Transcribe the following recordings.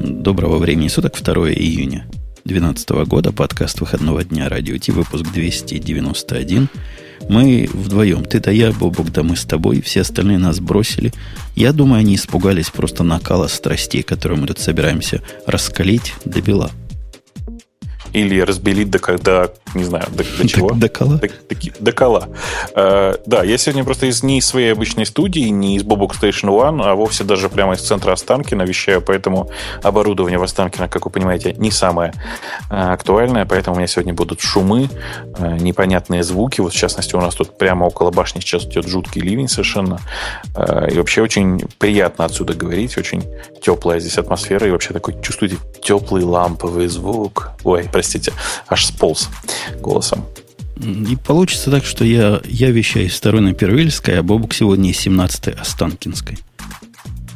Доброго времени суток, 2 июня 2012 года, подкаст выходного дня Радио Ти, выпуск 291. Мы вдвоем, ты да я, Бобук, да мы с тобой, все остальные нас бросили. Я думаю, они испугались просто накала страстей, которые мы тут собираемся раскалить до бела или разбелить до, до не знаю, до, до чего? До, до кола. До, до, до кола. Э, да, я сегодня просто из, не из своей обычной студии, не из Bobok Station One, а вовсе даже прямо из центра Останкина вещаю, поэтому оборудование в Останкино, как вы понимаете, не самое э, актуальное, поэтому у меня сегодня будут шумы, э, непонятные звуки. Вот, в частности, у нас тут прямо около башни сейчас идет жуткий ливень совершенно. Э, и вообще очень приятно отсюда говорить, очень теплая здесь атмосфера, и вообще такой чувствуете теплый ламповый звук. Ой, простите, аж сполз голосом. И получится так, что я, я вещаю из второй на Первильской, а Бобук сегодня из 17-й Останкинской.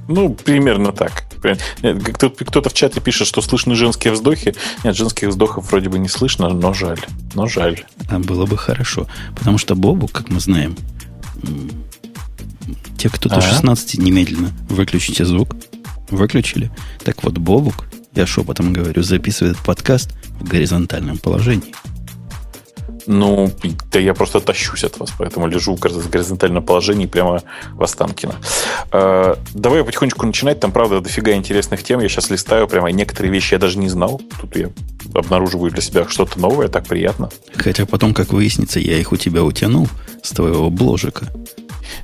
Ну, примерно так. Кто-то в чате пишет, что слышны женские вздохи. Нет, женских вздохов вроде бы не слышно, но жаль. Но жаль. А было бы хорошо. Потому что Бобук, как мы знаем, те, кто до 16 немедленно выключите звук. Выключили. Так вот, Бобук, я шепотом говорю, записывает подкаст в горизонтальном положении. Ну, да я просто тащусь от вас, поэтому лежу в горизонтальном положении прямо в Останкино. Э, давай я потихонечку начинать. Там, правда, дофига интересных тем. Я сейчас листаю прямо некоторые вещи я даже не знал. Тут я обнаруживаю для себя что-то новое, так приятно. Хотя потом, как выяснится, я их у тебя утянул с твоего бложика.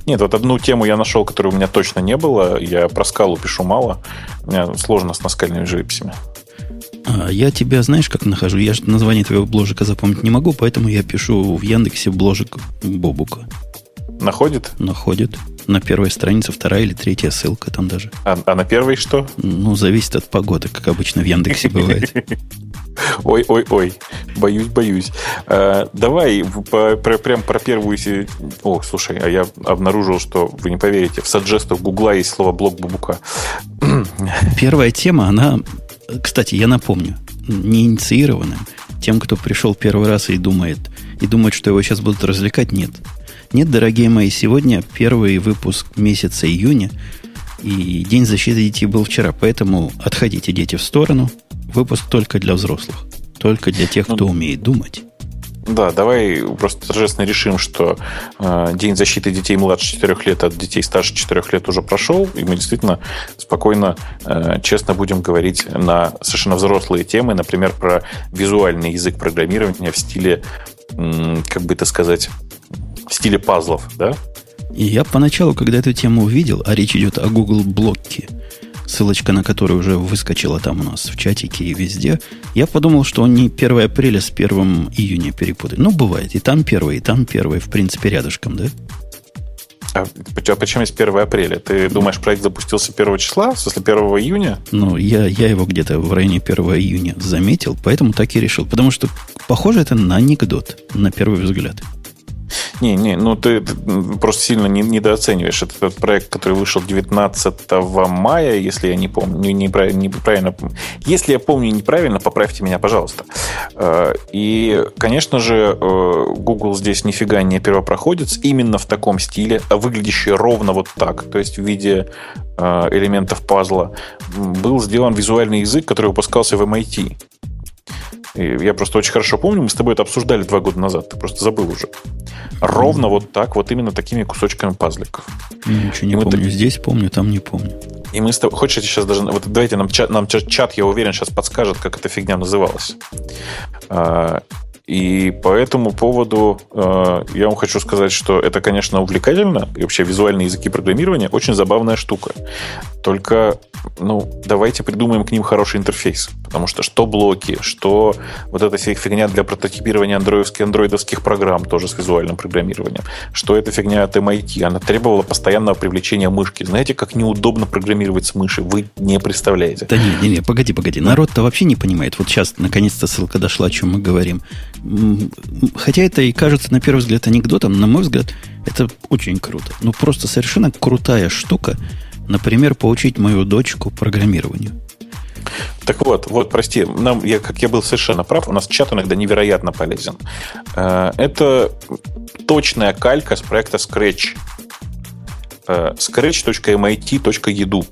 Нет, вот одну тему я нашел, которой у меня точно не было. Я про скалу пишу мало. У меня сложно с наскальными живописями. А, я тебя, знаешь, как нахожу? Я же название твоего бложика запомнить не могу, поэтому я пишу в Яндексе бложик Бобука. Находит? Находит. На первой странице вторая или третья ссылка там даже. А, а на первой что? Ну, зависит от погоды, как обычно в Яндексе бывает. Ой, ой, ой, боюсь, боюсь. А, давай по, про, прям про первую... О, слушай, а я обнаружил, что вы не поверите, в саджестах Гугла есть слово блок бабука. Первая тема, она кстати, я напомню, не инициированным, тем, кто пришел первый раз и думает, и думает, что его сейчас будут развлекать, нет. Нет, дорогие мои, сегодня первый выпуск месяца июня, и День защиты детей был вчера, поэтому отходите, дети, в сторону. Выпуск только для взрослых, только для тех, кто ну, умеет думать. Да, давай просто торжественно решим, что э, День защиты детей младше 4 лет от детей старше 4 лет уже прошел, и мы действительно спокойно, э, честно будем говорить на совершенно взрослые темы, например, про визуальный язык программирования в стиле, э, как бы это сказать, в стиле пазлов, да? И я поначалу, когда эту тему увидел, а речь идет о Google блоке, ссылочка на которую уже выскочила там у нас в чатике и везде, я подумал, что он не 1 апреля с 1 июня перепутали. Ну, бывает. И там первый, и там первый, в принципе, рядышком, да? А, а почему есть 1 апреля? Ты думаешь, проект запустился 1 числа, в смысле 1 июня? Ну, я, я его где-то в районе 1 июня заметил, поэтому так и решил. Потому что похоже это на анекдот, на первый взгляд. Не, не, ну ты, просто сильно не, недооцениваешь этот, этот проект, который вышел 19 мая, если я не помню, не, не, неправильно. Если я помню неправильно, поправьте меня, пожалуйста. Э, и, конечно же, э, Google здесь нифига не первопроходец, именно в таком стиле, а выглядящий ровно вот так, то есть в виде э, элементов пазла, был сделан визуальный язык, который выпускался в MIT. Я просто очень хорошо помню, мы с тобой это обсуждали два года назад, ты просто забыл уже. Ровно mm вот так, вот именно такими кусочками пазликов. Ничего не и помню. Так... Здесь помню, там не помню. И мы с тобой... Хочешь, сейчас даже... Вот давайте нам чат, нам чат, я уверен, сейчас подскажет, как эта фигня называлась. И по этому поводу э, я вам хочу сказать, что это, конечно, увлекательно. И вообще визуальные языки программирования очень забавная штука. Только, ну, давайте придумаем к ним хороший интерфейс. Потому что что блоки, что вот эта фигня для прототипирования андроидских, андроидовских программ тоже с визуальным программированием. Что эта фигня от MIT. Она требовала постоянного привлечения мышки. Знаете, как неудобно программировать с мыши? Вы не представляете. Да не, не, не, погоди, погоди. Народ-то вообще не понимает. Вот сейчас, наконец-то, ссылка дошла, о чем мы говорим хотя это и кажется на первый взгляд анекдотом, на мой взгляд, это очень круто. Ну, просто совершенно крутая штука, например, поучить мою дочку программированию. Так вот, вот, прости, нам, я, как я был совершенно прав, у нас чат иногда невероятно полезен. Э, это точная калька с проекта Scratch. Э, scratch.mit.edu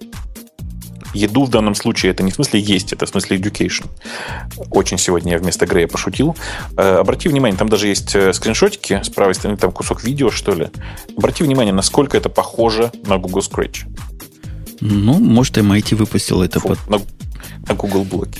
Еду в данном случае это не в смысле есть, это в смысле education. Очень сегодня я вместо Грея пошутил. Э, обрати внимание, там даже есть э, скриншотики с правой стороны, там кусок видео, что ли. Обрати внимание, насколько это похоже на Google Scratch. Ну, может, MIT выпустил это Фу, под... На, на Google блоке.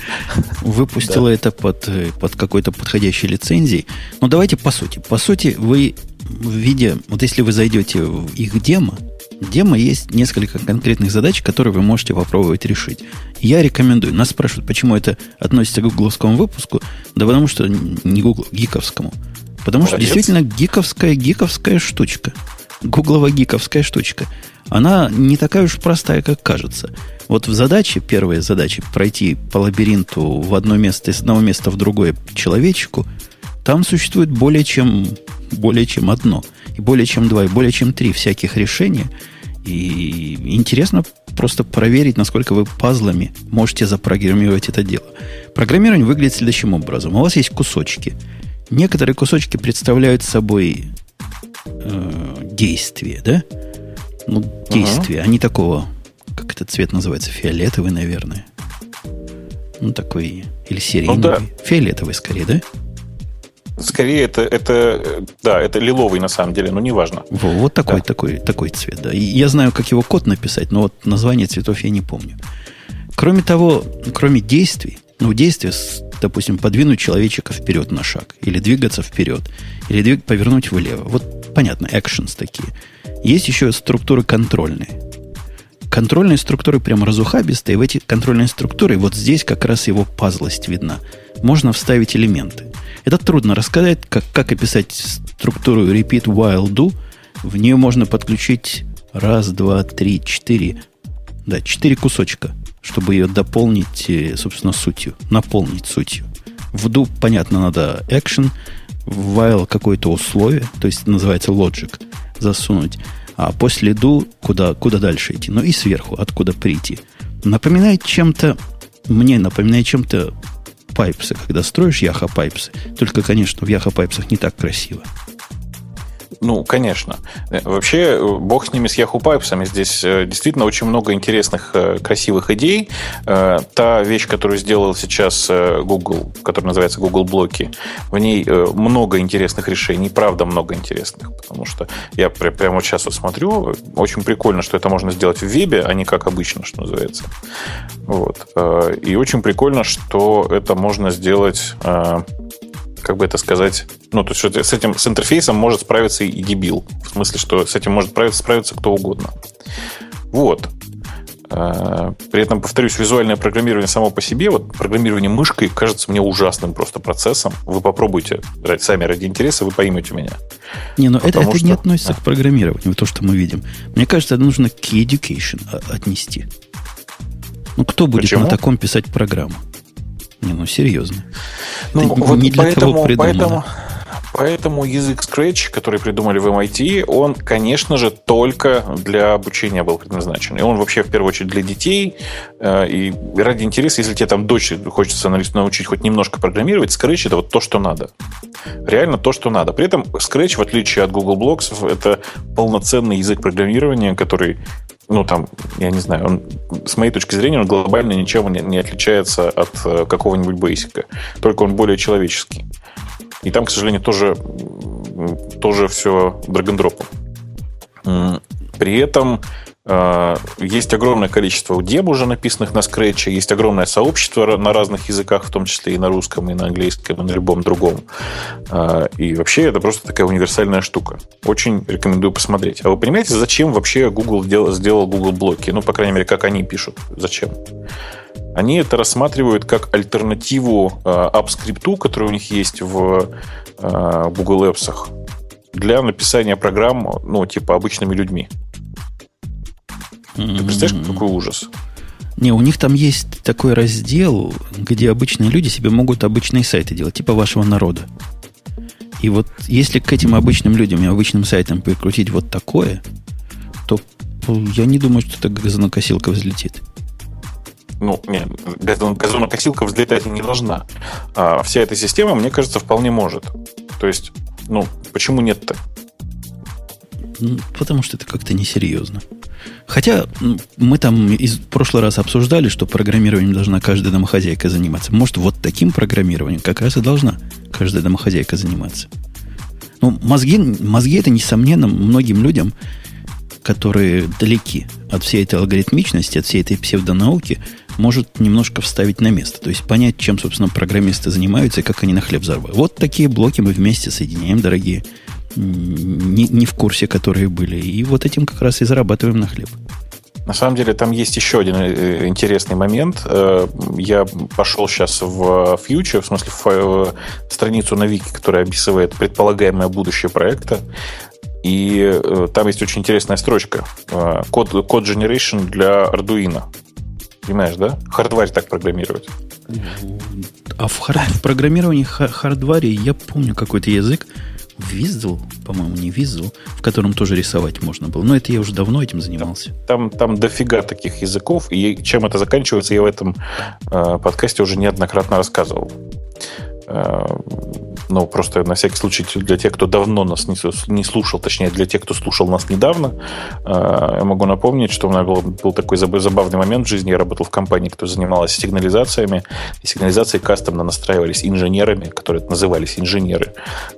Выпустила это под, э, под какой-то подходящей лицензией. Но давайте по сути. По сути, вы в виде... Вот если вы зайдете в их демо, демо есть несколько конкретных задач, которые вы можете попробовать решить. Я рекомендую. Нас спрашивают, почему это относится к гугловскому выпуску. Да потому что не Google, гиковскому. Потому Молодец. что действительно гиковская, гиковская штучка. Гугловая гиковская штучка. Она не такая уж простая, как кажется. Вот в задаче, первая задача, пройти по лабиринту в одно место, из одного места в другое человечку, там существует более чем, более чем одно, и более чем два, и более чем три всяких решения. И интересно просто проверить, насколько вы пазлами можете запрограммировать это дело. Программирование выглядит следующим образом. У вас есть кусочки. Некоторые кусочки представляют собой э, действие, да? Ну, действие, uh-huh. а не такого, как этот цвет называется, фиолетовый, наверное. Ну, такой, или сиреневый. Ну, да. Фиолетовый скорее, да? Скорее, это, это, да, это лиловый на самом деле, но неважно. Во, вот такой, да. такой, такой цвет, да. И я знаю, как его код написать, но вот название цветов я не помню. Кроме того, кроме действий, ну, действие, допустим, подвинуть человечека вперед на шаг, или двигаться вперед, или двиг, повернуть влево. Вот понятно, actions такие. Есть еще структуры контрольные. Контрольные структуры прям разухабистые. В эти контрольные структуры, вот здесь как раз его пазлость видна. Можно вставить элементы. Это трудно рассказать, как, как описать структуру repeat while do. В нее можно подключить раз, два, три, четыре. Да, четыре кусочка, чтобы ее дополнить, э, собственно, сутью. Наполнить сутью. В do, понятно, надо action, в while какое-то условие, то есть называется logic – засунуть. А после ду куда, куда дальше идти? Ну и сверху, откуда прийти. Напоминает чем-то, мне напоминает чем-то пайпсы, когда строишь Yahoo Pipes ы. Только, конечно, в Yahoo Pipes ах не так красиво. Ну, конечно. Э, вообще, э, бог с ними, с Yahoo Pipes. Здесь э, действительно очень много интересных, красивых идей. Та вещь, которую сделал сейчас Google, которая называется Google Blockly, в ней много интересных решений, правда много интересных, потому что я прямо вот сейчас вот смотрю, очень прикольно, что это можно сделать в вебе, а не как обычно, что называется. Вот. И очень прикольно, что это можно сделать как бы это сказать, ну, то есть с этим, с интерфейсом может справиться и дебил. В смысле, что с этим может справиться, справиться кто угодно. Вот. А, при этом, повторюсь, визуальное программирование само по себе, вот программирование мышкой кажется мне ужасным просто процессом. Вы попробуйте сами ради интереса, вы поймете меня. Не, но это, это что... не относится а. к программированию, то, что мы видим. Мне кажется, это нужно к education отнести. Ну, кто будет Почему? на таком писать программу? Не, ну серьезно. Ну, Это вот не для поэтому, того Поэтому, поэтому язык Scratch, который придумали в MIT, он, конечно же, только для обучения был предназначен. И он вообще, в первую очередь, для детей. Э, и ради интереса, если тебе там дочь хочется научить хоть немножко программировать, Scratch это вот то, что надо. Реально то, что надо. При этом Scratch, в отличие от Google Blocks, это полноценный язык программирования, который ну, там, я не знаю, он, с моей точки зрения, он глобально ничем не, не отличается от э, какого-нибудь бейсика. Только он более человеческий. И там, к сожалению, тоже, тоже все драгондропом. При этом э, есть огромное количество дем уже написанных на скретче, есть огромное сообщество на разных языках, в том числе и на русском, и на английском, и на любом другом. Э, и вообще это просто такая универсальная штука. Очень рекомендую посмотреть. А вы понимаете, зачем вообще Google сделал Google блоки? Ну, по крайней мере, как они пишут. Зачем? Они это рассматривают как альтернативу э, апскрипту, который у них есть в Google Apps для написания программ, ну, типа обычными людьми. Ты представляешь, какой ужас? Не, у них там есть такой раздел, где обычные люди себе могут обычные сайты делать, типа вашего народа. И вот если к этим обычным людям и обычным сайтам прикрутить вот такое, то я не думаю, что эта газонокосилка взлетит. Ну, нет, газонокосилка взлетать не должна. А вся эта система, мне кажется, вполне может. То есть, ну, почему нет-то? Ну, потому что это как-то несерьезно. Хотя мы там из прошлый раз обсуждали, что программированием должна каждая домохозяйка заниматься. Может, вот таким программированием как раз и должна каждая домохозяйка заниматься. Ну, мозги, мозги это, несомненно, многим людям, которые далеки от всей этой алгоритмичности, от всей этой псевдонауки, может немножко вставить на место. То есть понять, чем, собственно, программисты занимаются и как они на хлеб зарабатывают. Вот такие блоки мы вместе соединяем, дорогие. Не, не в курсе, которые были. И вот этим как раз и зарабатываем на хлеб. На самом деле там есть еще один э, интересный момент. Э, я пошел сейчас в Future, в смысле в страницу на Вики, которая описывает предполагаемое будущее проекта. И э, там есть очень интересная строчка. Код, код generation для Arduino. Понимаешь, да? Хардварь так программирует. А в, хард, в программировании хардваре я помню какой-то язык, Виздл, по-моему, не Виздл, в котором тоже рисовать можно было. Но это я уже давно этим занимался. Там, там дофига таких языков, и чем это заканчивается, я в этом э, подкасте уже неоднократно рассказывал. Э, ну, просто на всякий случай для тех, кто давно нас не, слушал, точнее, для тех, кто слушал нас недавно, э, я могу напомнить, что у меня был, был такой забавный момент в жизни. Я работал в компании, кто занималась сигнализациями, и сигнализации кастомно настраивались инженерами, которые назывались инженеры,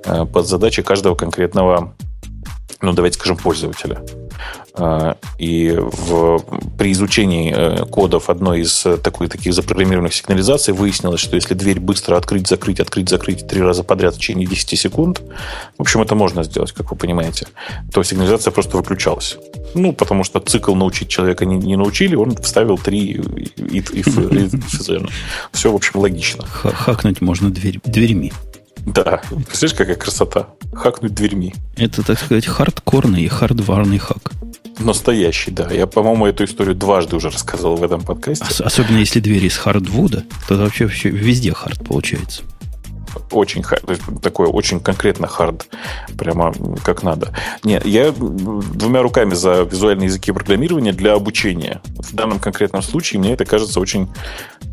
э, под задачи каждого конкретного ну, давайте скажем, пользователя. А, и в, при изучении э, кодов одной из э, такой, таких запрограммированных сигнализаций выяснилось, что если дверь быстро открыть, закрыть, открыть, закрыть три раза подряд в течение 10 секунд, в общем, это можно сделать, как вы понимаете, то сигнализация просто выключалась. Ну, потому что цикл научить человека не, не научили, он вставил три if, if, if, Все, в общем, логично. Хакнуть можно дверь, дверьми. Да, представляешь, какая красота. Хакнуть дверьми. Это, так сказать, хардкорный и хардварный хак. Настоящий, да. Я, по-моему, эту историю дважды уже рассказывал в этом подкасте. Ос- особенно если двери из hardwood а, то вообще, вообще везде hard получается. Очень hard, такой очень конкретно hard, прямо как надо. Нет, я двумя руками за визуальные языки программирования для обучения. В данном конкретном случае мне это кажется очень,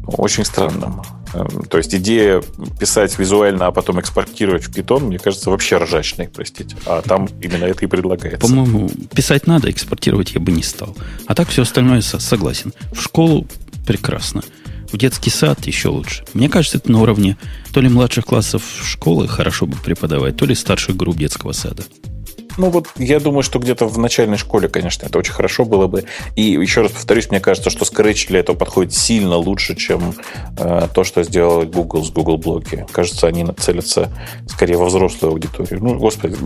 очень странным. Эм, то есть идея писать визуально, а потом экспортировать в Python, мне кажется, вообще ржачной, простите. А там именно это и предлагается. По-моему, писать надо, экспортировать я бы не стал. А так все остальное согласен. В школу прекрасно. В детский сад еще лучше. Мне кажется, это на уровне то ли младших классов школы хорошо бы преподавать, то ли старших групп детского сада. Ну вот я думаю, что где-то в начальной школе, конечно, это очень хорошо было бы. И еще раз повторюсь, мне кажется, что Scratch для этого подходит сильно лучше, чем э, то, что сделал Google с Google блоки. Кажется, они нацелятся скорее во взрослую аудиторию. Ну, господи,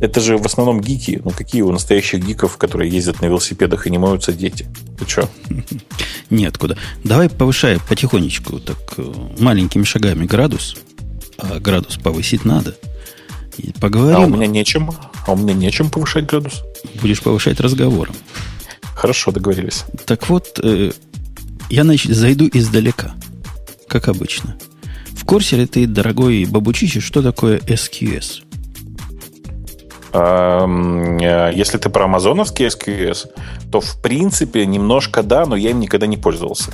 это же в основном гики. Ну, какие у настоящих гиков, которые ездят на велосипедах и не моются дети? Ты что? Нет, куда. Давай повышай потихонечку, так э, маленькими шагами градус. А градус повысить надо – поговорим. А у меня нечем. А у меня нечем повышать градус. Будешь повышать разговором. Хорошо, договорились. Так вот, э, я значит, зайду издалека, как обычно. В курсе ли ты, дорогой бабучичи, что такое SQS? Э, если ты про амазоновский SQS, то в принципе немножко да, но я им никогда не пользовался.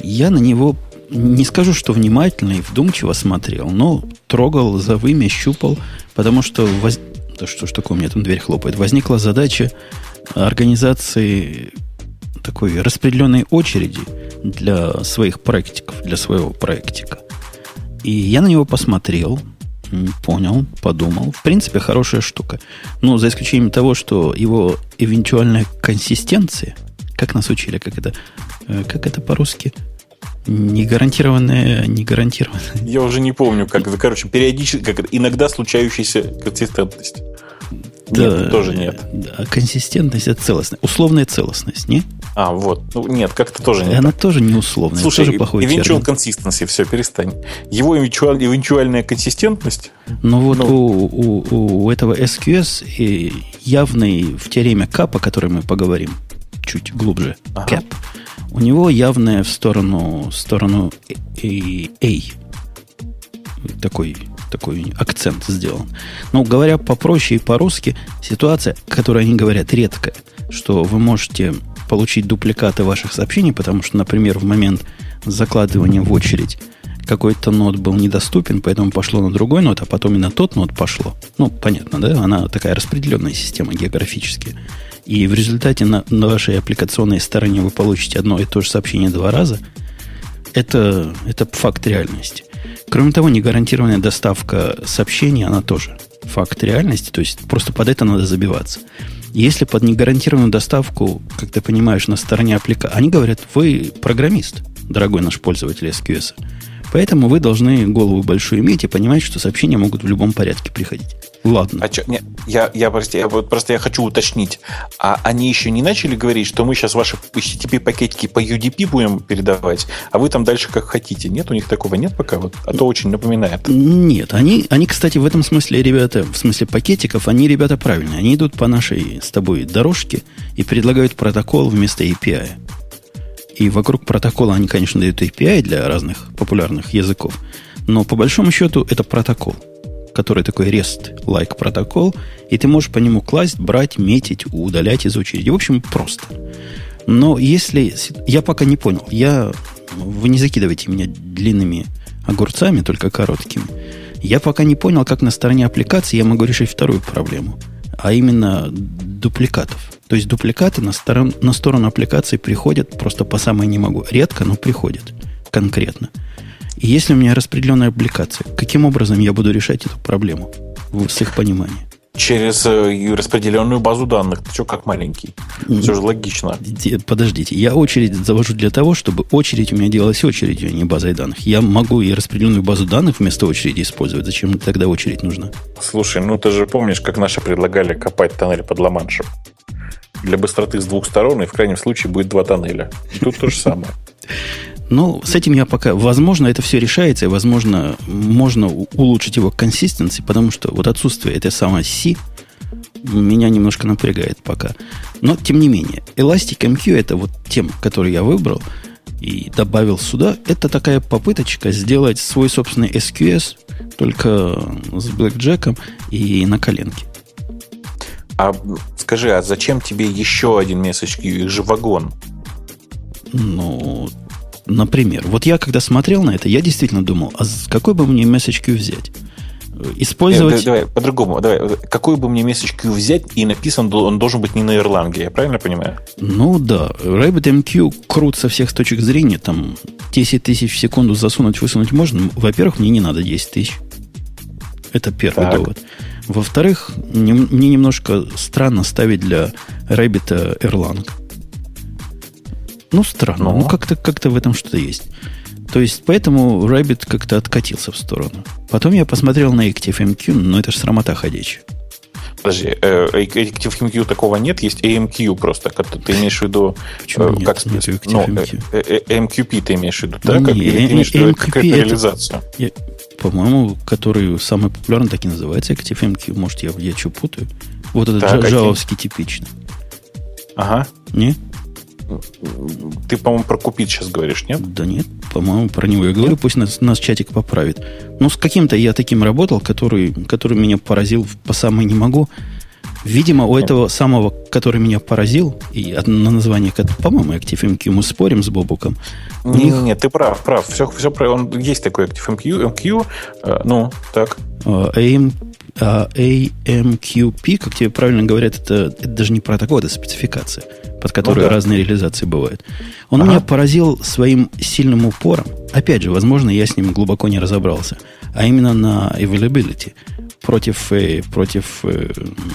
Я на него не скажу, что внимательно и вдумчиво смотрел, но трогал за вымя, щупал, потому что... Воз... Да что ж такое, у меня там дверь хлопает. Возникла задача организации такой распределенной очереди для своих проектиков, для своего проектика. И я на него посмотрел, понял, подумал. В принципе, хорошая штука. Но за исключением того, что его эвентуальная консистенция, как нас учили, как это, э, как это по-русски, не гарантированная, не гарантированная. Я уже не помню, как это, короче, периодически, как это, иногда случающаяся консистентность. Да, нет, тоже нет. Да, консистентность это целостность. Условная целостность, не? А, вот. Ну, нет, как-то тоже нет. Она так. тоже не условная. Слушай, тоже eventual consistency, все, перестань. Его эвенчуальная консистентность... Ну, вот ну, у, у, у этого SQS и явный в теореме капа, о которой мы поговорим чуть глубже, ага. cap, у него явная в сторону, в сторону A. Такой, такой акцент сделан. Но говоря попроще и по-русски, ситуация, которую они говорят редкая, что вы можете получить дупликаты ваших сообщений, потому что, например, в момент закладывания в очередь какой-то нод был недоступен, поэтому пошло на другой нод, а потом и на тот нод пошло. Ну, понятно, да? Она такая распределенная система географически. И в результате на, на вашей аппликационной стороне вы получите одно и то же сообщение два раза, это, это факт реальности. Кроме того, негарантированная доставка сообщений, она тоже факт реальности, то есть просто под это надо забиваться. Если под негарантированную доставку, как ты понимаешь, на стороне аппликации, они говорят, вы программист, дорогой наш пользователь SQS. Поэтому вы должны голову большую иметь и понимать, что сообщения могут в любом порядке приходить. Ладно. А чё, не, я, я, прости, я просто я хочу уточнить. А они еще не начали говорить, что мы сейчас ваши HTTP пакетики по UDP будем передавать, а вы там дальше как хотите? Нет, у них такого нет пока? Вот, а то очень напоминает. Нет, они, они, кстати, в этом смысле, ребята, в смысле пакетиков, они, ребята, правильные. Они идут по нашей с тобой дорожке и предлагают протокол вместо API. И вокруг протокола они, конечно, дают API для разных популярных языков. Но по большому счету это протокол, который такой REST-like протокол, и ты можешь по нему класть, брать, метить, удалять из очереди. В общем, просто. Но если... Я пока не понял. Я... Вы не закидывайте меня длинными огурцами, только короткими. Я пока не понял, как на стороне аппликации я могу решить вторую проблему, а именно дупликатов. То есть дупликаты на, сторон, на сторону аппликации приходят просто по самой не могу. Редко, но приходят конкретно. И если у меня распределенная аппликация, каким образом я буду решать эту проблему с их пониманием? Через э, распределенную базу данных. Ты что, как маленький? Все же логично. Подождите, я очередь завожу для того, чтобы очередь у меня делалась очередью, а не базой данных. Я могу и распределенную базу данных вместо очереди использовать. Зачем тогда очередь нужна? Слушай, ну ты же помнишь, как наши предлагали копать тоннель под Ла-Маншем? Для быстроты с двух сторон, и в крайнем случае будет два тоннеля. Тут то же самое. Ну, с этим я пока... Возможно, это все решается, и, возможно, можно улучшить его консистенции, потому что вот отсутствие этой самой C меня немножко напрягает пока. Но, тем не менее, Elastic MQ это вот тем, который я выбрал и добавил сюда. Это такая попыточка сделать свой собственный SQS, только с блэкджеком и на коленке. А скажи, а зачем тебе еще один queue? Их же вагон. Ну, Например, вот я когда смотрел на это, я действительно думал, а какой бы мне queue взять? Использовать... Э, давай, по-другому. Давай, какой бы мне queue взять, и написан он должен быть не на Erlang, я правильно понимаю? Ну да. RabbitMQ крут со всех точек зрения. Там 10 тысяч в секунду засунуть, высунуть можно. Во-первых, мне не надо 10 тысяч. Это первый так. довод. Во-вторых, мне немножко странно ставить для Rabbit Erlang. Ну, странно. Но. Ну, как-то как в этом что-то есть. То есть, поэтому Rabbit как-то откатился в сторону. Потом я посмотрел на ActiveMQ, но это же срамота ходячая. Подожди, э, ActiveMQ такого нет, есть AMQ просто. Ты имеешь в виду... Почему э, как, нет, нет ну, AMQP ты имеешь в виду, да? Как, не, или ты имеешь в виду как реализацию? Я, по-моему, который самый популярный так и называется ActiveMQ. Может, я, я что путаю? Вот этот так, джавовский типичный. Ага. Не? Ты, по-моему, про купить сейчас говоришь, нет? Да нет, по-моему, про него я говорю, пусть нас, нас чатик поправит. Ну, с каким-то я таким работал, который, который меня поразил по самой не могу. Видимо, у этого самого, который меня поразил, и на название, по-моему, ActiveMQ, мы спорим с Бобуком. Нет, них... нет, ты прав, прав. Все, все прав. Он есть такой ActiveMQ, MQ, э, ну, так. AM, а, AMQP, как тебе правильно говорят, это, это даже не протокол, это спецификация под которой ну, да. разные реализации бывают. Он ага. меня поразил своим сильным упором. Опять же, возможно, я с ним глубоко не разобрался. А именно на availability против, э, против э,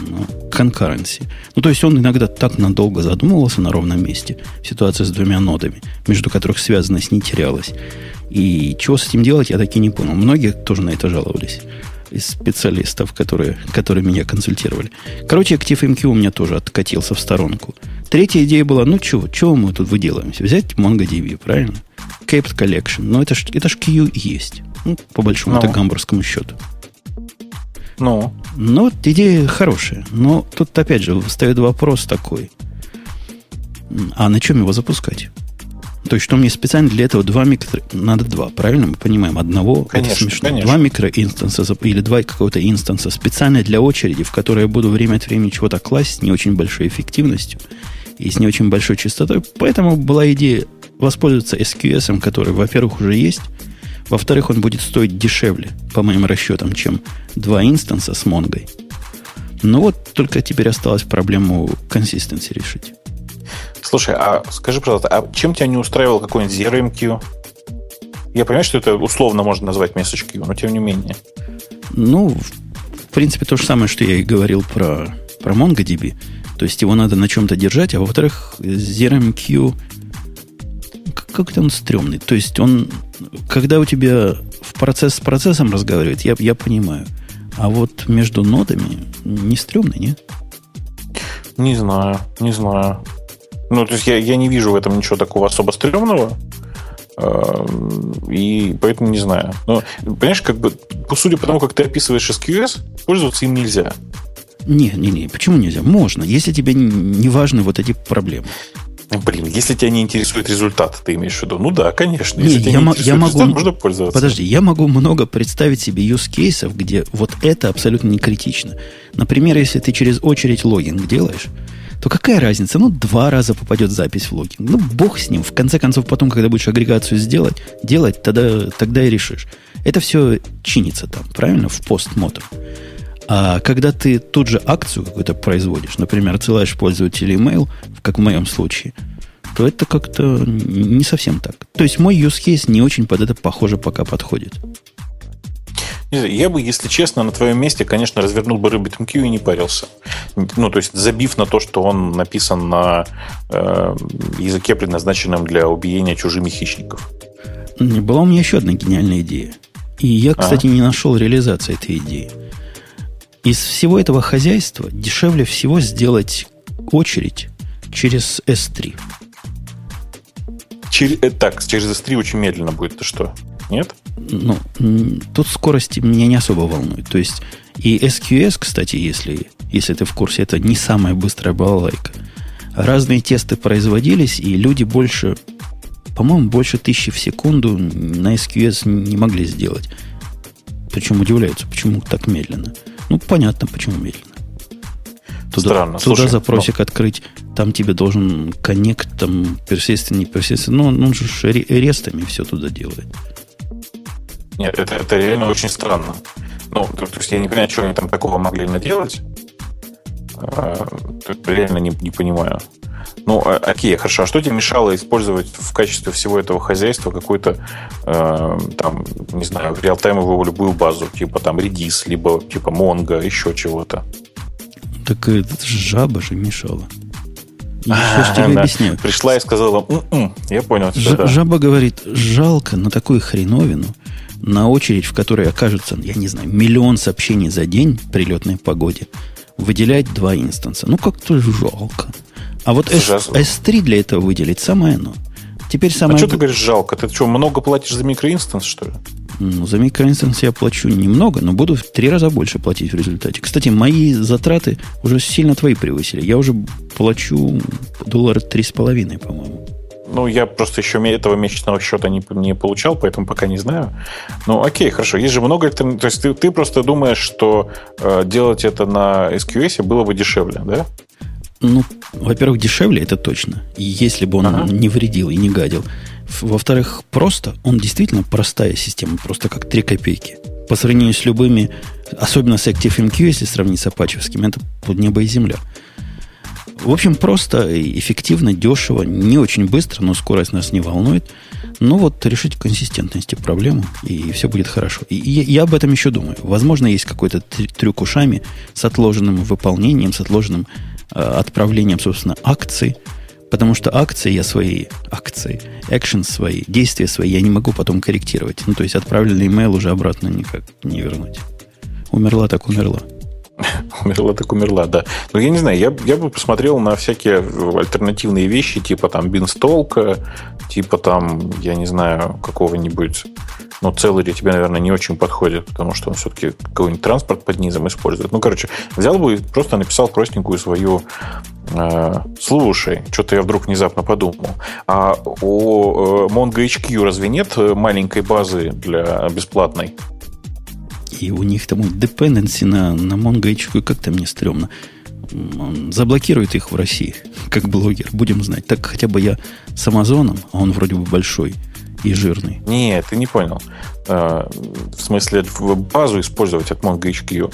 ну, concurrency. Ну, то есть он иногда так надолго задумывался на ровном месте. Ситуация с двумя нодами, между которых связанность не терялась. И чего с этим делать, я таки не понял. Многие тоже на это жаловались из специалистов, которые, которые меня консультировали. Короче, ActiveMQ у меня тоже откатился в сторонку. Третья идея была, ну чего, чего мы тут выделаемся? Взять MongoDB, правильно? Caped Collection. Но это ж, это ж Q есть. Ну, по большому ну. гамбургскому счету. Ну. Ну, идея хорошая. Но тут опять же встает вопрос такой. А на чем его запускать? То есть, что мне специально для этого два микро... Надо два, правильно мы понимаем? Одного, конечно, это смешно. Конечно. Два микроинстанса или два какого-то инстанса специально для очереди, в которой я буду время от времени чего-то класть с не очень большой эффективностью и с не очень большой частотой. Поэтому была идея воспользоваться SQS, который, во-первых, уже есть, во-вторых, он будет стоить дешевле, по моим расчетам, чем два инстанса с Монгой. Ну вот только теперь осталось проблему консистенции решить. Слушай, а скажи, пожалуйста, а чем тебя не устраивал какой-нибудь ZRMQ? Я понимаю, что это условно можно назвать message queue, но тем не менее. Ну, в принципе, то же самое, что я и говорил про, про MongoDB. То есть его надо на чем-то держать, а во-вторых, ZRMQ как-то он стрёмный. То есть он, когда у тебя в процесс с процессом разговаривает, я, я понимаю. А вот между нодами не стрёмный, нет? Не знаю, не знаю. Ну, то есть я, я не вижу в этом ничего такого особо стрёмного. Эм, и поэтому не знаю. Но, понимаешь, как бы, судя по тому, как ты описываешь SQS, пользоваться им нельзя. Не, не, не, почему нельзя? Можно, если тебе не важны вот эти проблемы. Блин, если тебя не интересует результат, ты имеешь в виду? Ну да, конечно. Если не, я, не я могу, можно пользоваться. Подожди, я могу много представить себе use кейсов, где вот это абсолютно не критично. Например, если ты через очередь логинг делаешь, то какая разница? Ну, два раза попадет запись в логинг. Ну, бог с ним. В конце концов, потом, когда будешь агрегацию сделать, делать, тогда, тогда и решишь. Это все чинится там, правильно? В постмотор. А когда ты тут же акцию какую-то производишь, например, отсылаешь пользователю email, как в моем случае, то это как-то не совсем так. То есть мой use case не очень под это, похоже, пока подходит. Я бы, если честно, на твоем месте, конечно, развернул бы RabbitMQ и не парился. Ну, то есть, забив на то, что он написан на э, языке, предназначенном для убиения чужими хищников. Была у меня еще одна гениальная идея. И я, кстати, а? не нашел реализации этой идеи. Из всего этого хозяйства дешевле всего сделать очередь через S3. Через, э, так, через S3 очень медленно будет. Это что? Нет? Ну, тут скорости меня не особо волнует. То есть и SQS, кстати, если, если ты в курсе, это не самая быстрая балалайка. Разные тесты производились, и люди больше, по-моему, больше тысячи в секунду на SQS не могли сделать. Причем удивляются, почему так медленно. Ну, понятно, почему медленно. Туда, Странно. Туда Слушай, запросик но... открыть, там тебе должен коннект, там persistent, не persistent. Ну, он же рестами все туда делает. Нет, это, это реально очень странно. Ну, то, то есть я не понимаю, что они там такого могли наделать. А, реально не, не понимаю. Ну, а, окей, хорошо. А что тебе мешало использовать в качестве всего этого хозяйства какую-то, э, там, не знаю, реалтаймовую любую базу, типа там Redis, либо типа Mongo, еще чего-то? Так это жаба же мешала. Я что тебе объясняю. Пришла и сказала, М-м". я понял. Да. Жаба говорит, жалко на такую хреновину, на очередь, в которой окажется, я не знаю, миллион сообщений за день при летной погоде, выделять два инстанса. Ну, как-то жалко. А вот S, S3 для этого выделить самое оно. Теперь самое... А что ты говоришь жалко? Ты что, много платишь за микроинстанс, что ли? Ну, за микроинстанс я плачу немного, но буду в три раза больше платить в результате. Кстати, мои затраты уже сильно твои превысили. Я уже плачу доллар три с половиной, по-моему. Ну, я просто еще этого месячного счета не, не получал, поэтому пока не знаю. Ну, окей, хорошо. Есть же много То есть ты, ты просто думаешь, что э, делать это на SQS было бы дешевле, да? Ну, во-первых, дешевле, это точно. Если бы он ага. не вредил и не гадил. Во-вторых, просто, он действительно простая система, просто как 3 копейки. По сравнению с любыми, особенно с ActiveMQ, если сравнить с апачевским, это небо и земля. В общем, просто, эффективно, дешево, не очень быстро, но скорость нас не волнует. Ну вот, решить консистентности проблему, и все будет хорошо. И я, я об этом еще думаю. Возможно, есть какой-то трюк ушами с отложенным выполнением, с отложенным э, отправлением, собственно, акций. Потому что акции я свои, акции, экшен свои, действия свои я не могу потом корректировать. Ну, то есть отправленный имейл уже обратно никак не вернуть. Умерла так умерла. Умерла так умерла, да. Но я не знаю, я, я бы посмотрел на всякие альтернативные вещи, типа там бинстолка, типа там, я не знаю, какого-нибудь но Celery тебе, наверное, не очень подходит, потому что он все-таки какой-нибудь транспорт под низом использует. Ну, короче, взял бы и просто написал простенькую свою э, «Слушай, что-то я вдруг внезапно подумал, а у э, MongoHQ разве нет маленькой базы для бесплатной?» И у них там dependency на, на MongoHQ как-то мне стрёмно. Он заблокирует их в России, как блогер, будем знать. Так хотя бы я с Амазоном, а он вроде бы большой и жирный. Нет, ты не понял. Э, в смысле, базу использовать от MongoHQ.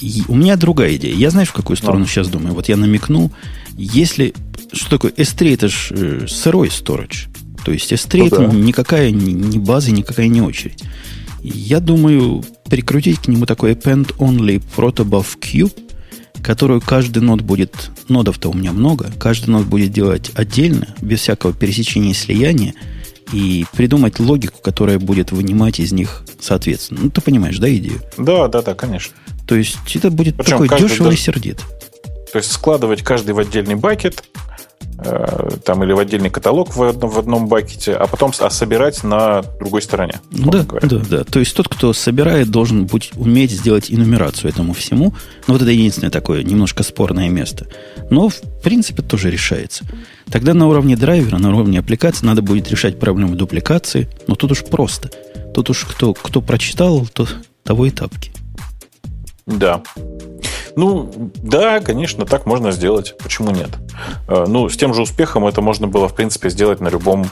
И у меня другая идея. Я знаешь, в какую сторону сейчас думаю? Вот я намекнул. Если... Что такое? S3 это же э, сырой storage. То есть S3 ну, это да. никакая не база, никакая не очередь. Я думаю, прикрутить к нему такой append only protobuf queue, которую каждый нод будет, нодов-то у меня много, каждый нод будет делать отдельно, без всякого пересечения и слияния, и придумать логику, которая будет вынимать из них соответственно. Ну, ты понимаешь, да, идею? Да, да, да, конечно. То есть это будет Причем такой дешево даже, и сердит. То есть складывать каждый в отдельный бакет, там или в отдельный каталог в одном, в одном бакете, а потом а собирать на другой стороне. Да, говоря. да, да. То есть тот, кто собирает, должен быть, уметь сделать инумерацию этому всему. Но вот это единственное такое немножко спорное место. Но, в принципе, тоже решается. Тогда на уровне драйвера, на уровне аппликации надо будет решать проблему дупликации. Но тут уж просто. Тут уж кто, кто прочитал, то того и тапки. Да. Ну, да, конечно, так можно сделать. Почему нет? Э, ну, с тем же успехом это можно было, в принципе, сделать на любом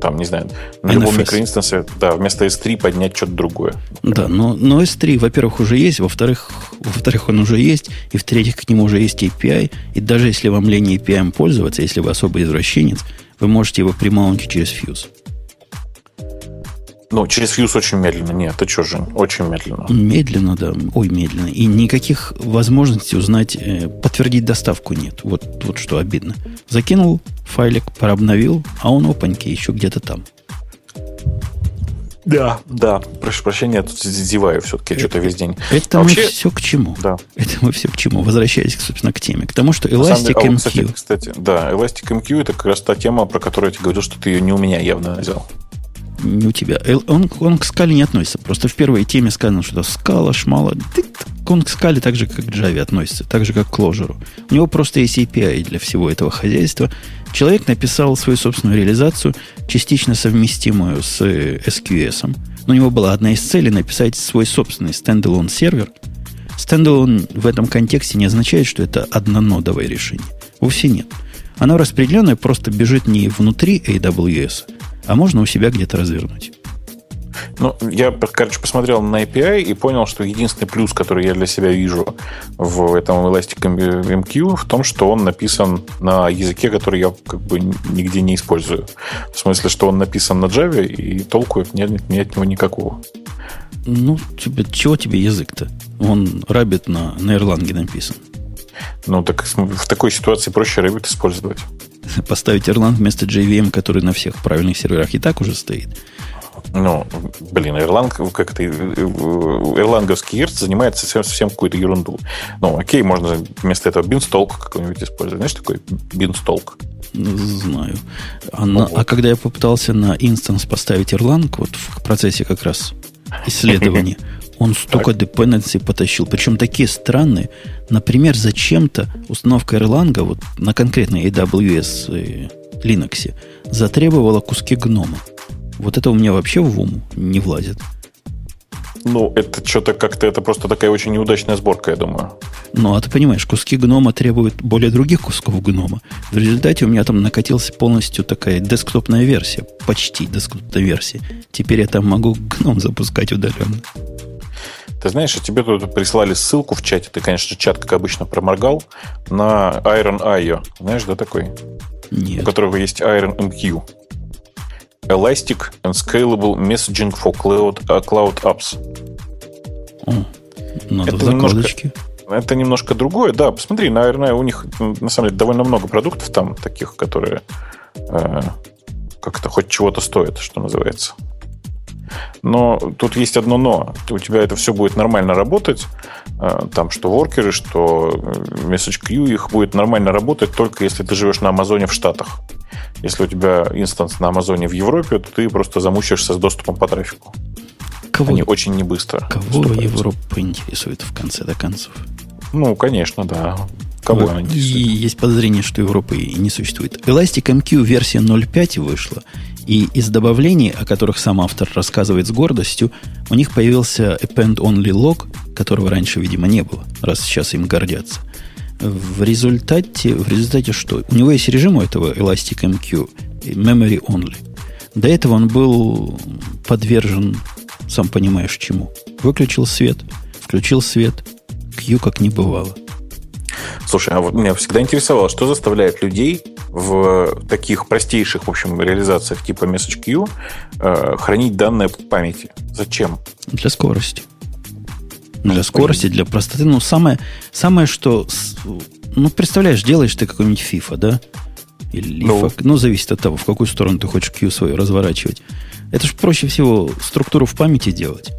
там, не знаю, на NFS. любом микроинстансе, да, вместо S3 поднять что-то другое. Да, но, но S3, во-первых, уже есть, во-вторых, во-вторых, он уже есть, и в-третьих, к нему уже есть API, и даже если вам лень API пользоваться, если вы особый извращенец, вы можете его примаунтить через Fuse. Ну, через Fuse очень медленно. Нет, ты что, Жень? Очень медленно. Медленно, да. Ой, медленно. И никаких возможностей узнать, э, подтвердить доставку нет. Вот, вот что обидно. Закинул файлик, прообновил, а он опаньки еще где-то там. Да, да. Прошу прощения, я тут зеваю все-таки что-то весь день. Это а мы вообще... все к чему? Да. Это мы все к чему? Возвращаясь, собственно, к теме. К тому, что Elastic деле, MQ... кстати, кстати, да, Elastic MQ это как раз та тема, про которую я тебе говорил, что ты ее не у меня явно взял не у тебя. Он, он к скале не относится. Просто в первой теме сказано, что скала, шмала. Он к скале так же, как к Java относится, так же, как к Clojure. У него просто есть API для всего этого хозяйства. Человек написал свою собственную реализацию, частично совместимую с SQS. Но у него была одна из целей написать свой собственный standalone сервер. Standalone в этом контексте не означает, что это однонодовое решение. Вовсе нет. Оно распределенное просто бежит не внутри AWS, а можно у себя где-то развернуть. Ну, я, короче, посмотрел на API и понял, что единственный плюс, который я для себя вижу в этом Elastic MQ, в том, что он написан на языке, который я как бы нигде не использую. В смысле, что он написан на Java, и толку нет, нет от него никакого. Ну, тебе, чего тебе язык-то? Он Rabbit на, на Erlang написан. Ну, так в такой ситуации проще Rabbit использовать. поставить Erlang вместо JVM, который на всех правильных серверах и так уже стоит. Ну, блин, Erlang, как то эрланговский ERT занимается совсем, совсем какой-то ерунду. Ну, окей, можно вместо этого Beanstalk какой-нибудь использовать. Знаешь, такой Beanstalk? Знаю. А, на, а когда я попытался на инстанс поставить Erlang, вот в процессе как раз исследования, он столько dependency потащил, причем такие странные. Например, зачем-то установка Erlang вот на конкретной AWS и Linux затребовала куски гнома. Вот это у меня вообще в ум не влазит. Ну, это что-то как-то, это просто такая очень неудачная сборка, я думаю. Ну, а ты понимаешь, куски гнома требуют более других кусков гнома. В результате у меня там накатилась полностью такая десктопная версия, почти десктопная версия. Теперь я там могу гном запускать удаленно. Ты знаешь, тебе тут прислали ссылку в чате. Ты, конечно, чат, как обычно, проморгал на Iron.io. Знаешь, да, такой? Нет. У которого есть Iron MQ. Elastic and Scalable Messaging for Cloud, uh, cloud Apps. О, надо это немножко, это немножко другое. Да, посмотри, на Iron.io у них, на самом деле, довольно много продуктов там таких, которые э, как-то хоть чего-то стоят, что называется. Но тут есть одно но. У тебя это все будет нормально работать. А, там что воркеры, что э, message queue, их будет нормально работать только если ты живешь на Амазоне в Штатах. Если у тебя инстанс на Амазоне в Европе, то ты просто замучаешься с доступом по трафику. Кого, Они очень не быстро. Кого Европа интересует в конце-то концов? Ну, конечно, да. Кого И есть подозрение, что Европы и не существует. Elastic MQ версия 0.5 вышла, и из добавлений, о которых сам автор рассказывает с гордостью, у них появился append-only log, которого раньше, видимо, не было, раз сейчас им гордятся. В результате, в результате что? У него есть режим у этого Elastic MQ, memory only. До этого он был подвержен, сам понимаешь, чему. Выключил свет, включил свет, Q как не бывало. Слушай, а вот меня всегда интересовало, что заставляет людей в таких простейших, в общем, реализациях типа MessageQ э, хранить данные в памяти. Зачем? Для скорости. Для скорости, для простоты. Ну, самое, самое что... Ну, представляешь, делаешь ты какой-нибудь FIFA, да? Или ну, лифа, ну, зависит от того, в какую сторону ты хочешь Q свою разворачивать. Это же проще всего структуру в памяти делать.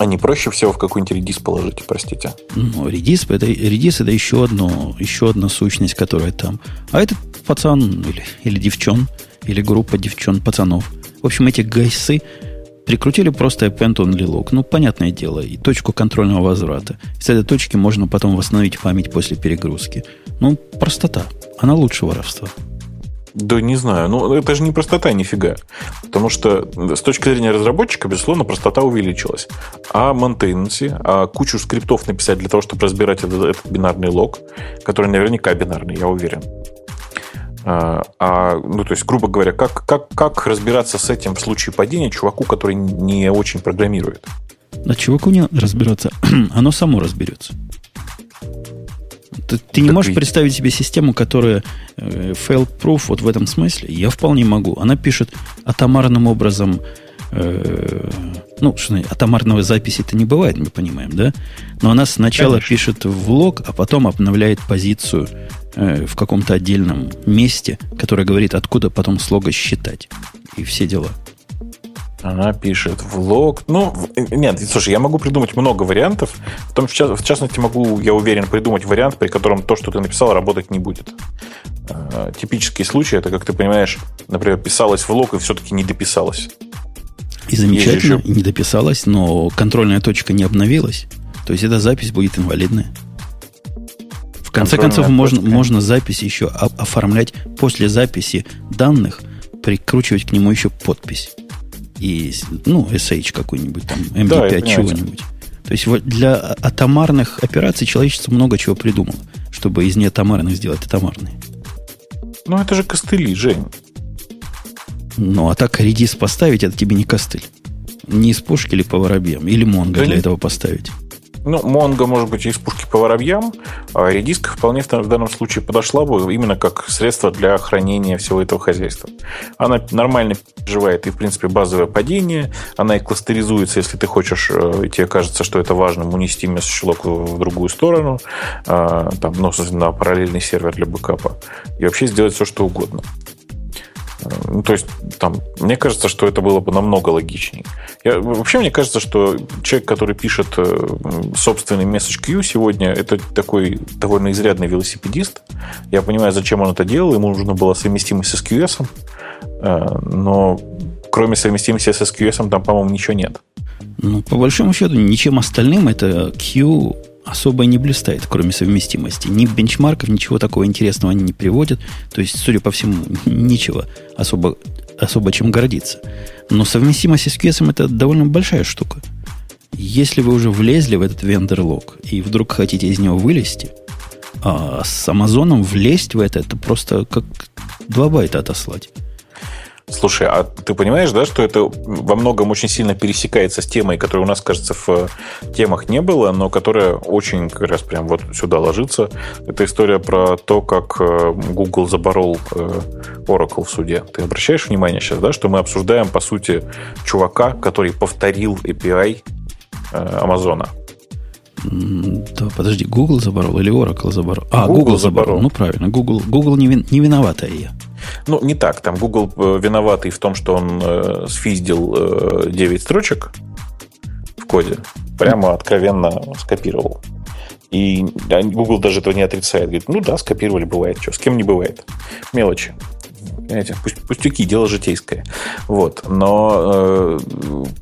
А не проще всего в какой-нибудь редис положить, простите? Ну, редис это, редис это еще, одно, еще одна сущность, которая там. А этот пацан или, или девчон, или группа девчон, пацанов. В общем, эти гайсы прикрутили просто append only log. Ну, понятное дело, и точку контрольного возврата. С этой точки можно потом восстановить память после перегрузки. Ну, простота. Она лучше воровства. Да не знаю. Ну, это же не простота нифига. Потому что с точки зрения разработчика, безусловно, простота увеличилась. А maintenance, а кучу скриптов написать для того, чтобы разбирать этот, этот бинарный лог, который наверняка бинарный, я уверен. А, а, ну, то есть, грубо говоря, как, как, как разбираться с этим в случае падения чуваку, который не очень программирует? Да чуваку не разбираться. Оно само разберется. Ты, ты не можешь и... представить себе систему, которая э, fail-proof вот в этом смысле? Я вполне могу. Она пишет атомарным образом э, ну, что атомарного записи это не бывает, мы понимаем, да? Но она сначала Конечно. пишет в лог, а потом обновляет позицию э, в каком-то отдельном месте, которое говорит, откуда потом слога считать. И все дела. Она пишет влог. Ну, нет, слушай, я могу придумать много вариантов. В, том, в частности, могу, я уверен, придумать вариант, при котором то, что ты написал, работать не будет. Э, типический случай, это, как ты понимаешь, например, писалось влог и все-таки не дописалось. И замечательно, еще... не дописалось, но контрольная точка не обновилась. То есть эта запись будет инвалидная. В конце концов, можно, можно запись еще оформлять после записи данных, прикручивать к нему еще подпись и, ну, SH какой-нибудь там, MD5 да, чего-нибудь. То есть вот для атомарных операций человечество много чего придумало, чтобы из неатомарных сделать атомарные. Ну, это же костыли, Жень. Ну, а так редис поставить, это тебе не костыль. Не из пушки или по воробьям. Или Монго да для не... этого поставить. Ну, Монго, может быть, из пушки по воробьям, а редиска вполне в данном случае подошла бы именно как средство для хранения всего этого хозяйства. Она нормально переживает и, в принципе, базовое падение, она и кластеризуется, если ты хочешь, э, и тебе кажется, что это важно, унести месседж-лог в другую сторону, а, там, ну, на параллельный сервер для бэкапа, и вообще сделать все, что угодно. Ну, то есть, там, мне кажется, что это было бы намного логичнее. Я, вообще, мне кажется, что человек, который пишет э, собственный message queue сегодня, это такой довольно изрядный велосипедист. Я понимаю, зачем он это делал. Ему нужно было совместимость с SQS, э, но кроме совместимости с SQS там, по-моему, ничего нет. Ну, по большому счету, ничем остальным это Q особо не блистает, кроме совместимости. Ни бенчмарков, ничего такого интересного они не приводят. То есть, судя по всему, ничего особо, особо чем гордиться. Но совместимость с QS это довольно большая штука. Если вы уже влезли в этот вендор-лог и вдруг хотите из него вылезти, а с Амазоном влезть в это, это просто как два байта отослать. Слушай, а ты понимаешь, да, что это во многом очень сильно пересекается с темой, которая у нас, кажется, в темах не было, но которая очень как раз прям вот сюда ложится. Это история про то, как э, Google заборол э, Oracle в суде. Ты обращаешь внимание сейчас, да, что мы обсуждаем, по сути, чувака, который повторил API э, Амазона. Да, подожди, Google заборол или Oracle заборол? А, Google, Google заборол. заборол. Ну, правильно, Google, Google не, вин, не виновата я. Ну, не так. Там Google э, виноватый в том, что он э, сфиздил э, 9 строчек в коде. Прямо откровенно скопировал. И Google даже этого не отрицает. Говорит, ну да, скопировали, бывает. Что, с кем не бывает. Мелочи. Понимаете, пустяки, дело житейское. Вот. Но, э,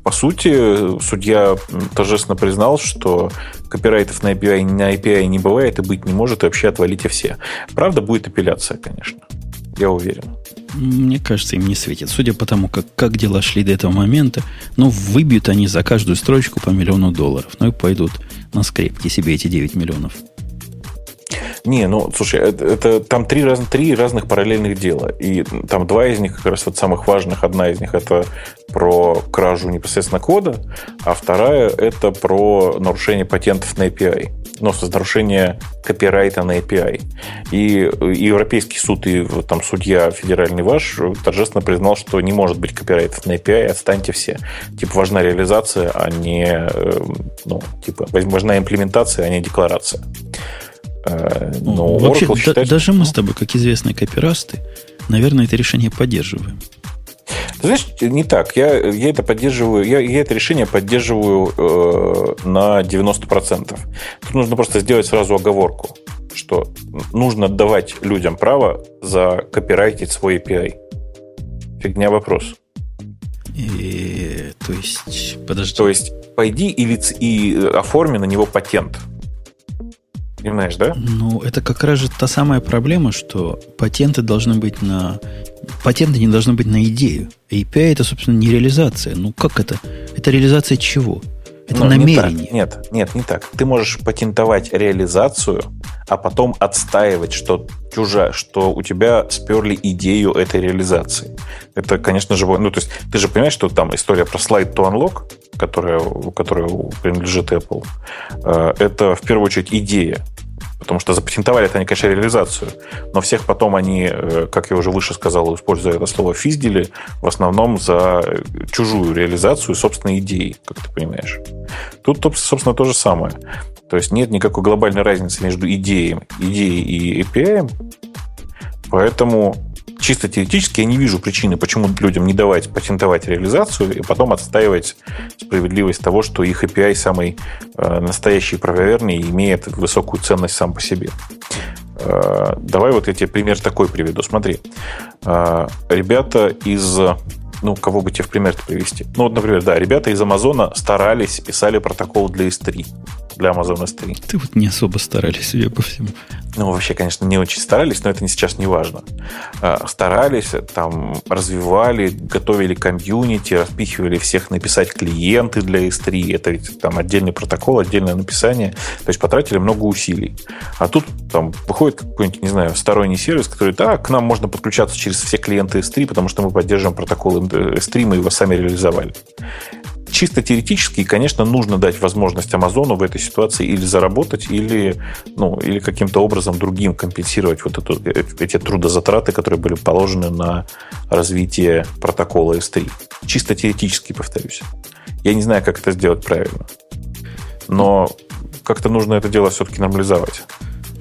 по сути, судья торжественно признал, что копирайтов на API, на API не бывает и быть не может, и вообще отвалите все. Правда, будет апелляция, конечно я уверен. Мне кажется, им не светит. Судя по тому, как, как дела шли до этого момента, ну, выбьют они за каждую строчку по миллиону долларов. Ну и пойдут на скрепки себе эти 9 миллионов. Не, ну, слушай, это, это там три, раз, три разных параллельных дела. И там два из них, как раз вот самых важных, одна из них это про кражу непосредственно кода, а вторая это про нарушение патентов на API. Ну, нарушение копирайта на API. И, и Европейский суд, и там судья федеральный ваш торжественно признал, что не может быть копирайтов на API, отстаньте все. Типа важна реализация, а не э, ну, типа важна имплементация, а не декларация. Э, но ну, Вообще, Oracle считает, да, даже мы с тобой, как известные копирасты, наверное, это решение поддерживаем. Ты знаешь, не так. Я, я это поддерживаю, я, я это решение поддерживаю э, на 90%. Тут нужно просто сделать сразу оговорку, что нужно давать людям право за копирайтить свой API. Фигня вопрос. И, то есть, подожди. То есть, пойди и, лиц, и оформи на него патент. Понимаешь, да? Ну, это как раз же та самая проблема, что патенты должны быть на... Патенты не должны быть на идею. API это, собственно, не реализация. Ну, как это? Это реализация чего? Это ну, намерение. Не нет, нет, не так. Ты можешь патентовать реализацию, а потом отстаивать, что чужа, что у тебя сперли идею этой реализации. Это, конечно же, ну, то есть ты же понимаешь, что там история про слайд to unlock, которая, которая принадлежит Apple, э, это в первую очередь идея. Потому что запатентовали это они, конечно, реализацию. Но всех потом они, э, как я уже выше сказал, используя это слово, физдили в основном за чужую реализацию собственной идеи, как ты понимаешь. Тут, собственно, то же самое. То есть нет никакой глобальной разницы между идеей, идеей и API. Поэтому чисто теоретически я не вижу причины, почему людям не давать патентовать реализацию и потом отстаивать справедливость того, что их API самый э, настоящий правоверный и имеет высокую ценность сам по себе. Э, давай вот я тебе пример такой приведу. Смотри, э, ребята из ну, кого бы тебе в пример привести? Ну, вот, например, да, ребята из Амазона старались, писали протокол для S3 для Amazon S3. Ты вот не особо старались, судя по всему. Ну, вообще, конечно, не очень старались, но это не сейчас не важно. А, старались, там, развивали, готовили комьюнити, распихивали всех написать клиенты для S3. Это ведь там отдельный протокол, отдельное написание. То есть потратили много усилий. А тут там выходит какой-нибудь, не знаю, сторонний сервис, который, да, к нам можно подключаться через все клиенты S3, потому что мы поддерживаем протокол S3, мы его сами реализовали чисто теоретически, конечно, нужно дать возможность Амазону в этой ситуации или заработать, или, ну, или каким-то образом другим компенсировать вот эту, эти трудозатраты, которые были положены на развитие протокола S3. Чисто теоретически, повторюсь. Я не знаю, как это сделать правильно. Но как-то нужно это дело все-таки нормализовать.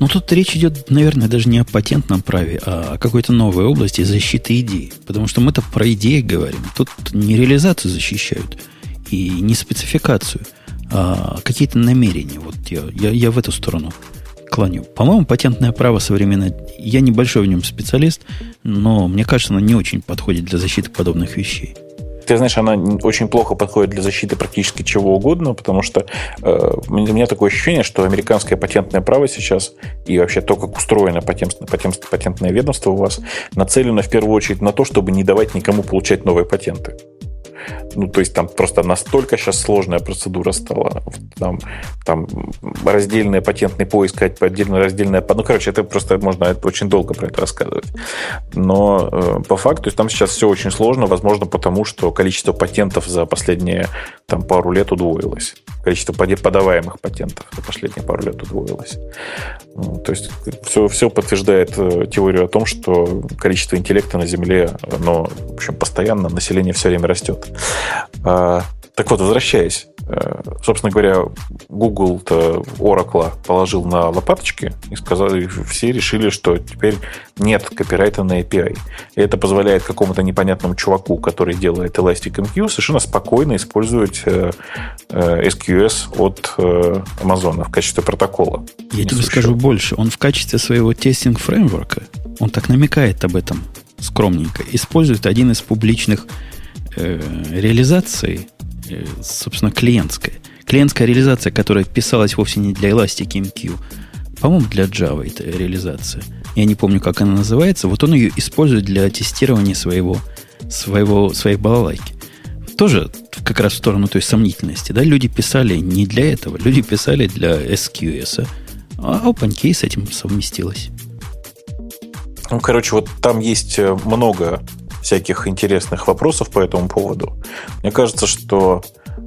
Ну, тут речь идет, наверное, даже не о патентном праве, а о какой-то новой области защиты идей. Потому что мы-то про идеи говорим. Тут не реализацию защищают, и не спецификацию, а какие-то намерения. Вот я, я, я в эту сторону клоню. По-моему, патентное право современное, я небольшой в нем специалист, но мне кажется, оно не очень подходит для защиты подобных вещей ты знаешь, она очень плохо подходит для защиты практически чего угодно, потому что э, у меня такое ощущение, что американское патентное право сейчас и вообще то, как устроено патент, патент, патентное ведомство у вас, нацелено в первую очередь на то, чтобы не давать никому получать новые патенты. Ну, то есть там просто настолько сейчас сложная процедура стала. Там, там раздельный патентный поиск, отдельно раздельная... Ну, короче, это просто можно очень долго про это рассказывать. Но э, по факту, то есть там сейчас все очень сложно, возможно, потому что количество патентов за последние там, пару лет удвоилось. Количество подаваемых патентов за последние пару лет удвоилось. Ну, то есть все, все подтверждает э, теорию о том, что количество интеллекта на Земле, оно, в общем, постоянно, население все время растет. А, так вот, возвращаясь. Э, собственно говоря, Google-то Oracle положил на лопаточки и сказали, все решили, что теперь нет копирайта на API. И это позволяет какому-то непонятному чуваку, который делает ElasticMQ, совершенно спокойно использовать э, э, SQS от Amazon в качестве протокола. Я тебе скажу больше. Он в качестве своего тестинг-фреймворка, он так намекает об этом скромненько, использует один из публичных э, реализации, э, собственно, клиентская. Клиентская реализация, которая писалась вовсе не для Elastic MQ, по-моему, для Java это реализация. Я не помню, как она называется. Вот он ее использует для тестирования своего, своего, своей балалайки. Тоже как раз в сторону той сомнительности. Да? Люди писали не для этого. Люди писали для SQS. А OpenKey с этим совместилась. Ну, короче, вот там есть э, много всяких интересных вопросов по этому поводу. Мне кажется, что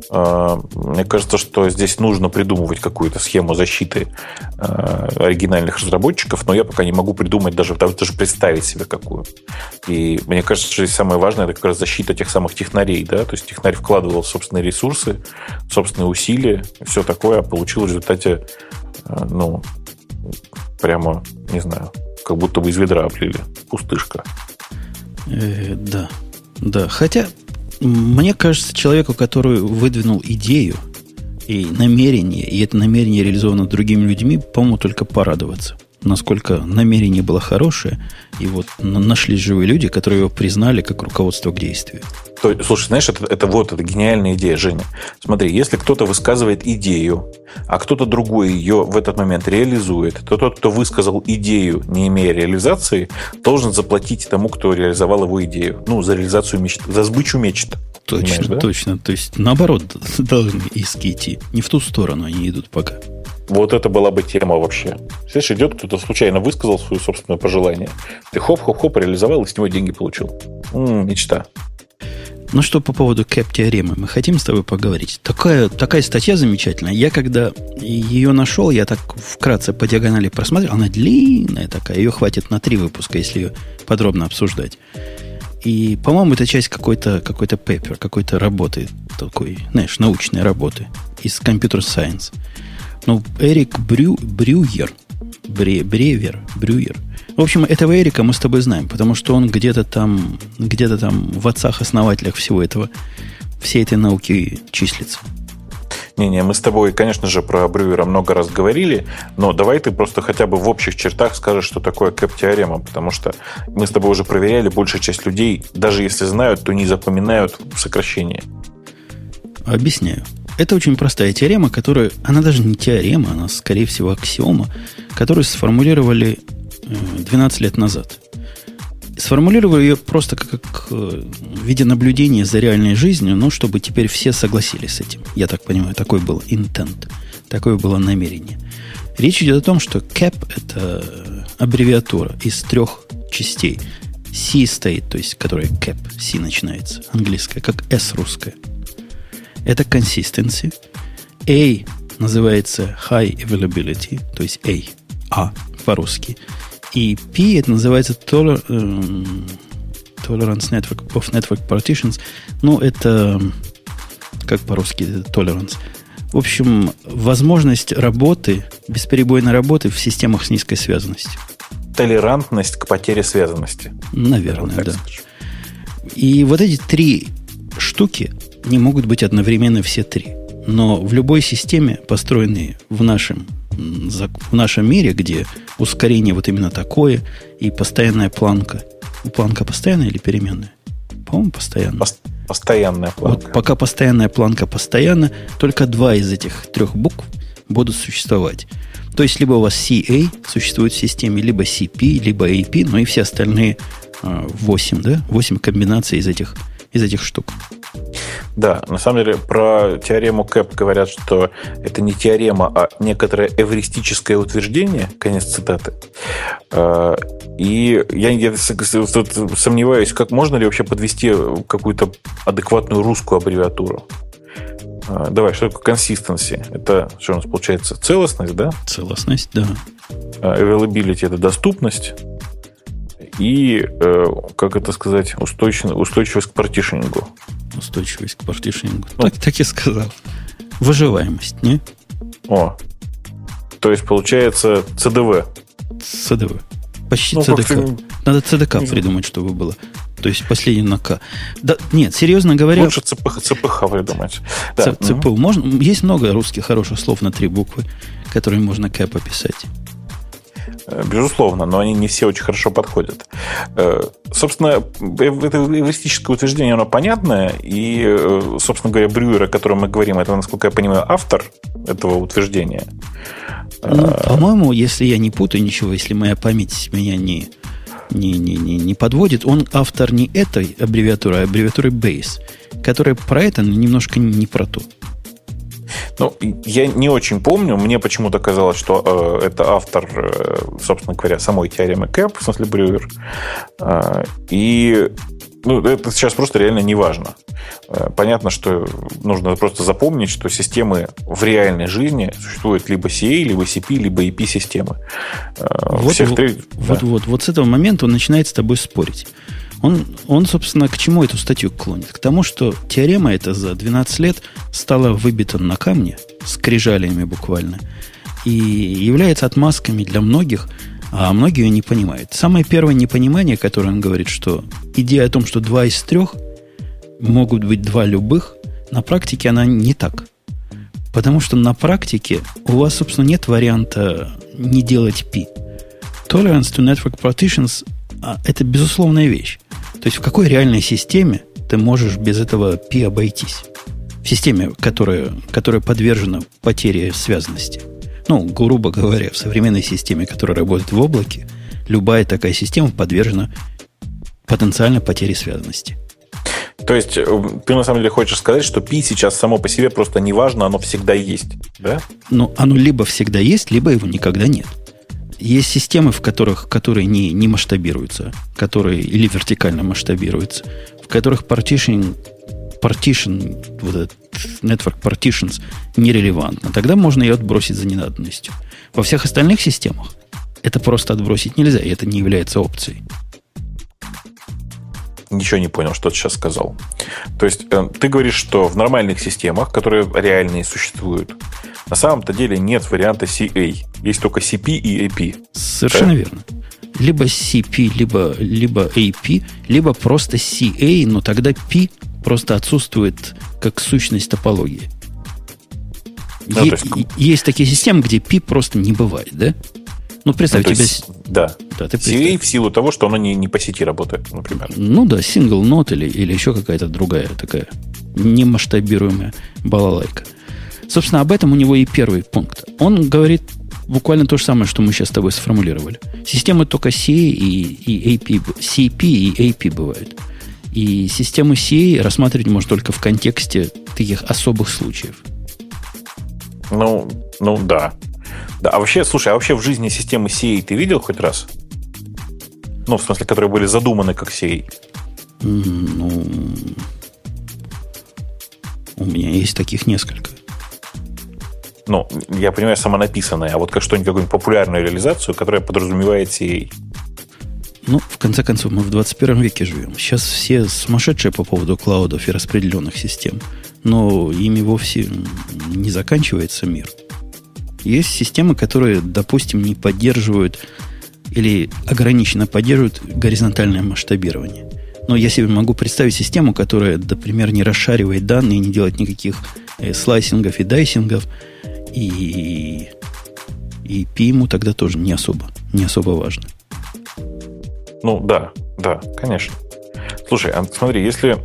э, мне кажется, что здесь нужно придумывать какую-то схему защиты э, оригинальных разработчиков, но я пока не могу придумать даже, даже представить себе какую. И мне кажется, что здесь самое важное это как раз защита тех самых технарей, да, то есть технарь вкладывал собственные ресурсы, собственные усилия, все такое, а получил в результате, ну, прямо, не знаю, как будто бы из ведра облили. Пустышка. Э, да. Да. Хотя, мне кажется, человеку, который выдвинул идею и намерение, и это намерение реализовано другими людьми, по-моему, только порадоваться насколько намерение было хорошее, и вот нашлись живые люди, которые его признали как руководство к действию. То, слушай, знаешь, это, это вот это гениальная идея, Женя. Смотри, если кто-то высказывает идею, а кто-то другой ее в этот момент реализует, то тот, кто высказал идею, не имея реализации, должен заплатить тому, кто реализовал его идею. Ну, за реализацию мечты, за сбычу мечты. Точно, да? точно. То есть, наоборот, должны иски идти. Не в ту сторону они идут пока. Вот это была бы тема вообще. Слышишь, идет кто-то случайно высказал свое собственное пожелание. Ты хоп-хоп-хоп реализовал и с него деньги получил. М-м, мечта. Ну что по поводу кэп-теоремы? Мы хотим с тобой поговорить. Такая, такая статья замечательная. Я когда ее нашел, я так вкратце по диагонали просмотрел. Она длинная такая. Ее хватит на три выпуска, если ее подробно обсуждать. И, по-моему, это часть какой-то какой пейпер, какой-то работы такой, знаешь, научной работы из Science. Ну, Эрик Брю, Брюер, Бре, Бревер, Брюер. В общем, этого Эрика мы с тобой знаем, потому что он где-то там, где-то там в отцах-основателях всего этого, всей этой науки числится. Не-не, мы с тобой, конечно же, про Брюера много раз говорили, но давай ты просто хотя бы в общих чертах скажешь, что такое кэп-теорема, потому что мы с тобой уже проверяли, большая часть людей, даже если знают, то не запоминают сокращение. Объясняю. Это очень простая теорема, которая, она даже не теорема, она, скорее всего, аксиома, которую сформулировали 12 э, лет назад. Сформулировали ее просто как, э, в виде наблюдения за реальной жизнью, но чтобы теперь все согласились с этим. Я так понимаю, такой был intent, такое было намерение. Речь идет о том, что CAP – это аббревиатура из трех частей. C стоит, то есть которая CAP, C начинается, английская, как S русская – это consistency. A называется high availability, то есть A, А по-русски. И P это называется toler, эм, tolerance network of network partitions. Ну, это как по-русски tolerance. В общем, возможность работы, бесперебойной работы в системах с низкой связанностью. Толерантность к потере связанности. Наверное, да. И вот эти три штуки, не могут быть одновременно все три. Но в любой системе, построенной в нашем, в нашем мире, где ускорение вот именно такое и постоянная планка. Планка постоянная или переменная? По-моему, постоянная. постоянная планка. Вот пока постоянная планка постоянна, только два из этих трех букв будут существовать. То есть, либо у вас CA существует в системе, либо CP, либо AP, но и все остальные 8, а, да? 8 комбинаций из этих, из этих штук. Да, на самом деле про теорему Кэп говорят, что это не теорема, а некоторое эвристическое утверждение, конец цитаты. А, и я, я сомневаюсь, как можно ли вообще подвести какую-то адекватную русскую аббревиатуру. А, давай, что такое consistency? Это что у нас получается? Целостность, да? Целостность, да. А, availability – это доступность. И, э, как это сказать, устойчивость к партишенингу. Устойчивость к партишингу. Ну, так, так и сказал. Выживаемость, не? О, то есть получается ЦДВ. ЦДВ. Почти ну, ЦДК. Надо ЦДК придумать, чтобы было. То есть последний на К. Да, нет, серьезно говоря... Лучше ЦПХ, ЦПХ придумать. Да. ЦПУ. Можно, есть много русских хороших слов на три буквы, которые можно К пописать. Э, безусловно, но они не все очень хорошо подходят. Э, собственно, это эвристическое утверждение, оно понятное, и, э, собственно говоря, Брюер, о котором мы говорим, это, насколько я понимаю, автор этого утверждения. Ну, по-моему, если я не путаю ничего, если моя память меня не, не, не, не, не подводит, он автор не этой аббревиатуры, а аббревиатуры Base, которая про это, но немножко не про то. Ну, я не очень помню. Мне почему-то казалось, что э, это автор, э, собственно говоря, самой теоремы Кэп, в смысле Брюер. Э, и ну, это сейчас просто реально не важно. Э, понятно, что нужно просто запомнить, что системы в реальной жизни существуют либо CA, либо CP, либо EP-системы. Э, вот, Всех вот, три... вот, да. вот, вот с этого момента он начинает с тобой спорить. Он, он, собственно, к чему эту статью клонит? К тому, что теорема эта за 12 лет стала выбита на камне, скрижалями буквально, и является отмазками для многих – а многие ее не понимают. Самое первое непонимание, которое он говорит, что идея о том, что два из трех могут быть два любых, на практике она не так. Потому что на практике у вас, собственно, нет варианта не делать P. Tolerance to Network Partitions а, – это безусловная вещь. То есть в какой реальной системе ты можешь без этого P обойтись? В системе, которая, которая подвержена потере связанности – ну, грубо говоря, в современной системе, которая работает в облаке, любая такая система подвержена потенциально потере связанности. То есть э, ты на самом деле хочешь сказать, что пи сейчас само по себе просто не важно, оно всегда есть, да? Ну, оно либо всегда есть, либо его никогда нет. Есть системы, в которых, которые не, не масштабируются, которые или вертикально масштабируются, в которых partition partition, вот этот network partitions нерелевантно, тогда можно ее отбросить за ненадобностью. Во всех остальных системах это просто отбросить нельзя, и это не является опцией. Ничего не понял, что ты сейчас сказал. То есть э, ты говоришь, что в нормальных системах, которые реальные существуют, на самом-то деле нет варианта CA. Есть только CP и AP. Совершенно да? верно. Либо CP, либо, либо AP, либо просто CA, но тогда P просто отсутствует как сущность топологии. Ну, е- есть... есть такие системы, где пи просто не бывает, да? Ну, представь, ну, тебя... Есть, да. да ты CA в силу того, что оно не, не по сети работает, например. Ну да, single node или, или еще какая-то другая такая немасштабируемая балалайка. Собственно, об этом у него и первый пункт. Он говорит буквально то же самое, что мы сейчас с тобой сформулировали. Системы только CA и, и AP, CP и AP бывают. И систему CA рассматривать можно только в контексте таких особых случаев. Ну, ну да. Да, а вообще, слушай, а вообще в жизни системы CA ты видел хоть раз? Ну, в смысле, которые были задуманы как CA? Ну, у меня есть таких несколько. Ну, я понимаю, самонаписанная, а вот как что-нибудь, какую-нибудь популярную реализацию, которая подразумевает CA. Ну, в конце концов, мы в 21 веке живем. Сейчас все сумасшедшие по поводу клаудов и распределенных систем. Но ими вовсе не заканчивается мир. Есть системы, которые, допустим, не поддерживают или ограниченно поддерживают горизонтальное масштабирование. Но я себе могу представить систему, которая, например, не расшаривает данные, не делает никаких э, слайсингов и дайсингов, и, и P ему тогда тоже не особо, не особо важно. Ну, да, да, конечно. Слушай, а смотри, если...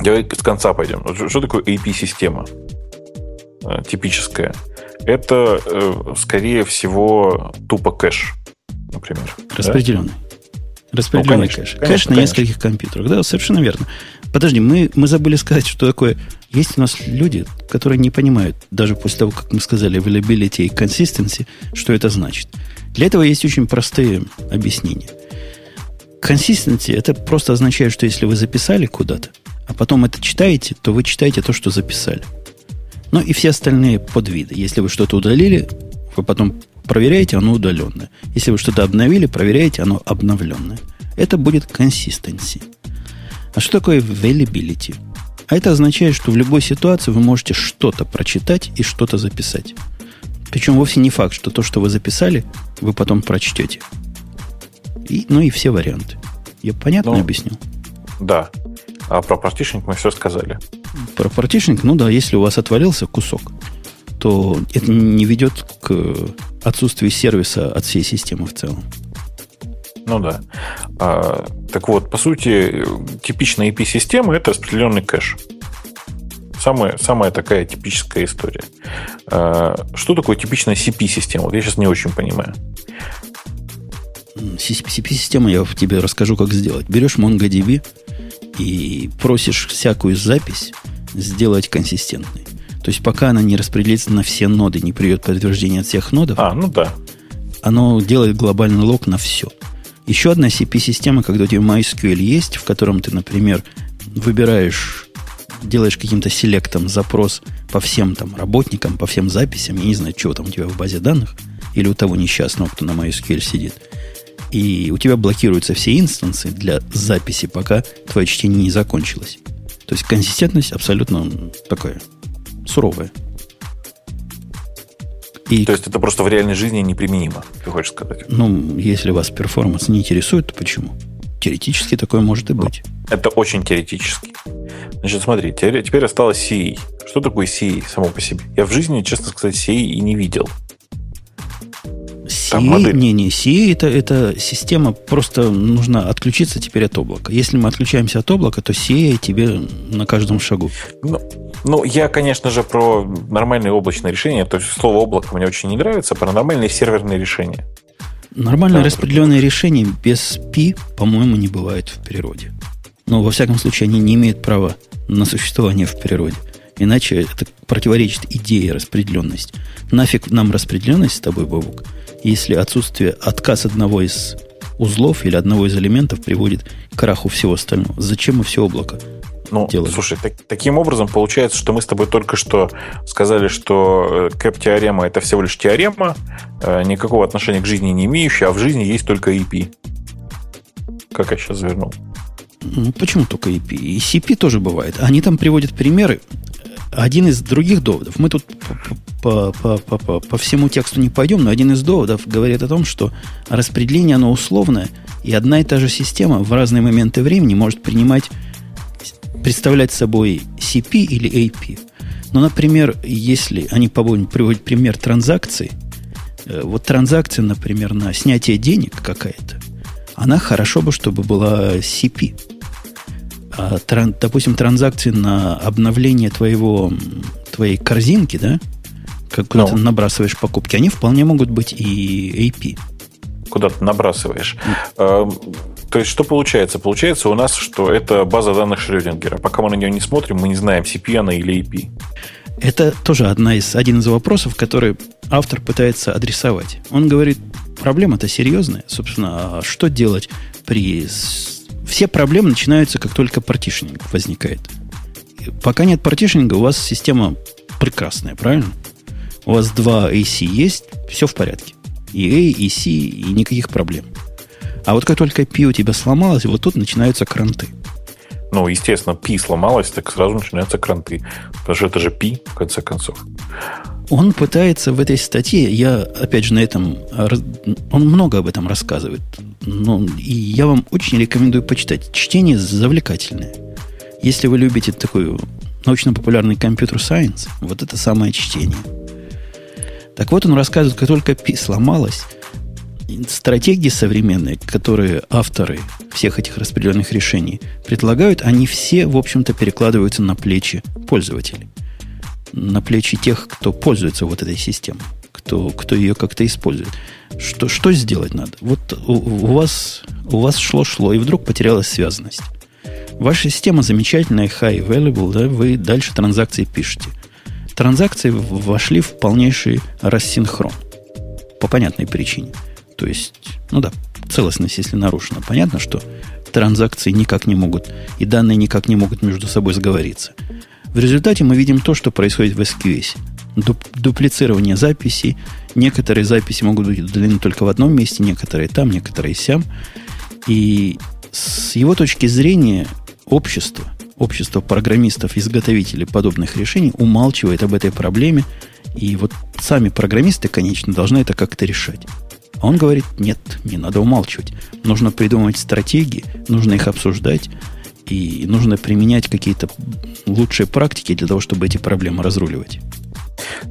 Давай с конца пойдем. Что такое AP-система? Э, типическая. Это, э, скорее всего, тупо кэш, например. Распределенный. Да? Распределенный ну, конечно, кэш. Конечно, кэш на конечно. нескольких компьютерах. Да, совершенно верно. Подожди, мы, мы забыли сказать, что такое... Есть у нас люди, которые не понимают, даже после того, как мы сказали availability и consistency, что это значит. Для этого есть очень простые объяснения – Consistency это просто означает, что если вы записали куда-то, а потом это читаете, то вы читаете то, что записали. Ну и все остальные подвиды. Если вы что-то удалили, вы потом проверяете, оно удаленное. Если вы что-то обновили, проверяете, оно обновленное. Это будет consistency. А что такое availability? А это означает, что в любой ситуации вы можете что-то прочитать и что-то записать. Причем вовсе не факт, что то, что вы записали, вы потом прочтете. И, ну и все варианты. Я понятно ну, объяснил? Да. А про партишнинг мы все сказали. Про партишнинг, ну да, если у вас отвалился кусок, то это не ведет к отсутствию сервиса от всей системы в целом. Ну да. А, так вот, по сути, типичная IP-система это распределенный кэш. Самая, самая такая типическая история. А, что такое типичная CP-система? Вот я сейчас не очень понимаю. CP-система я тебе расскажу, как сделать. Берешь MongoDB и просишь всякую запись сделать консистентной. То То есть пока она не распределится на все ноды, не придет подтверждение от всех нодов. А, ну да. Оно делает глобальный лог на все. Еще одна CP-система, когда у тебя MySQL есть, в котором ты, например, выбираешь, делаешь каким-то селектом запрос по всем там работникам, по всем записям, я не знаю, что там у тебя в базе данных, или у того несчастного, кто на MySQL сидит, и у тебя блокируются все инстансы для записи, пока твое чтение не закончилось. То есть консистентность абсолютно такая суровая. И, То есть это просто в реальной жизни неприменимо, ты хочешь сказать? Ну, если вас перформанс не интересует, то почему? Теоретически такое может и быть. Это очень теоретически. Значит, смотри, теперь осталось CA. Что такое CA само по себе? Я в жизни, честно сказать, CA и не видел. CA, не, не, CA это, это система, просто нужно отключиться теперь от облака. Если мы отключаемся от облака, то CA тебе на каждом шагу. Ну, ну, я, конечно же, про нормальные облачные решения, то есть слово облако мне очень не нравится, про нормальные серверные решения. Нормальное да, распределенное решение без P, по-моему, не бывает в природе. Но, во всяком случае, они не имеют права на существование в природе. Иначе это противоречит идее распределенности. Нафиг нам распределенность с тобой, Бабук, если отсутствие, отказ одного из узлов или одного из элементов приводит к краху всего остального. Зачем мы все облако ну, делаем? Слушай, так, таким образом получается, что мы с тобой только что сказали, что кэп-теорема это всего лишь теорема, э, никакого отношения к жизни не имеющая, а в жизни есть только EP. Как я сейчас завернул? Ну, почему только EP? И CP тоже бывает. Они там приводят примеры один из других доводов, мы тут по, по, по, по, по всему тексту не пойдем, но один из доводов говорит о том, что распределение, оно условное, и одна и та же система в разные моменты времени может принимать, представлять собой CP или AP. Ну, например, если они приводят пример транзакции, э, вот транзакция, например, на снятие денег какая-то, она хорошо бы, чтобы была CP тран, допустим, транзакции на обновление твоего, твоей корзинки, да, как no. ты набрасываешь покупки, они вполне могут быть и AP. Куда ты набрасываешь. Mm. То есть, что получается? Получается у нас, что это база данных Шрёдингера. Пока мы на нее не смотрим, мы не знаем, CP она или AP. Это тоже одна из, один из вопросов, который автор пытается адресовать. Он говорит, проблема-то серьезная. Собственно, а что делать при все проблемы начинаются, как только партишнинг возникает. Пока нет партишнинга, у вас система прекрасная, правильно? У вас два AC есть, все в порядке. И A, и C, и никаких проблем. А вот как только P у тебя сломалось, вот тут начинаются кранты. Ну, естественно, P сломалось, так сразу начинаются кранты. Потому что это же P, в конце концов. Он пытается в этой статье, я опять же на этом, он много об этом рассказывает. Ну, и я вам очень рекомендую почитать. Чтение завлекательное. Если вы любите такой научно-популярный компьютер сайенс, вот это самое чтение. Так вот, он рассказывает, как только Пи сломалась, стратегии современные, которые авторы всех этих распределенных решений предлагают, они все, в общем-то, перекладываются на плечи пользователей на плечи тех, кто пользуется вот этой системой, кто, кто ее как-то использует. Что, что сделать надо? Вот у, у вас у вас шло-шло, и вдруг потерялась связанность. Ваша система замечательная, high available, да, вы дальше транзакции пишете. Транзакции вошли в полнейший рассинхрон. По понятной причине. То есть, ну да, целостность, если нарушена. Понятно, что транзакции никак не могут, и данные никак не могут между собой сговориться. В результате мы видим то, что происходит в SQS. дуплицирование записей. Некоторые записи могут быть удалены только в одном месте, некоторые там, некоторые сям. И с его точки зрения общество, общество программистов, изготовителей подобных решений умалчивает об этой проблеме. И вот сами программисты, конечно, должны это как-то решать. А он говорит, нет, не надо умалчивать. Нужно придумывать стратегии, нужно их обсуждать, и нужно применять какие-то лучшие практики для того, чтобы эти проблемы разруливать.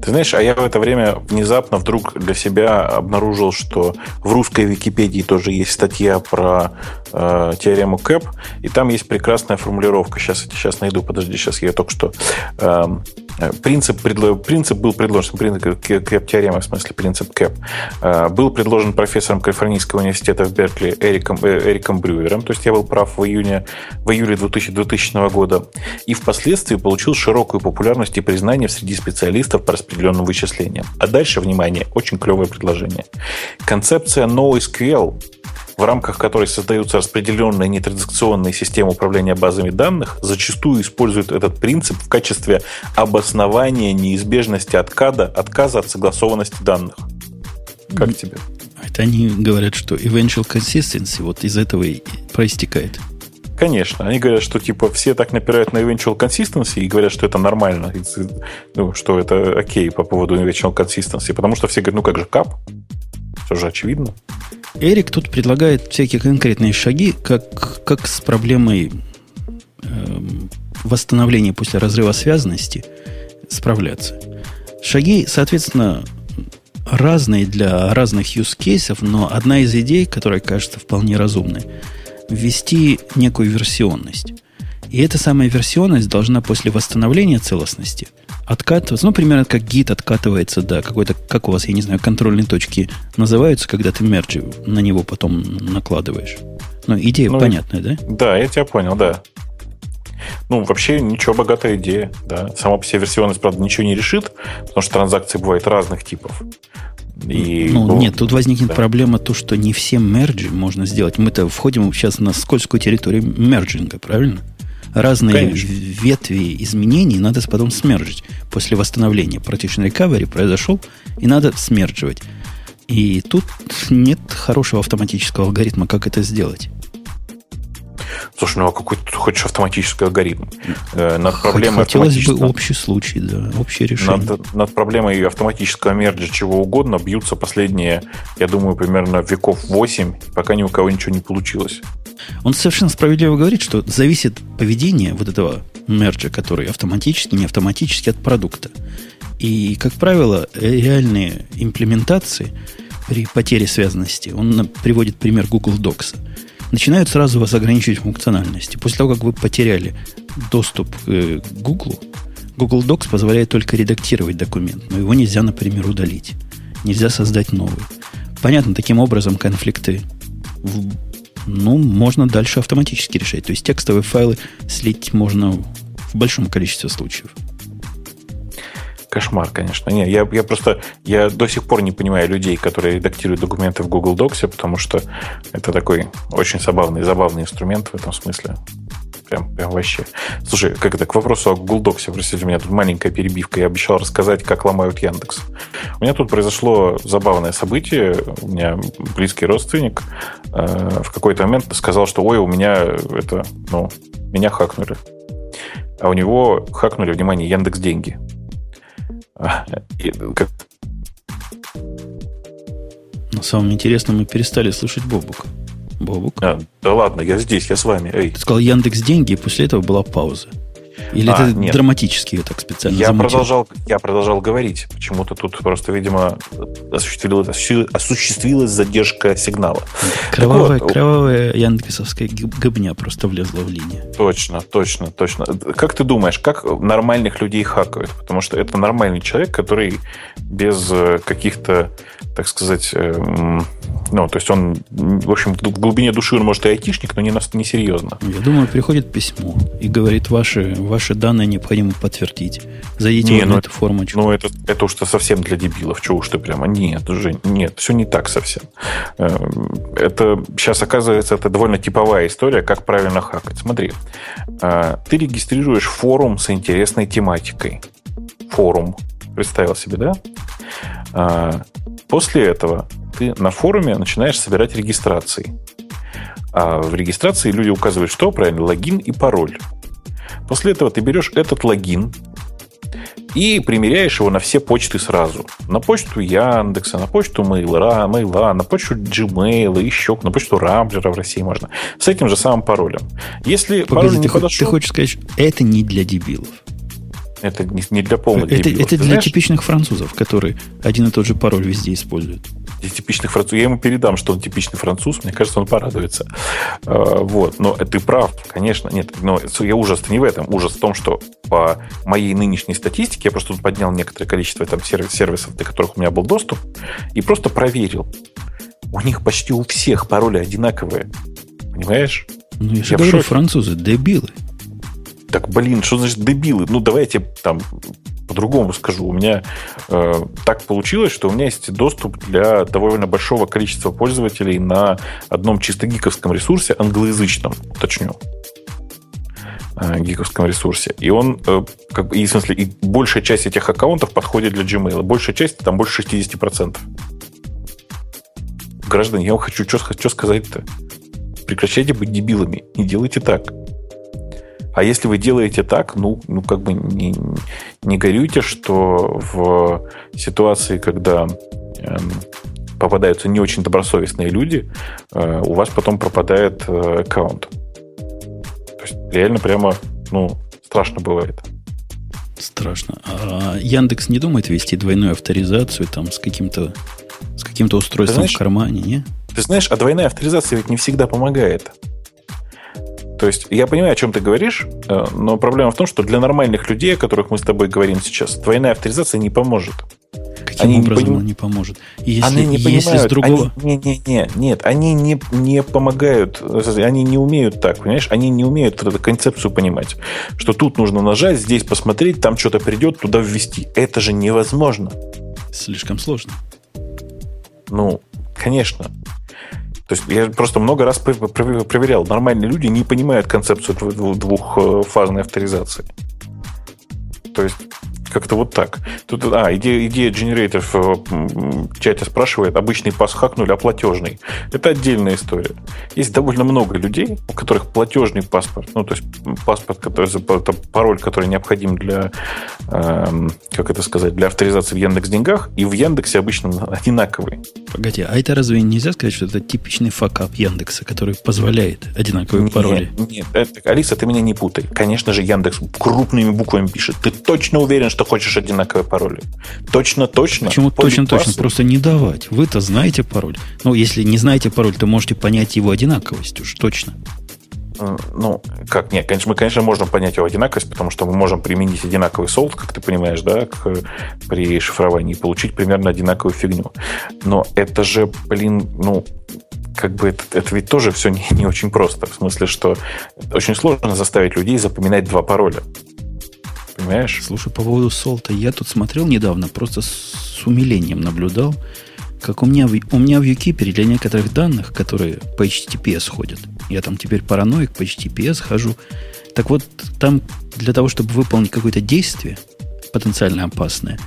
Ты знаешь, а я в это время внезапно вдруг для себя обнаружил, что в русской Википедии тоже есть статья про э, теорему Кэп, и там есть прекрасная формулировка. Сейчас, сейчас найду, подожди, сейчас я только что... Э, Э, принцип, принцип был предложен, принцип кэп-теорема, в смысле принцип кэп, э, был предложен профессором Калифорнийского университета в Беркли Эриком, э, Эриком Брюером, то есть я был прав в, июне, в июле 2000, 2000 года, и впоследствии получил широкую популярность и признание среди специалистов по распределенным вычислениям. А дальше, внимание, очень клевое предложение. Концепция NoSQL в рамках которой создаются распределенные нетрадиционные системы управления базами данных, зачастую используют этот принцип в качестве обоснования неизбежности отказа, отказа от согласованности данных. Как тебе? Это они говорят, что eventual consistency вот из этого и проистекает. Конечно. Они говорят, что типа все так напирают на eventual consistency и говорят, что это нормально, ну, что это окей по поводу eventual consistency, потому что все говорят, ну как же кап? Все же очевидно. Эрик тут предлагает всякие конкретные шаги, как, как с проблемой э, восстановления после разрыва связанности справляться. Шаги, соответственно, разные для разных use cases, но одна из идей, которая кажется вполне разумной, ввести некую версионность. И эта самая версионность должна после восстановления целостности откатываться, ну, примерно как гид откатывается до какой-то, как у вас, я не знаю, контрольные точки называются, когда ты мерджи на него потом накладываешь. Ну, идея ну, понятная, да? Да, я тебя понял, да. Ну, вообще, ничего, богатая идея, да. Сама по себе версионность, правда, ничего не решит, потому что транзакции бывают разных типов. И, ну, ну, нет, тут возникнет да. проблема то, что не все мерджи можно сделать. Мы-то входим сейчас на скользкую территорию мерджинга, правильно? Разные Конечно. ветви изменений надо потом смержить. После восстановления partition recovery произошел, и надо смердживать. И тут нет хорошего автоматического алгоритма, как это сделать. Слушай, ну а какой хочешь автоматический алгоритм? Э, над проблемой Хотелось бы общий случай, да, общее решение. Над, над проблемой автоматического мерджа чего угодно бьются последние, я думаю, примерно веков 8, пока ни у кого ничего не получилось. Он совершенно справедливо говорит, что зависит поведение вот этого мерджа, который автоматически, не автоматически от продукта. И, как правило, реальные имплементации при потере связанности, он приводит пример Google Docs, начинают сразу вас ограничивать функциональности. После того, как вы потеряли доступ к Google, Google Docs позволяет только редактировать документ, но его нельзя, например, удалить. Нельзя создать новый. Понятно, таким образом конфликты ну, можно дальше автоматически решать. То есть текстовые файлы слить можно в большом количестве случаев. Кошмар, конечно. Не, я, я просто я до сих пор не понимаю людей, которые редактируют документы в Google Docs, потому что это такой очень забавный, забавный инструмент в этом смысле. Прям, прям вообще. Слушай, как это, к вопросу о Google Docs, простите, у меня тут маленькая перебивка. Я обещал рассказать, как ломают Яндекс. У меня тут произошло забавное событие. У меня близкий родственник э, в какой-то момент сказал, что ой, у меня это, ну, меня хакнули. А у него хакнули, внимание, Яндекс деньги. И, как... Но самым интересным мы перестали слышать Бобука. Бобук. А, да ладно, я здесь, я с вами. Эй. Ты сказал Яндекс деньги, и после этого была пауза. Или а, это нет. драматически ее так специально я продолжал, я продолжал говорить. Почему-то тут просто, видимо, осуществилась, осуществилась задержка сигнала. Кровавая, вот, кровавая яндексовская гобня просто влезла в линию. Точно, точно, точно. Как ты думаешь, как нормальных людей хакают? Потому что это нормальный человек, который без э, каких-то, так сказать, эм, ну, то есть он, в общем, в глубине души он может и айтишник, но не, не серьезно. Я думаю, приходит письмо и говорит, ваши, ваши данные необходимо подтвердить. Зайдите не, вот ну, на эту формочку. Ну, это, это уж совсем для дебилов. Чего уж ты прямо? Нет, уже нет, все не так совсем. Эм, это сейчас, оказывается, это довольно типовая история, как правильно хакать. Смотри, э, ты регистрируешь форум с интересной тематикой. Форум. Представил себе, да? Э, после этого ты на форуме начинаешь собирать регистрации. А в регистрации люди указывают, что правильно, логин и пароль. После этого ты берешь этот логин и примеряешь его на все почты сразу. На почту Яндекса, на почту Мейла, Мейла на почту Gmail, еще на почту Рамблера в России можно. С этим же самым паролем. Если Погоди, пароль не ты подошел... Ты хочешь сказать, что это не для дебилов? Это не, для полных это, дебилов. Это для знаешь? типичных французов, которые один и тот же пароль везде используют. типичных французов. Я ему передам, что он типичный француз. Мне кажется, он порадуется. Э, вот. Но ты прав, конечно. Нет, но я ужас не в этом. Ужас в том, что по моей нынешней статистике я просто поднял некоторое количество там сервисов, до которых у меня был доступ, и просто проверил. У них почти у всех пароли одинаковые. Понимаешь? Ну, я же я говорю, французы дебилы. Так, блин, что значит дебилы? Ну, давайте там по-другому скажу. У меня э, так получилось, что у меня есть доступ для довольно большого количества пользователей на одном чисто гиковском ресурсе, англоязычном, уточню. Э, гиковском ресурсе. И он, э, как бы, и, в смысле, и большая часть этих аккаунтов подходит для Gmail. Большая часть, там больше 60%. Граждане, я вам хочу что, сказать-то? Прекращайте быть дебилами. Не делайте так. А если вы делаете так, ну, ну как бы не, не горюйте, что в ситуации, когда эм, попадаются не очень добросовестные люди, э, у вас потом пропадает э, аккаунт. То есть реально прямо, ну, страшно бывает. Страшно. А Яндекс не думает вести двойную авторизацию там с каким-то с каким-то устройством знаешь, в кармане, не? Ты знаешь, а двойная авторизация ведь не всегда помогает. То есть я понимаю, о чем ты говоришь, э, но проблема в том, что для нормальных людей, о которых мы с тобой говорим сейчас, двойная авторизация не поможет. Каким они образом не, поним... не поможет? Если, они не если понимают, с другого... Они, не, не, не, нет, они не, не помогают, они не умеют так, понимаешь? Они не умеют эту концепцию понимать, что тут нужно нажать, здесь посмотреть, там что-то придет, туда ввести. Это же невозможно. Слишком сложно. Ну, конечно. То есть я просто много раз проверял. Нормальные люди не понимают концепцию двухфазной авторизации. То есть как-то вот так. Тут, а, идея, идея генераторов э, в чате спрашивает, обычный пас хакнули, а платежный. Это отдельная история. Есть довольно много людей, у которых платежный паспорт, ну, то есть паспорт, который, это пароль, который необходим для, э, как это сказать, для авторизации в Яндекс Деньгах, и в Яндексе обычно одинаковый. Погоди, а это разве нельзя сказать, что это типичный факап Яндекса, который позволяет одинаковые нет, пароли? Нет, это, Алиса, ты меня не путай. Конечно же, Яндекс крупными буквами пишет. Ты точно уверен, что хочешь одинаковые пароли. Точно, точно. Почему точно, точно? Просто не давать. Вы-то знаете пароль. Ну, если не знаете пароль, то можете понять его одинаковость уж точно. Ну, как, нет, конечно, мы, конечно, можем понять его одинаковость, потому что мы можем применить одинаковый солд, как ты понимаешь, да, к, при шифровании и получить примерно одинаковую фигню. Но это же, блин, ну, как бы это, это ведь тоже все не, не очень просто. В смысле, что очень сложно заставить людей запоминать два пароля. Понимаешь? Слушай, по поводу солта, я тут смотрел недавно, просто с умилением наблюдал, как у меня, у меня в Юкипере для некоторых данных, которые по HTTPS ходят, я там теперь параноик по HTTPS хожу, так вот, там для того, чтобы выполнить какое-то действие, потенциально опасное,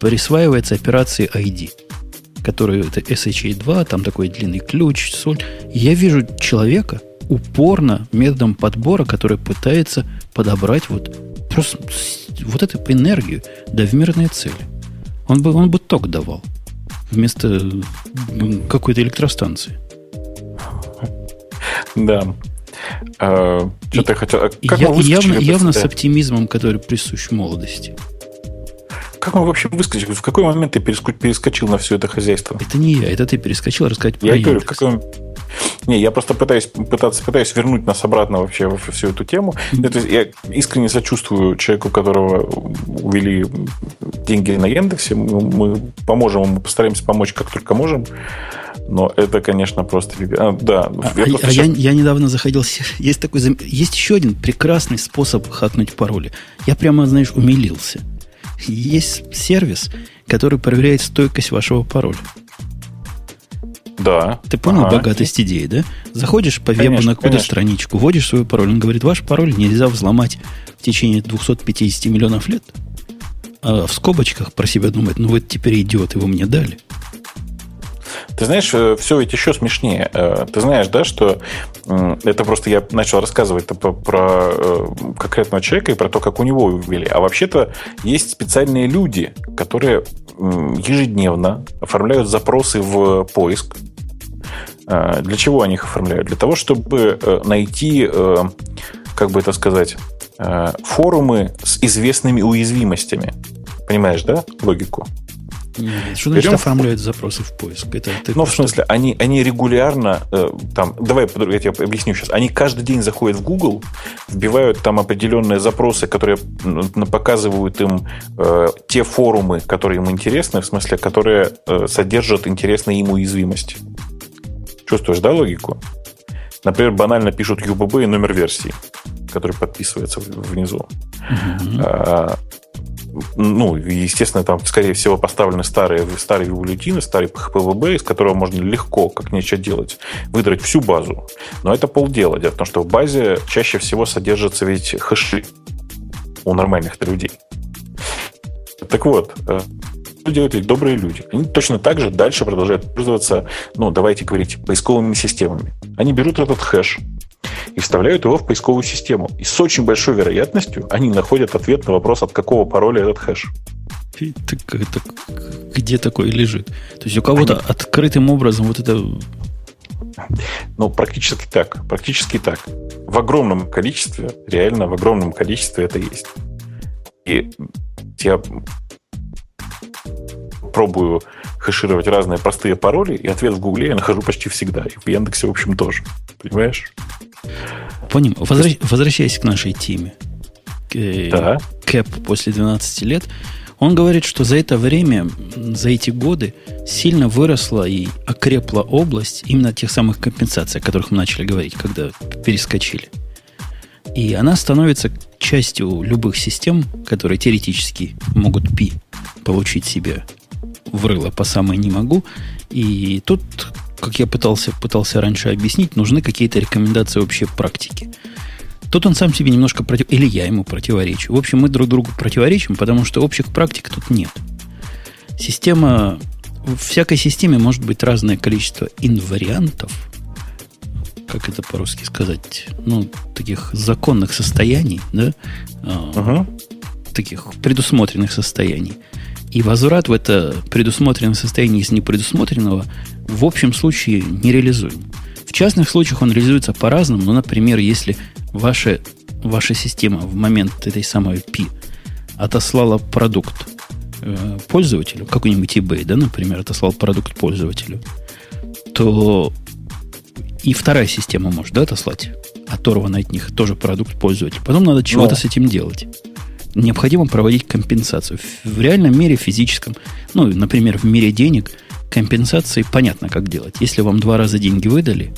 присваивается операции ID, который это SHA-2, там такой длинный ключ, соль. я вижу человека упорно методом подбора, который пытается подобрать вот Просто вот эту энергию, да в мирные цели. Он бы, он бы ток давал вместо какой-то электростанции. Да. А, что ты хотел? А я, явно, явно с оптимизмом, который присущ молодости. Как мы вообще выскочили? В какой момент ты перескочил на все это хозяйство? Это не я, это ты перескочил рассказать про Я говорю, в каком... Не, я просто пытаюсь, пытаться, пытаюсь вернуть нас обратно вообще во всю эту тему. Mm-hmm. я искренне сочувствую человеку, которого увели деньги на Яндексе. Мы, мы поможем ему, постараемся помочь как только можем. Но это, конечно, просто... А, да. А, я, а сейчас... я, я недавно заходил... Есть, такой, есть еще один прекрасный способ хакнуть пароли. Я прямо, знаешь, умилился. Есть сервис, который проверяет стойкость вашего пароля. Да. Ты понял ага. богатость идеи, да? Заходишь по вебу на какую-то страничку, вводишь свой пароль, он говорит, ваш пароль нельзя взломать в течение 250 миллионов лет. А в скобочках про себя думает, ну вы теперь идиоты, вы мне дали. Ты знаешь, э, все ведь еще смешнее. Э, ты знаешь, да, что это просто я начал рассказывать про, э, конкретного человека и про то, как у него ввели. А вообще-то есть специальные люди, которые ежедневно оформляют запросы в поиск. Для чего они их оформляют? Для того, чтобы найти, как бы это сказать, форумы с известными уязвимостями. Понимаешь, да, логику? Нет, что значит Берем... оформляют запросы в поиск? Это, это ну, в смысле, они, они регулярно, э, там, давай я тебе объясню сейчас, они каждый день заходят в Google, вбивают там определенные запросы, которые показывают им э, те форумы, которые им интересны, в смысле, которые э, содержат интересные им уязвимости. Чувствуешь, да, логику? Например, банально пишут UBB и номер версии, который подписывается внизу. Mm-hmm ну, естественно, там, скорее всего, поставлены старые, старые бюллетины, старый PHPVB, из которого можно легко, как нечего делать, выдрать всю базу. Но это полдела. Дело в том, что в базе чаще всего содержатся ведь хэши у нормальных людей. Так вот, э, что делают эти добрые люди? Они точно так же дальше продолжают пользоваться, ну, давайте говорить, поисковыми системами. Они берут этот хэш, и вставляют его в поисковую систему. И с очень большой вероятностью они находят ответ на вопрос, от какого пароля этот хэш. Так, это, где такое лежит? То есть у кого-то они... открытым образом вот это... Ну, практически так. Практически так. В огромном количестве, реально в огромном количестве это есть. И я пробую хэшировать разные простые пароли, и ответ в Гугле я нахожу почти всегда. И в Яндексе, в общем, тоже. Понимаешь? Поним. Возвращ... Возвращаясь к нашей теме. Да. Кэп после 12 лет. Он говорит, что за это время, за эти годы сильно выросла и окрепла область именно тех самых компенсаций, о которых мы начали говорить, когда перескочили. И она становится частью любых систем, которые теоретически могут пи получить себе в рыло по самой не могу. И тут как я пытался, пытался раньше объяснить, нужны какие-то рекомендации общей практики. Тут он сам себе немножко против... Или я ему противоречу. В общем, мы друг другу противоречим, потому что общих практик тут нет. Система... В всякой системе может быть разное количество инвариантов, как это по-русски сказать, ну, таких законных состояний, да, uh-huh. таких предусмотренных состояний. И возврат в это предусмотренное состояние из непредусмотренного в общем случае не реализуем. В частных случаях он реализуется по-разному. Ну, например, если ваша, ваша система в момент этой самой P отослала продукт э, пользователю, какой-нибудь eBay, да, например, отослал продукт пользователю, то и вторая система может да, отослать оторванный от них тоже продукт пользователя. Потом надо чего-то с этим делать необходимо проводить компенсацию. В реальном мире физическом, ну, например, в мире денег, компенсации понятно, как делать. Если вам два раза деньги выдали,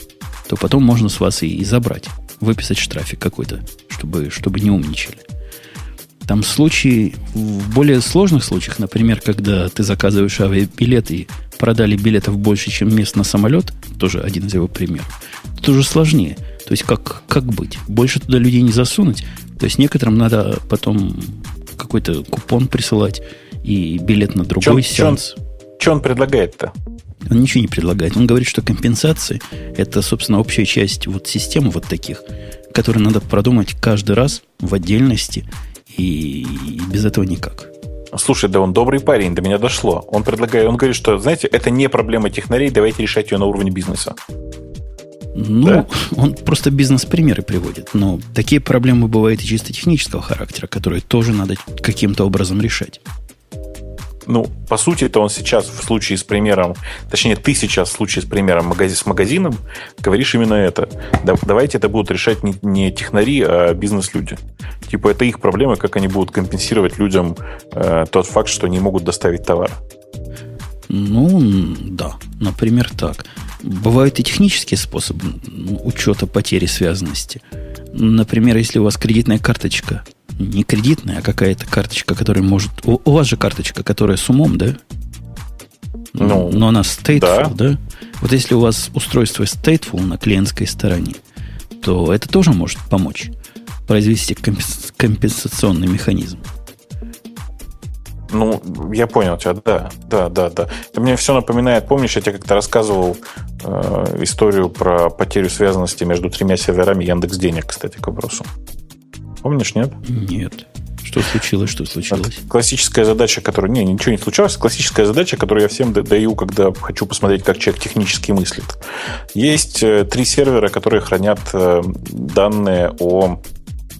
то потом можно с вас и, и забрать, выписать штрафик какой-то, чтобы, чтобы не умничали. Там случаи, в более сложных случаях, например, когда ты заказываешь авиабилет и продали билетов больше, чем мест на самолет, тоже один из его примеров, тут уже сложнее. То есть как, как быть? Больше туда людей не засунуть, то есть некоторым надо потом какой-то купон присылать и билет на другой Чё, сеанс. Что он, предлагает-то? Он ничего не предлагает. Он говорит, что компенсации – это, собственно, общая часть вот системы вот таких, которые надо продумать каждый раз в отдельности, и без этого никак. Слушай, да он добрый парень, до меня дошло. Он предлагает, он говорит, что, знаете, это не проблема технарей, давайте решать ее на уровне бизнеса. Ну, да? он просто бизнес-примеры приводит. Но такие проблемы бывают и чисто технического характера, которые тоже надо каким-то образом решать. Ну, по сути, это он сейчас в случае с примером, точнее, ты сейчас в случае с примером магазин, с магазином говоришь именно это. Да, давайте это будут решать не, не технари, а бизнес-люди. Типа, это их проблемы, как они будут компенсировать людям э, тот факт, что они могут доставить товар. Ну, да, например, так. Бывают и технические способы учета потери связанности. Например, если у вас кредитная карточка, не кредитная, а какая-то карточка, которая может... У, у вас же карточка, которая с умом, да? Ну, Но она stateful, да. да? Вот если у вас устройство stateful на клиентской стороне, то это тоже может помочь произвести компенсационный механизм. Ну, я понял тебя, да, да, да, да. Это мне все напоминает, помнишь, я тебе как-то рассказывал э, историю про потерю связанности между тремя серверами Яндекс Денег, кстати, к вопросу. Помнишь, нет? Нет. Что случилось, что случилось? Классическая задача, которая... Не, ничего не случалось. Классическая задача, которую я всем даю, когда хочу посмотреть, как человек технически мыслит. Есть э, три сервера, которые хранят э, данные о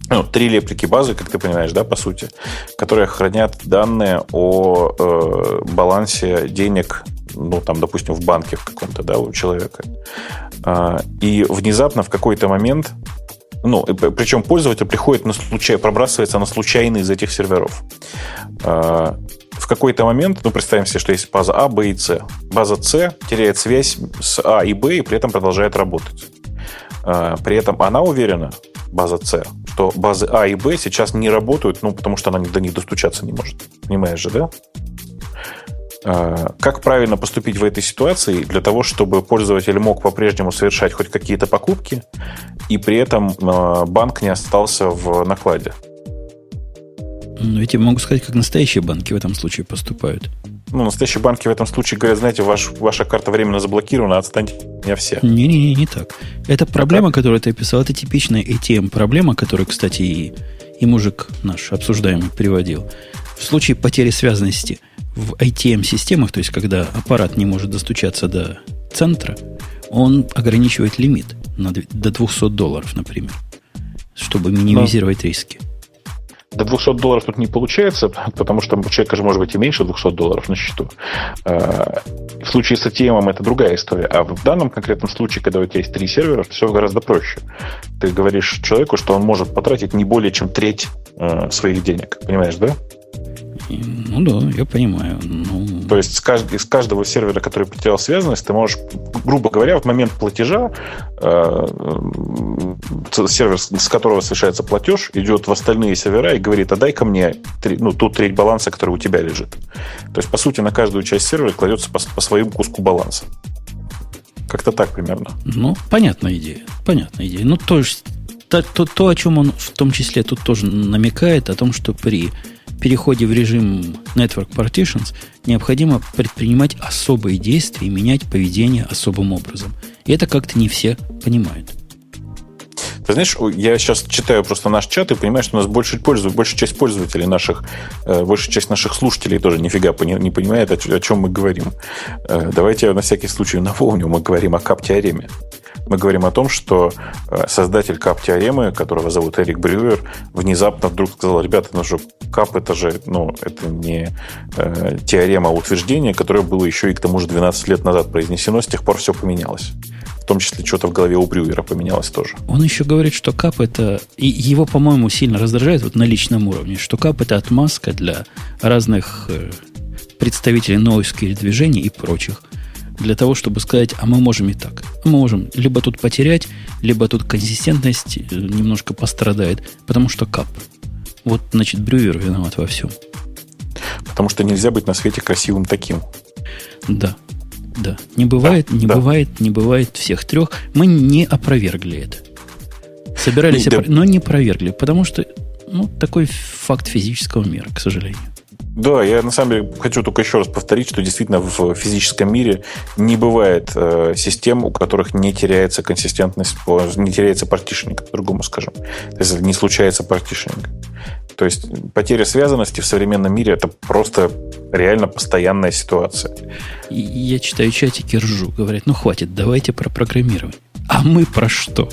ну, три реплики базы, как ты понимаешь, да, по сути, которые хранят данные о э, балансе денег, ну, там, допустим, в банке в каком-то, да, у человека. Э, и внезапно в какой-то момент, ну, причем пользователь приходит на случай, пробрасывается на случайный из этих серверов. Э, в какой-то момент, ну, представим себе, что есть база А, Б и С. База С теряет связь с А и Б и при этом продолжает работать. Э, при этом она уверена, база С, что базы А и Б сейчас не работают, ну, потому что она до них достучаться не может. Понимаешь же, да? А, как правильно поступить в этой ситуации для того, чтобы пользователь мог по-прежнему совершать хоть какие-то покупки, и при этом а, банк не остался в накладе? Ну, я тебе могу сказать, как настоящие банки в этом случае поступают ну, настоящие банки в этом случае говорят, знаете, ваш, ваша карта временно заблокирована, отстаньте меня все. Не-не-не, не так. Это проблема, так? которую ты описал, это типичная ATM-проблема, которую, кстати, и, и мужик наш обсуждаемый приводил. В случае потери связанности в ATM-системах, то есть когда аппарат не может достучаться до центра, он ограничивает лимит на, до 200 долларов, например, чтобы минимизировать Но. риски. До 200 долларов тут не получается, потому что у человека же может быть и меньше 200 долларов на счету. А, в случае с ATM это другая история. А в данном конкретном случае, когда у тебя есть три сервера, все гораздо проще. Ты говоришь человеку, что он может потратить не более чем треть э, своих денег. Понимаешь, да? Ну да, я понимаю. Ну... То есть из каждого сервера, который потерял связанность, ты можешь, грубо говоря, в момент платежа э, сервер, с которого совершается платеж, идет в остальные сервера и говорит, а дай-ка мне ну, ту треть баланса, который у тебя лежит. То есть, по сути, на каждую часть сервера кладется по, по своему куску баланса. Как-то так примерно. Ну, понятная идея. Понятная идея. Ну, то есть, то, то, то, о чем он в том числе тут тоже намекает, о том, что при переходе в режим Network Partitions необходимо предпринимать особые действия и менять поведение особым образом. И это как-то не все понимают. Ты знаешь, я сейчас читаю просто наш чат и понимаю, что у нас большая, пользователей, большая часть пользователей наших, э, большая часть наших слушателей тоже нифига не понимает, о чем мы говорим. Э, давайте я на всякий случай напомню, мы говорим о кап-теореме. Мы говорим о том, что э, создатель кап-теоремы, которого зовут Эрик Брюер, внезапно вдруг сказал, ребята, ну что, кап это же, ну, это не теорема, а утверждение, которое было еще и к тому же 12 лет назад произнесено, с тех пор все поменялось. В том числе что-то в голове у Брюера поменялось тоже. Он еще говорит, что кап это... И его, по-моему, сильно раздражает вот на личном уровне, что кап это отмазка для разных э, представителей ноускиль движений и прочих для того, чтобы сказать, а мы можем и так. Мы можем либо тут потерять, либо тут консистентность э, немножко пострадает, потому что кап. Вот, значит, Брювер виноват во всем. Потому что нельзя быть на свете красивым таким. Да, да. Не бывает, да, не да. бывает, не бывает всех трех. Мы не опровергли это. Собирались, да. опро... но не опровергли, потому что ну, такой факт физического мира, к сожалению. Да, я на самом деле хочу только еще раз повторить, что действительно в физическом мире не бывает э, систем, у которых не теряется консистентность, не теряется партишнинг, по-другому скажем. То есть не случается партишнинг. То есть потеря связанности в современном мире это просто реально постоянная ситуация. Я читаю чатики, ржу. Говорят, ну хватит, давайте про программирование. А мы про что?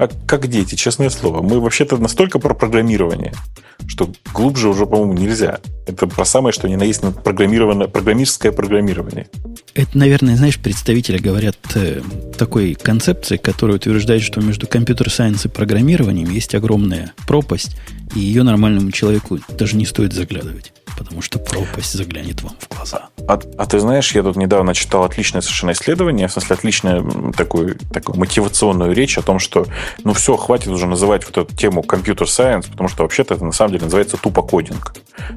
А как дети, честное слово. Мы вообще-то настолько про программирование, что глубже уже, по-моему, нельзя. Это про самое, что ни на есть программированное, программистское программирование. Это, наверное, знаешь, представители говорят э, такой концепции, которая утверждает, что между компьютер-сайенс и программированием есть огромная пропасть, и ее нормальному человеку даже не стоит заглядывать потому что пропасть заглянет вам в глаза. А, а ты знаешь, я тут недавно читал отличное совершенно исследование, в смысле отличную такую, такую мотивационную речь о том, что ну все, хватит уже называть вот эту тему компьютер сайенс, потому что вообще-то это на самом деле называется тупо кодинг.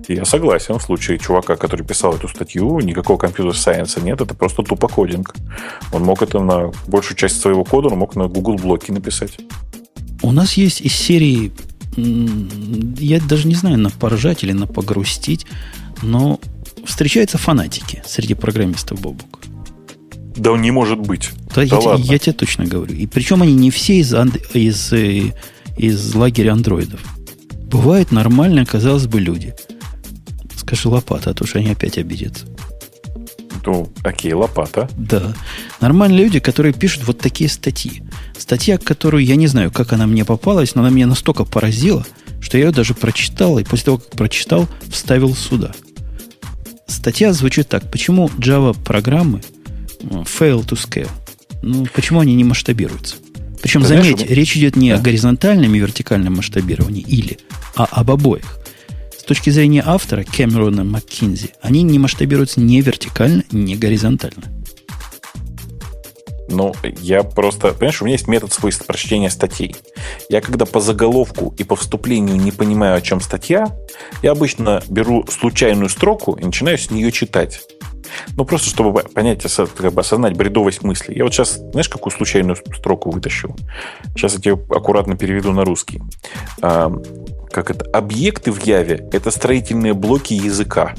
И я согласен, в случае чувака, который писал эту статью, никакого компьютер сайенса нет, это просто тупо кодинг. Он мог это на большую часть своего кода, он мог на Google блоки написать. У нас есть из серии я даже не знаю, на поржать или на погрустить, но встречаются фанатики среди программистов Бобук. Да он не может быть. Да, да я, ладно. я тебе точно говорю. И причем они не все из, из, э, из лагеря андроидов. Бывают нормальные, казалось бы, люди. Скажи лопата, а то что они опять обидятся. Ну, окей, лопата. Да. Нормальные люди, которые пишут вот такие статьи. Статья, которую я не знаю, как она мне попалась, но она меня настолько поразила, что я ее даже прочитал, и после того, как прочитал, вставил сюда. Статья звучит так. Почему Java программы э, fail to scale? Ну, почему они не масштабируются? Причем, Ты заметь, знаешь, речь идет не да. о горизонтальном и вертикальном масштабировании или, а об обоих. С точки зрения автора Кэмерона Маккинзи, они не масштабируются ни вертикально, ни горизонтально. Ну, я просто, понимаешь, у меня есть метод свой прочтения статей. Я когда по заголовку и по вступлению не понимаю, о чем статья, я обычно беру случайную строку и начинаю с нее читать. Ну, просто чтобы понять, как бы осознать бредовость мысли. Я вот сейчас, знаешь, какую случайную строку вытащил? Сейчас я тебе аккуратно переведу на русский. А, как это? Объекты в Яве – это строительные блоки языка.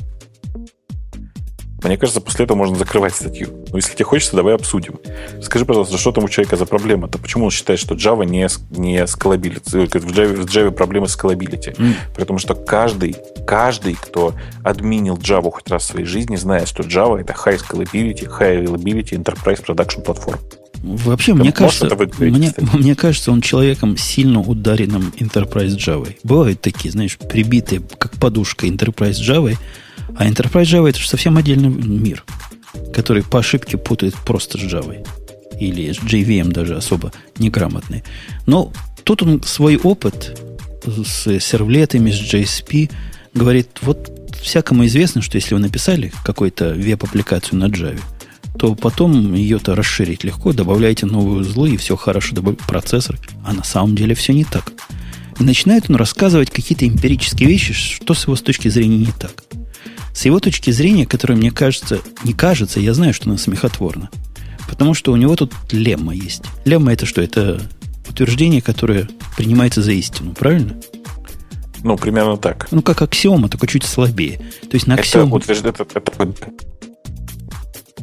Мне кажется, после этого можно закрывать статью. Но если тебе хочется, давай обсудим. Скажи, пожалуйста, что там у человека за проблема-то? Почему он считает, что Java не, не скалабилити? В Java, в Java проблемы скалабилити. Mm. Потому что каждый, каждый, кто админил Java хоть раз в своей жизни, знает, что Java это high scalability, high availability enterprise production platform. Вообще, мне кажется, мне, мне кажется, он человеком сильно ударенным Enterprise Java. Бывают такие, знаешь, прибитые, как подушка Enterprise Java, а Enterprise Java это же совсем отдельный мир, который по ошибке путает просто с Java. Или с JVM даже особо неграмотный. Но тут он свой опыт с сервлетами, с JSP говорит, вот всякому известно, что если вы написали какую-то веб-аппликацию на Java, то потом ее-то расширить легко, добавляете новые узлы, и все хорошо, добавляете процессор. А на самом деле все не так. И начинает он рассказывать какие-то эмпирические вещи, что с его с точки зрения не так. С его точки зрения, которая мне кажется, не кажется, я знаю, что она смехотворна. Потому что у него тут лемма есть. Лемма это что? Это утверждение, которое принимается за истину, правильно? Ну, примерно так. Ну, как аксиома, только чуть слабее. То есть на аксиому... Это, утвержд... это, это,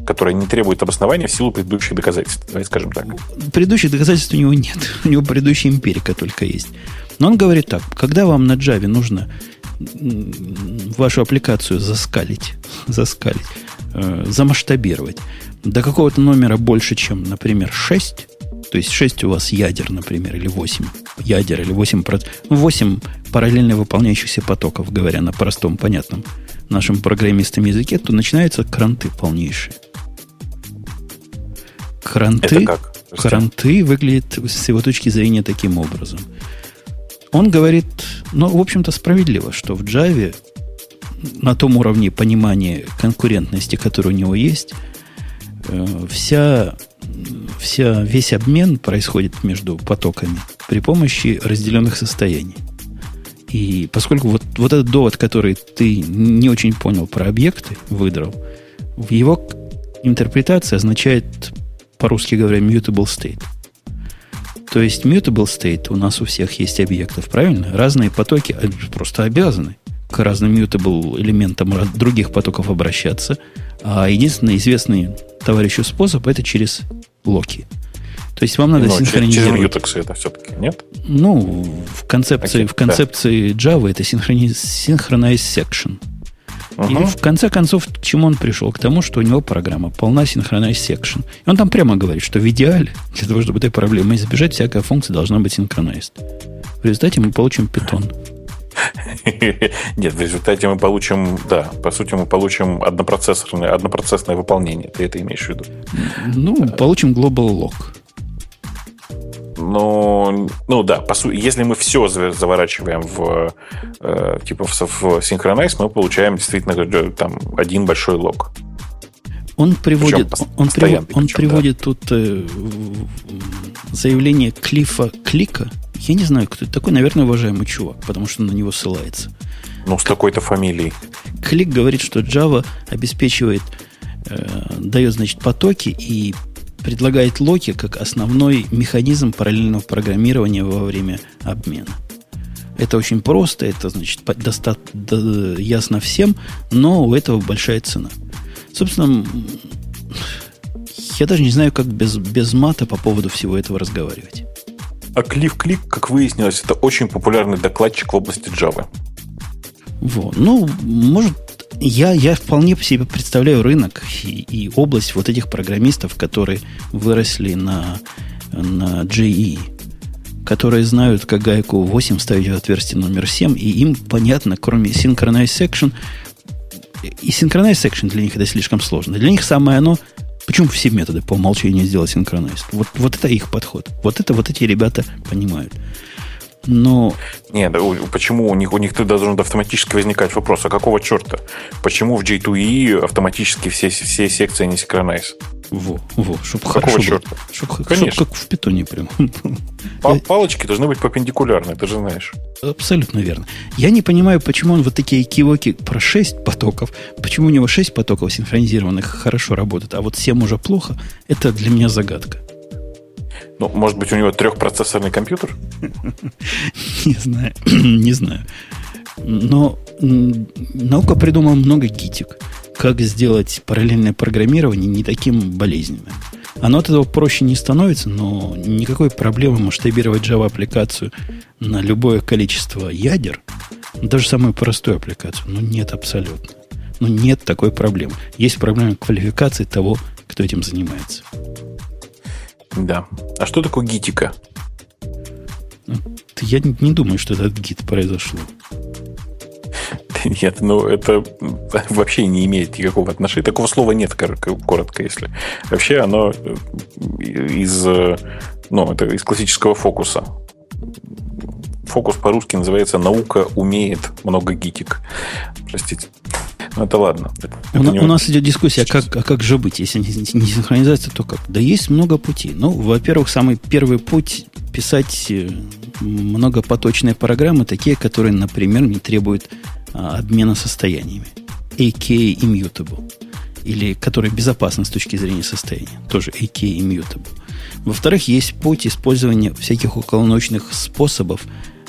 которое не требует обоснования в силу предыдущих доказательств. Давай скажем так. Предыдущих доказательств у него нет. У него предыдущая эмпирика только есть. Но он говорит так, когда вам на Java нужно вашу аппликацию заскалить, заскалить, э, замасштабировать до какого-то номера больше, чем, например, 6, то есть 6 у вас ядер, например, или 8 ядер, или 8, 8 параллельно выполняющихся потоков, говоря на простом, понятном нашем программистском языке, то начинаются кранты полнейшие. Кранты, Это как? кранты выглядят с его точки зрения таким образом – он говорит, ну, в общем-то, справедливо, что в Java на том уровне понимания конкурентности, который у него есть, вся, вся, весь обмен происходит между потоками при помощи разделенных состояний. И поскольку вот, вот этот довод, который ты не очень понял про объекты, выдрал, его интерпретации означает, по-русски говоря, mutable state – то есть mutable state у нас у всех есть объектов, правильно? Разные потоки просто обязаны к разным mutable элементам других потоков обращаться. А единственный известный товарищу способ это через локи. То есть вам надо Но синхронизировать. Через Mutex это все-таки, нет? Ну, в концепции, okay, в концепции да. Java это синхрониз, synchronized section. Uh-huh. И в конце концов, к чему он пришел? К тому, что у него программа полна Synchronized Section. И он там прямо говорит, что в идеале, для того, чтобы этой проблемы избежать, всякая функция должна быть synchronized. В результате мы получим питон. Нет, в результате мы получим, да, по сути, мы получим однопроцессорное, однопроцессное выполнение. Ты это имеешь в виду? Ну, получим global lock. Ну, ну да, по сути, если мы все заворачиваем в э, типа в, в синхронайз, мы получаем действительно э, там один большой лог. Он приводит, он, прив, он причем, приводит да. тут э, заявление Клифа Клика. Я не знаю, кто это такой, наверное, уважаемый чувак, потому что на него ссылается. Ну, с такой-то фамилией. Клик говорит, что Java обеспечивает, э, дает, значит, потоки и предлагает локи как основной механизм параллельного программирования во время обмена. Это очень просто, это значит достаточно ясно всем, но у этого большая цена. Собственно, я даже не знаю, как без, без мата по поводу всего этого разговаривать. А Клифф Клик, как выяснилось, это очень популярный докладчик в области Java. Вот. Ну, может, я, я вполне себе представляю рынок и, и область вот этих программистов, которые выросли на на JE, которые знают, как гайку 8 ставить в отверстие номер 7, и им понятно, кроме Synchronize Section, и Synchronize Section для них это слишком сложно. Для них самое оно, почему все методы по умолчанию сделать Synchronize? Вот, вот это их подход. Вот это вот эти ребята понимают. Но... Нет, почему у них, у них должен автоматически возникать вопрос, а какого черта? Почему в J2E автоматически все, все секции не синхронайз? Во, во, чтоб Какого хорошо черта? Чтоб, Конечно. чтоб как в питоне прям. Пал- палочки должны быть перпендикулярны, ты же знаешь. Абсолютно верно. Я не понимаю, почему он вот такие кивоки про 6 потоков, почему у него 6 потоков синхронизированных хорошо работает, а вот 7 уже плохо, это для меня загадка. Ну, может быть, у него трехпроцессорный компьютер? Не знаю, не знаю. Но наука придумала много гитик, как сделать параллельное программирование не таким болезненным. Оно от этого проще не становится, но никакой проблемы масштабировать Java-аппликацию на любое количество ядер, даже самую простую аппликацию, ну нет абсолютно. Ну нет такой проблемы. Есть проблема квалификации того, кто этим занимается. Да. А что такое гитика? Я не думаю, что этот гид произошло. Нет, ну это вообще не имеет никакого отношения. Такого слова нет, коротко, если. Вообще оно из, ну, это из классического фокуса. Фокус по-русски называется «Наука умеет много гитик». Простите. Ну, это ладно. Это, у, это у нас идет дискуссия, а как, а как же быть, если не, не синхронизация, то как? Да есть много путей. Ну, во-первых, самый первый путь писать э, многопоточные программы, такие, которые, например, не требуют а, обмена состояниями. AK immutable. Или которые безопасны с точки зрения состояния. Тоже AK immutable. Во-вторых, есть путь использования всяких околонаучных способов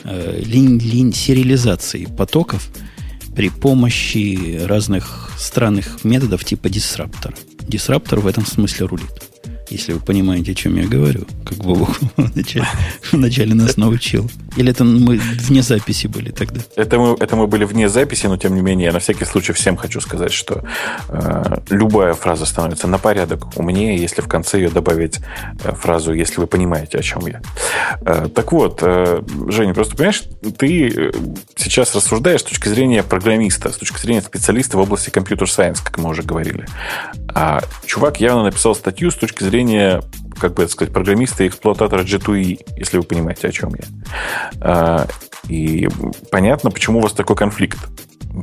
э, линь, линь сериализации потоков – при помощи разных странных методов типа дисраптора. Дисраптор в этом смысле рулит. Если вы понимаете, о чем я говорю, как Бог вначале, вначале нас научил. Или это мы вне записи были тогда? Это мы, это мы были вне записи, но тем не менее, я на всякий случай всем хочу сказать, что э, любая фраза становится на порядок умнее, если в конце ее добавить э, фразу, если вы понимаете, о чем я. Э, так вот, э, Женя, просто понимаешь, ты э, сейчас рассуждаешь с точки зрения программиста, с точки зрения специалиста в области компьютер-сайенс, как мы уже говорили. А чувак явно написал статью с точки зрения как бы это сказать, программиста и эксплуататора G2E, если вы понимаете, о чем я. А, и понятно, почему у вас такой конфликт.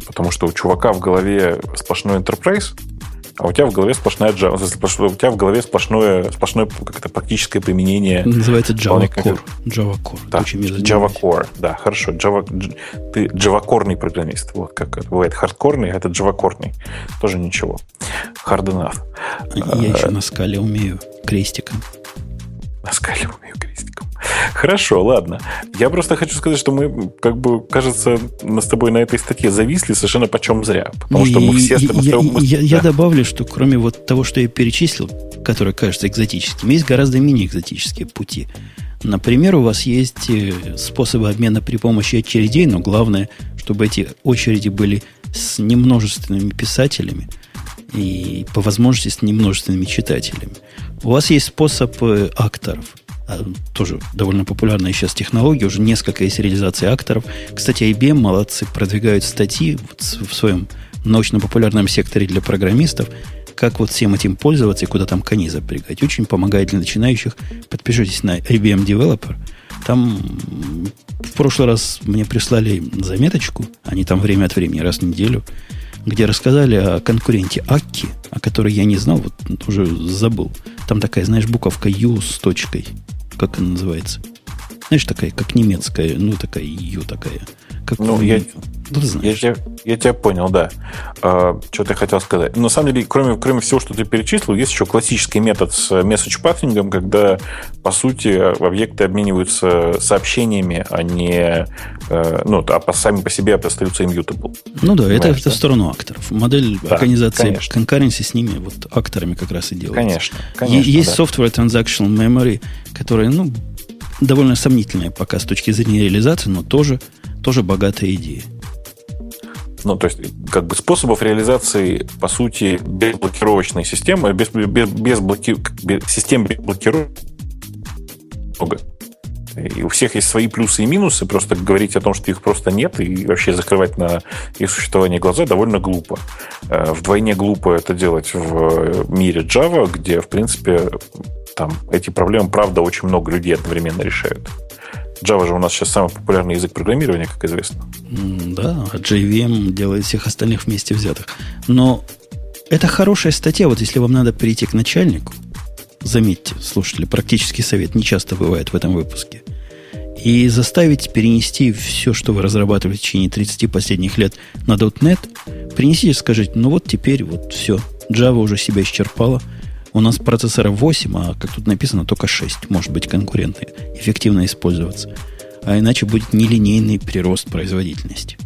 Потому что у чувака в голове сплошной enterprise, а у тебя в голове сплошная Java, у тебя в голове сплошное, сплошное как это, практическое применение. Называется Java Core. Java Core. Да, Java Core, да, хорошо. Java, ты Java Core программист. Вот как это бывает хардкорный, а это Java Core. Тоже ничего. Hard enough. Я еще на скале умею крестиком. На скале умею крестиком. Хорошо, ладно. Я просто хочу сказать, что мы, как бы, кажется, мы с тобой на этой статье зависли совершенно почем зря. Потому что мы все... Я, я, мы, я, да. я добавлю, что кроме вот того, что я перечислил, которое кажется экзотическим, есть гораздо менее экзотические пути. Например, у вас есть э, способы обмена при помощи очередей, но главное, чтобы эти очереди были с немножественными писателями и по возможности с немножественными читателями. У вас есть способ э, акторов – тоже довольно популярная сейчас технология, уже несколько есть реализации акторов. Кстати, IBM молодцы, продвигают статьи в своем научно-популярном секторе для программистов, как вот всем этим пользоваться и куда там коней запрягать. Очень помогает для начинающих. Подпишитесь на IBM Developer. Там в прошлый раз мне прислали заметочку, они там время от времени, раз в неделю, где рассказали о конкуренте Акки, о которой я не знал, вот уже забыл. Там такая, знаешь, буковка U с точкой как она называется? Знаешь, такая, как немецкая, ну, такая ее такая. Как ну, я, ну, ты знаешь. Я, я, я тебя понял, да. А, что ты хотел сказать. Но, на самом деле, кроме, кроме всего, что ты перечислил, есть еще классический метод с message pathing, когда, по сути, объекты обмениваются сообщениями, а не... Э, ну, а сами по себе остаются immutable. Ну да, это, это да? в сторону акторов. Модель да, организации конкуренции с ними вот акторами как раз и делается. Конечно, конечно. Есть да. software transactional memory, которые, ну, довольно сомнительные пока с точки зрения реализации, но тоже, тоже богатая идея. Ну, то есть, как бы способов реализации, по сути, безблокировочной системы, без, без, без, блоки, без систем без блокировки много. И у всех есть свои плюсы и минусы, просто говорить о том, что их просто нет, и вообще закрывать на их существование глаза довольно глупо. Э, вдвойне глупо это делать в мире Java, где, в принципе, там эти проблемы, правда, очень много людей одновременно решают. Java же у нас сейчас самый популярный язык программирования, как известно. Да, а JVM делает всех остальных вместе взятых. Но это хорошая статья, вот если вам надо перейти к начальнику, заметьте, слушатели, практический совет не часто бывает в этом выпуске, и заставить перенести все, что вы разрабатывали в течение 30 последних лет на .NET, принесите и скажите, ну вот теперь вот все, Java уже себя исчерпала, у нас процессора 8, а как тут написано, только 6 может быть конкурентный, эффективно использоваться. А иначе будет нелинейный прирост производительности.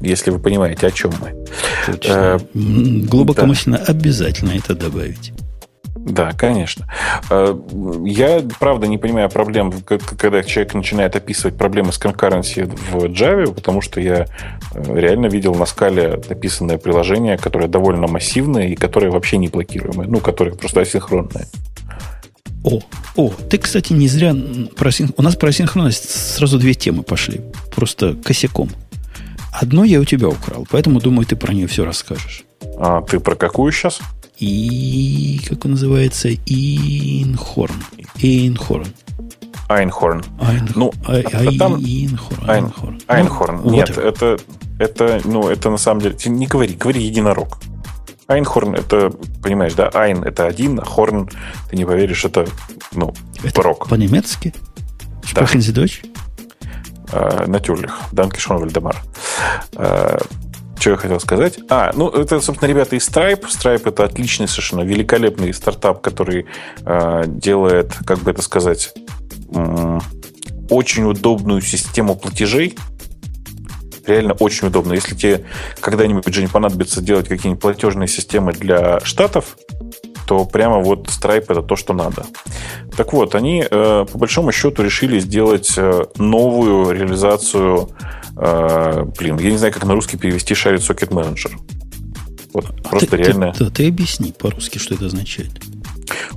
Если вы понимаете, о чем мы. Точно. Э, Глубокомысленно да. обязательно это добавить. Да, конечно. Э, я, правда, не понимаю проблем, когда человек начинает описывать проблемы с конкуренцией в Java, потому что я э, реально видел на скале написанное приложение, которое довольно массивное и которое вообще не блокируемое, ну, которое просто асинхронное. О, о, ты, кстати, не зря про синх... У нас про синхронность сразу две темы пошли. Просто косяком. Одно я у тебя украл, поэтому, думаю, ты про нее все расскажешь. А ты про какую сейчас? И... как он называется? Инхорн. Инхорн. Айнхорн. Айн... Ну, а, а, там... Инхорн. Айнхорн. Айнхорн. Ну, Нет, это, это, ну, это на самом деле... Не говори, говори единорог. Айнхорн это, понимаешь, да, Айн это один, а Хорн, ты не поверишь, это, ну, это рок. По-немецки? Да. Sie Deutsch? Äh, natürlich. Danke schon, Вальдемар. Что я хотел сказать? А, ну, это, собственно, ребята из Stripe. Stripe это отличный, совершенно великолепный стартап, который э, делает, как бы это сказать, э, очень удобную систему платежей. Реально очень удобно. Если тебе когда-нибудь же не понадобится делать какие-нибудь платежные системы для штатов, то прямо вот Stripe это то, что надо. Так вот, они э, по большому счету решили сделать э, новую реализацию блин, я не знаю, как на русский перевести Shared Socket Manager. Вот а просто ты, реально... Ты, да, ты объясни по-русски, что это означает.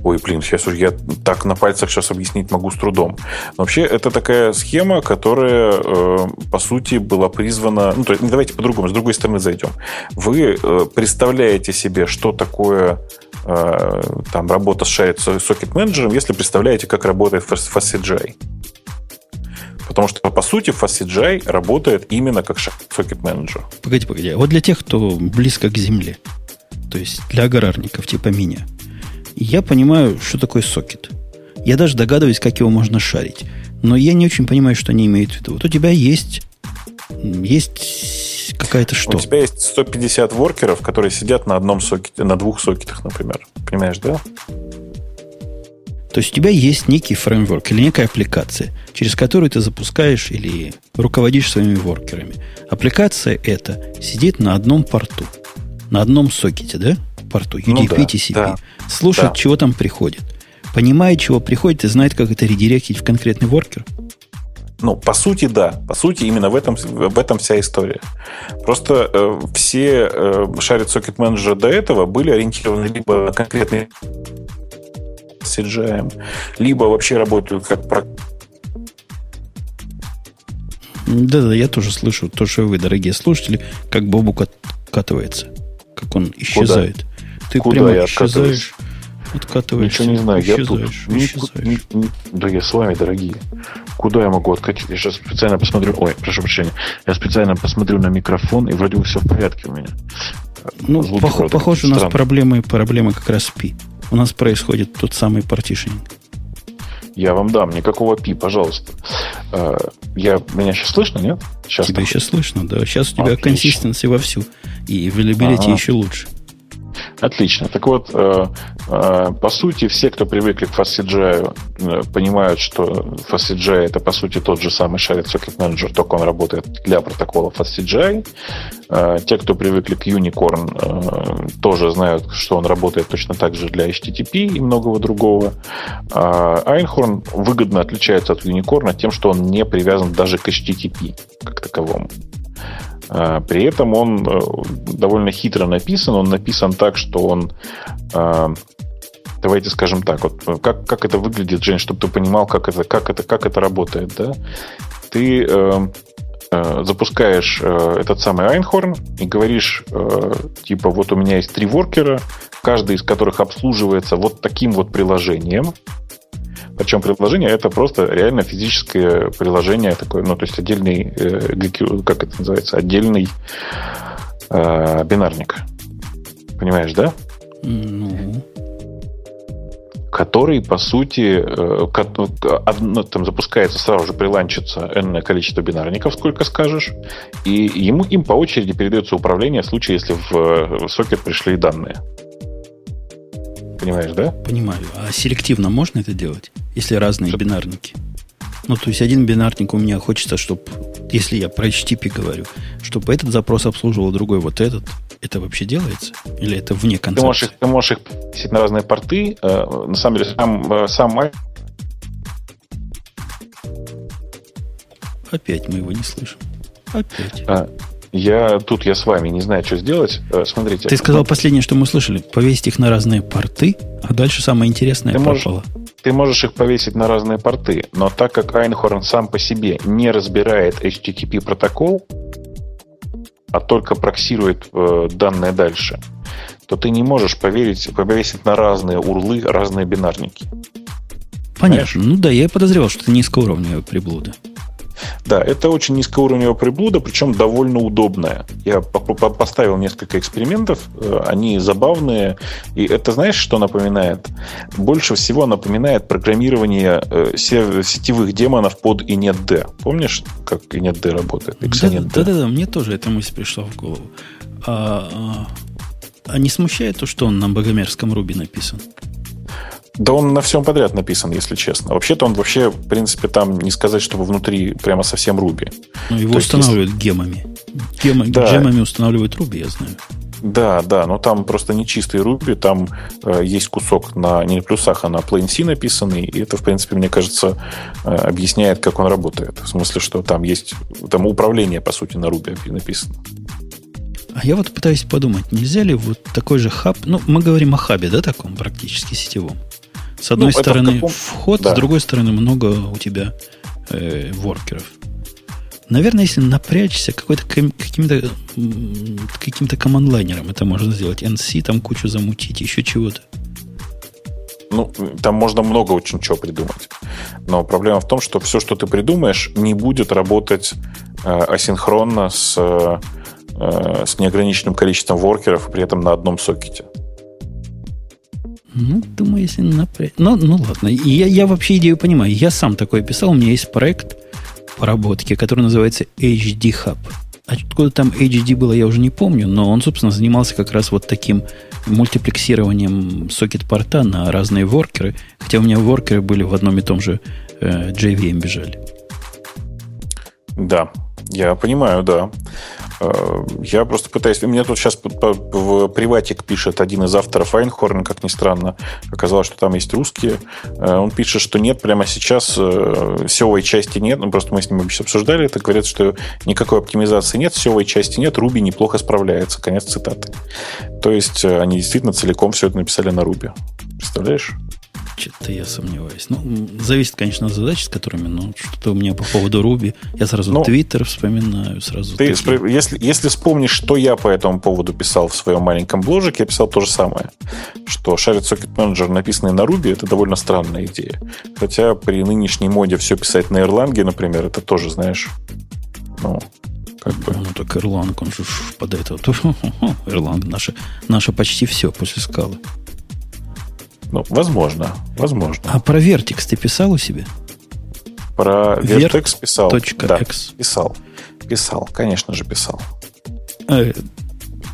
Ой, блин, сейчас уже я так на пальцах сейчас объяснить могу с трудом. Но вообще, это такая схема, которая, э, по сути, была призвана... Ну, то есть, давайте по-другому, с другой стороны зайдем. Вы э, представляете себе, что такое Э, там, работа с Shared Socket Manager, если представляете, как работает FastCGI. Потому что, по сути, FastCGI работает именно как Socket Manager. Погоди, погоди. А вот для тех, кто близко к земле, то есть для аграрников типа меня, я понимаю, что такое сокет. Я даже догадываюсь, как его можно шарить. Но я не очень понимаю, что они имеют в виду. Вот у тебя есть, есть какая-то что? У тебя есть 150 воркеров, которые сидят на одном сокете, на двух сокетах, например. Понимаешь, да? То есть у тебя есть некий фреймворк или некая аппликация, через которую ты запускаешь или руководишь своими воркерами. Аппликация эта сидит на одном порту, на одном сокете, да? Порту UDP, ну, да, TCP. Да, слушает, да. чего там приходит. Понимает, чего приходит и знает, как это редиректить в конкретный воркер. Ну, по сути, да. По сути, именно в этом, в этом вся история. Просто э, все э, Shared Socket Manager до этого были ориентированы либо на конкретный CGM, либо вообще работают как про... Да-да, я тоже слышу то, что вы, дорогие слушатели, как Бобу катывается, как он исчезает. Куда? Ты Куда прямо исчезаешь. Откатываешься. Ничего не знаю. Я тут... Исчезаешь. Да я с вами, дорогие. Куда я могу откатить? Я сейчас специально посмотрю... Ой, прошу прощения. Я специально посмотрю на микрофон, и вроде бы все в порядке у меня. Ну, пох- похоже, у нас проблемы, проблемы как раз пи. У нас происходит тот самый партишенинг. Я вам дам, никакого пи, пожалуйста. Э, я, меня сейчас слышно, нет? Сейчас тебя сейчас слышно, да. Сейчас у тебя консистенции вовсю. И ага. еще лучше. Отлично. Так вот, э, э, по сути, все, кто привыкли к FastCGI, э, понимают, что FastCGI это, по сути, тот же самый Shared Socket Manager, только он работает для протокола FastCGI. Те, кто привыкли к Unicorn, тоже знают, что он работает точно так же для HTTP и многого другого. А Einhorn выгодно отличается от Unicorn тем, что он не привязан даже к HTTP как таковому. А, при этом он э, довольно хитро написан. Он написан так, что он а, давайте скажем так, вот как, как это выглядит, Жень, чтобы ты понимал, как это, как это, как это работает, да? Ты э, э, запускаешь э, этот самый Einhorn и говоришь, э, типа, вот у меня есть три воркера, каждый из которых обслуживается вот таким вот приложением. Причем приложение это просто реально физическое приложение такое, ну, то есть отдельный, э, как это называется, отдельный э, бинарник. Понимаешь, да? Ну который, по сути, э, одно, там запускается сразу же приланчится энное количество бинарников, сколько скажешь, и ему им по очереди передается управление в случае, если в сокет пришли данные. Понимаешь, да? Понимаю. А селективно можно это делать, если разные Что? бинарники? Ну, то есть один бинарник у меня хочется, чтобы, если я про HTTP говорю, чтобы этот запрос обслуживал другой вот этот, это вообще делается? Или это вне концепции? Ты можешь их, ты можешь их на разные порты. Э, на самом деле, сам, э, сам Опять мы его не слышим. Опять. А, я тут, я с вами, не знаю, что сделать. Э, смотрите. Ты сказал последнее, что мы слышали. Повесить их на разные порты, а дальше самое интересное ты пропало. Можешь, ты можешь их повесить на разные порты, но так как Einhorn сам по себе не разбирает HTTP протокол, а только проксирует э, данные дальше, то ты не можешь поверить, повесить на разные урлы разные бинарники. Понятно. Понимаешь? Ну да, я подозревал, что это низкоуровневая приблуда. Да, это очень низкоуровневая приблуда, причем довольно удобная. Я поставил несколько экспериментов, э, они забавные. И это знаешь, что напоминает? Больше всего напоминает программирование э, сетевых демонов под inetd. Помнишь, как inetd работает? Да-да-да, мне тоже эта мысль пришла в голову. А, а, а не смущает то, что он на богомерзком Руби написан? Да он на всем подряд написан, если честно. Вообще-то он вообще, в принципе, там не сказать, чтобы внутри прямо совсем Руби. Ну, его То устанавливают есть, гемами. Гема, да. Гемами устанавливают Руби, я знаю. Да, да, но там просто не чистый Ruby, там э, есть кусок на не на плюсах, а на Plain C написанный, и это, в принципе, мне кажется, э, объясняет, как он работает. В смысле, что там есть там управление, по сути, на Ruby написано. А я вот пытаюсь подумать, нельзя ли вот такой же хаб, ну, мы говорим о хабе, да, таком практически сетевом, с одной ну, стороны каком... вход, да. с другой стороны много у тебя э, воркеров. Наверное, если напрячься какой-то каким-то каким-то командлайнером, это можно сделать. NC, там кучу замутить, еще чего-то. Ну, там можно много очень чего придумать. Но проблема в том, что все, что ты придумаешь, не будет работать э, асинхронно с, э, с неограниченным количеством воркеров, при этом на одном сокете. Ну, думаю, если напрячь... Ну, ну ладно. Я, я вообще идею понимаю. Я сам такой писал. У меня есть проект по работке, который называется HD Hub. Откуда там HD было, я уже не помню, но он, собственно, занимался как раз вот таким мультиплексированием сокет-порта на разные воркеры, хотя у меня воркеры были в одном и том же э, JVM бежали. Да, я понимаю, да. Э, я просто пытаюсь... Мне тут сейчас в приватик пишет один из авторов Айнхорн, как ни странно. Оказалось, что там есть русские. Э, он пишет, что нет, прямо сейчас э, севой части нет. Ну, просто мы с ним обсуждали это. Говорят, что никакой оптимизации нет, севой части нет, Руби неплохо справляется. Конец цитаты. То есть они действительно целиком все это написали на Руби. Представляешь? Что-то я сомневаюсь. Ну, зависит, конечно, от задач, с которыми, но что-то у меня по поводу Руби. Я сразу ну, Твиттер вспоминаю, сразу... Ты, если, если вспомнишь, что я по этому поводу писал в своем маленьком бложике, я писал то же самое. Что Shared Socket Manager, написанный на Руби, это довольно странная идея. Хотя при нынешней моде все писать на Erlang, например, это тоже, знаешь, ну, как бы. Ну, так Erlang, он же под это... Erlang, наше, наше почти все после скалы. Ну, возможно, возможно. А про Vertex ты писал у себя? Про Vertex писал. Да, X. писал. Писал, конечно же, писал. Э,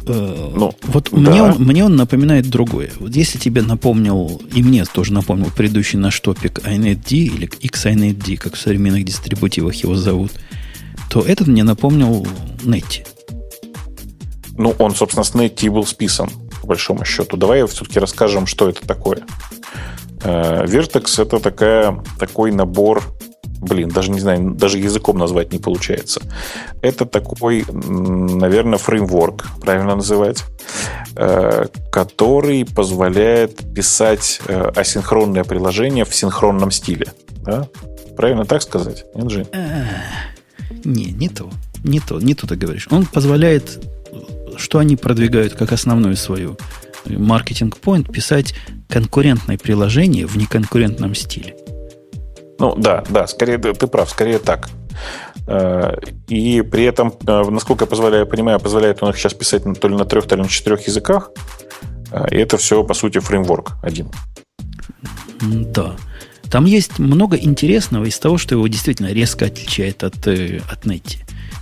э, ну, вот да. мне, он, мне он напоминает другое. Вот если тебе напомнил, и мне тоже напомнил предыдущий наш топик iNetD или XiNetD, как в современных дистрибутивах его зовут, то этот мне напомнил Netty. Ну, он, собственно, с Netty был списан большому счету. Давай все-таки расскажем, что это такое. Э, Vertex это такая, такой набор блин, даже не знаю, даже языком назвать не получается. Это такой, наверное, фреймворк, правильно называть, э, который позволяет писать э, асинхронное приложение в синхронном стиле. Да? Правильно так сказать? Нет же? Не, не то. Не то, не то ты говоришь. Он позволяет, что они продвигают как основную свою маркетинг-поинт, писать конкурентное приложение в неконкурентном стиле. Ну да, да, скорее ты прав, скорее так. Э, и при этом, э, насколько я позволяю, понимаю, позволяет он их сейчас писать то ли на трех, то ли на четырех языках. Э, и это все, по сути, фреймворк один. Да. Там есть много интересного из того, что его действительно резко отличает от, от Netty.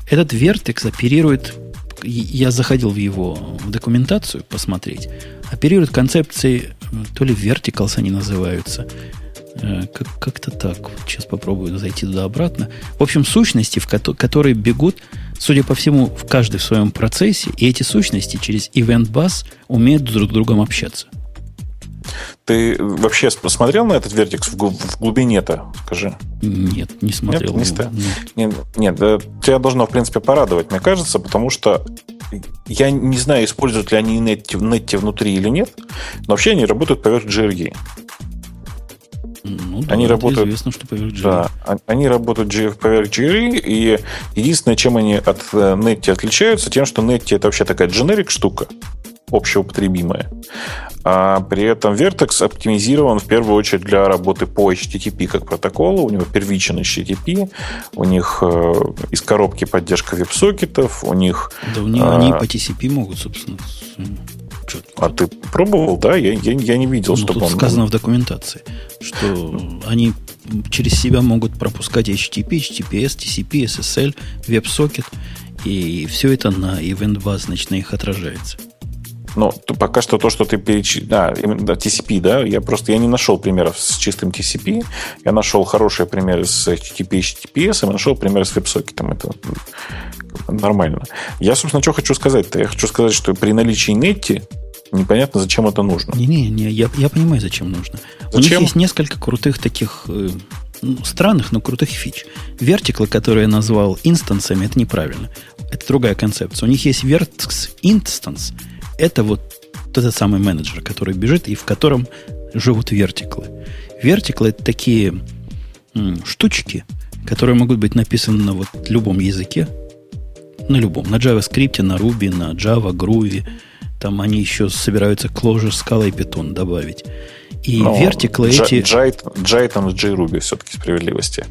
Этот Vertex оперирует, я заходил в его документацию посмотреть, оперирует концепцией, то ли Verticals они называются, Э, как, как-то так. Сейчас попробую зайти туда-обратно. В общем, сущности, в ко- которые бегут, судя по всему, в каждый в своем процессе, и эти сущности через Event Bus умеют друг с другом общаться. Ты вообще посмотрел на этот вертекс в глубине-то, скажи? Нет, не смотрел. Нет, не нет. нет, нет тебя должно, в принципе, порадовать, мне кажется, потому что я не знаю, используют ли они Netty, Netty внутри или нет, но вообще они работают поверх GRE. Ну, да, они работают, известно, что поверх GRE. Да, а, они работают поверх GRE, и единственное, чем они от э, Netty отличаются, тем, что Netty это вообще такая дженерик штука, общеупотребимая. А при этом Vertex оптимизирован в первую очередь для работы по HTTP как протоколу. У него первичен HTTP, у них э, из коробки поддержка веб-сокетов, у них... Да, у них, а, они по TCP могут, собственно, а ты пробовал, да? Я, я, я не видел, ну, чтобы тут он... сказано в документации, что они через себя могут пропускать HTTP, HTTPS, TCP, SSL, WebSocket, и все это на Event Bus, значит, на их отражается. Ну, пока что то, что ты перечислил... Да, именно TCP, да? Я просто я не нашел примеров с чистым TCP. Я нашел хорошие примеры с HTTP, HTTPS, и нашел примеры с WebSocket. Это нормально. Я, собственно, что хочу сказать-то? Я хочу сказать, что при наличии Netty непонятно, зачем это нужно. Не-не-не, я, я понимаю, зачем нужно. Зачем? У них есть несколько крутых таких э, ну, странных, но крутых фич. Вертиклы, которые я назвал инстансами, это неправильно. Это другая концепция. У них есть Vertex Instance. Это вот этот самый менеджер, который бежит и в котором живут вертиклы. Вертиклы это такие м, штучки, которые могут быть написаны на вот любом языке, на любом, на JavaScript, на Ruby, на Java, Groovy. Там они еще собираются Clojure, Scala и Python добавить. И Но вертиклы эти... Jython и JRuby все-таки справедливости.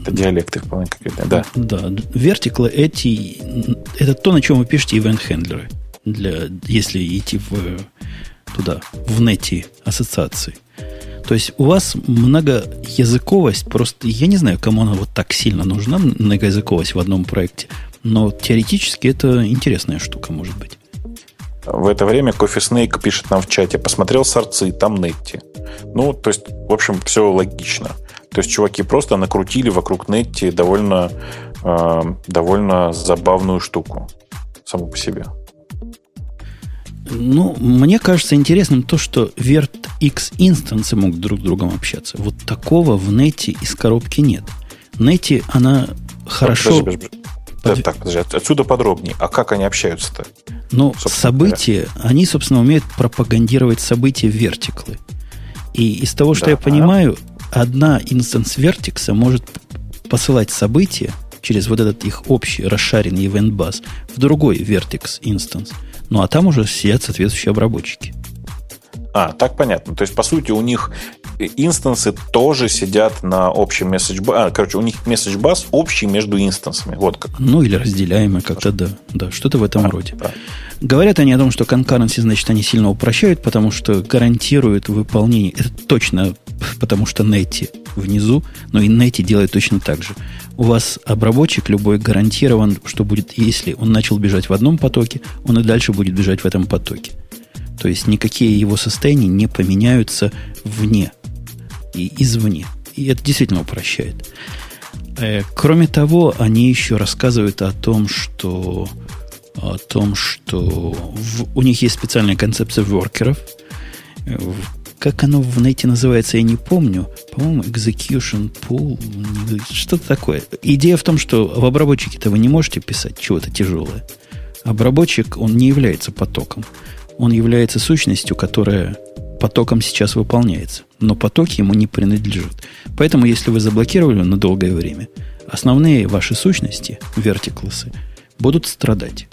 Это диалекты вполне какие-то, да. Да, вертиклы эти... Это то, на чем вы пишете ивент-хендлеры. Для, если идти в, туда, в нете ассоциации. То есть у вас многоязыковость, просто я не знаю, кому она вот так сильно нужна, многоязыковость в одном проекте. Но теоретически это интересная штука, может быть. В это время Кофе Снейк пишет нам в чате, посмотрел сорцы, там Нетти. Ну, то есть, в общем, все логично. То есть, чуваки просто накрутили вокруг Нетти довольно, э, довольно забавную штуку саму по себе. Ну, мне кажется интересным то, что VertX инстансы могут друг с другом общаться. Вот такого в нете из коробки нет. Нете, она хорошо... Подожди, подожди, подожди. Под... Так, подожди, отсюда подробнее. А как они общаются-то? Ну, события, говоря? они, собственно, умеют пропагандировать события verticle ы. И из того, что да, я понимаю, одна instance Vert.x а может посылать события через вот этот их общий расшаренный event bus в другой Vert.x instance. Ну, а там уже сидят соответствующие обработчики. А, так понятно. То есть, по сути, у них instance ы тоже сидят на общем bus. А, короче, у них message bus общий между instance ами. Вот как. Ну, или разделяемый как-то, да. Да, что-то в этом а, роде. Да. Говорят они о том, что concurrency, значит, они сильно упрощают, потому что гарантируют выполнение. Это точно потому что Netty внизу, но и Netty делает точно так же. У вас обработчик любой гарантирован, что будет, если он начал бежать в одном потоке, он и дальше будет бежать в этом потоке. То есть никакие его состояния не поменяются вне и извне. И это действительно упрощает. Э, кроме того, они еще рассказывают о том, что о том, что в, у них есть специальная концепция воркеров. Как оно в нете называется, я не помню. По-моему, execution pool, что-то такое. Идея в том, что в обработчике-то вы не можете писать чего-то тяжелое. Обработчик, он не является потоком. Он является сущностью, которая потоком сейчас выполняется. Но потоки ему не принадлежат. Поэтому, если вы заблокировали на долгое время, основные ваши сущности, вертикласы, будут страдать.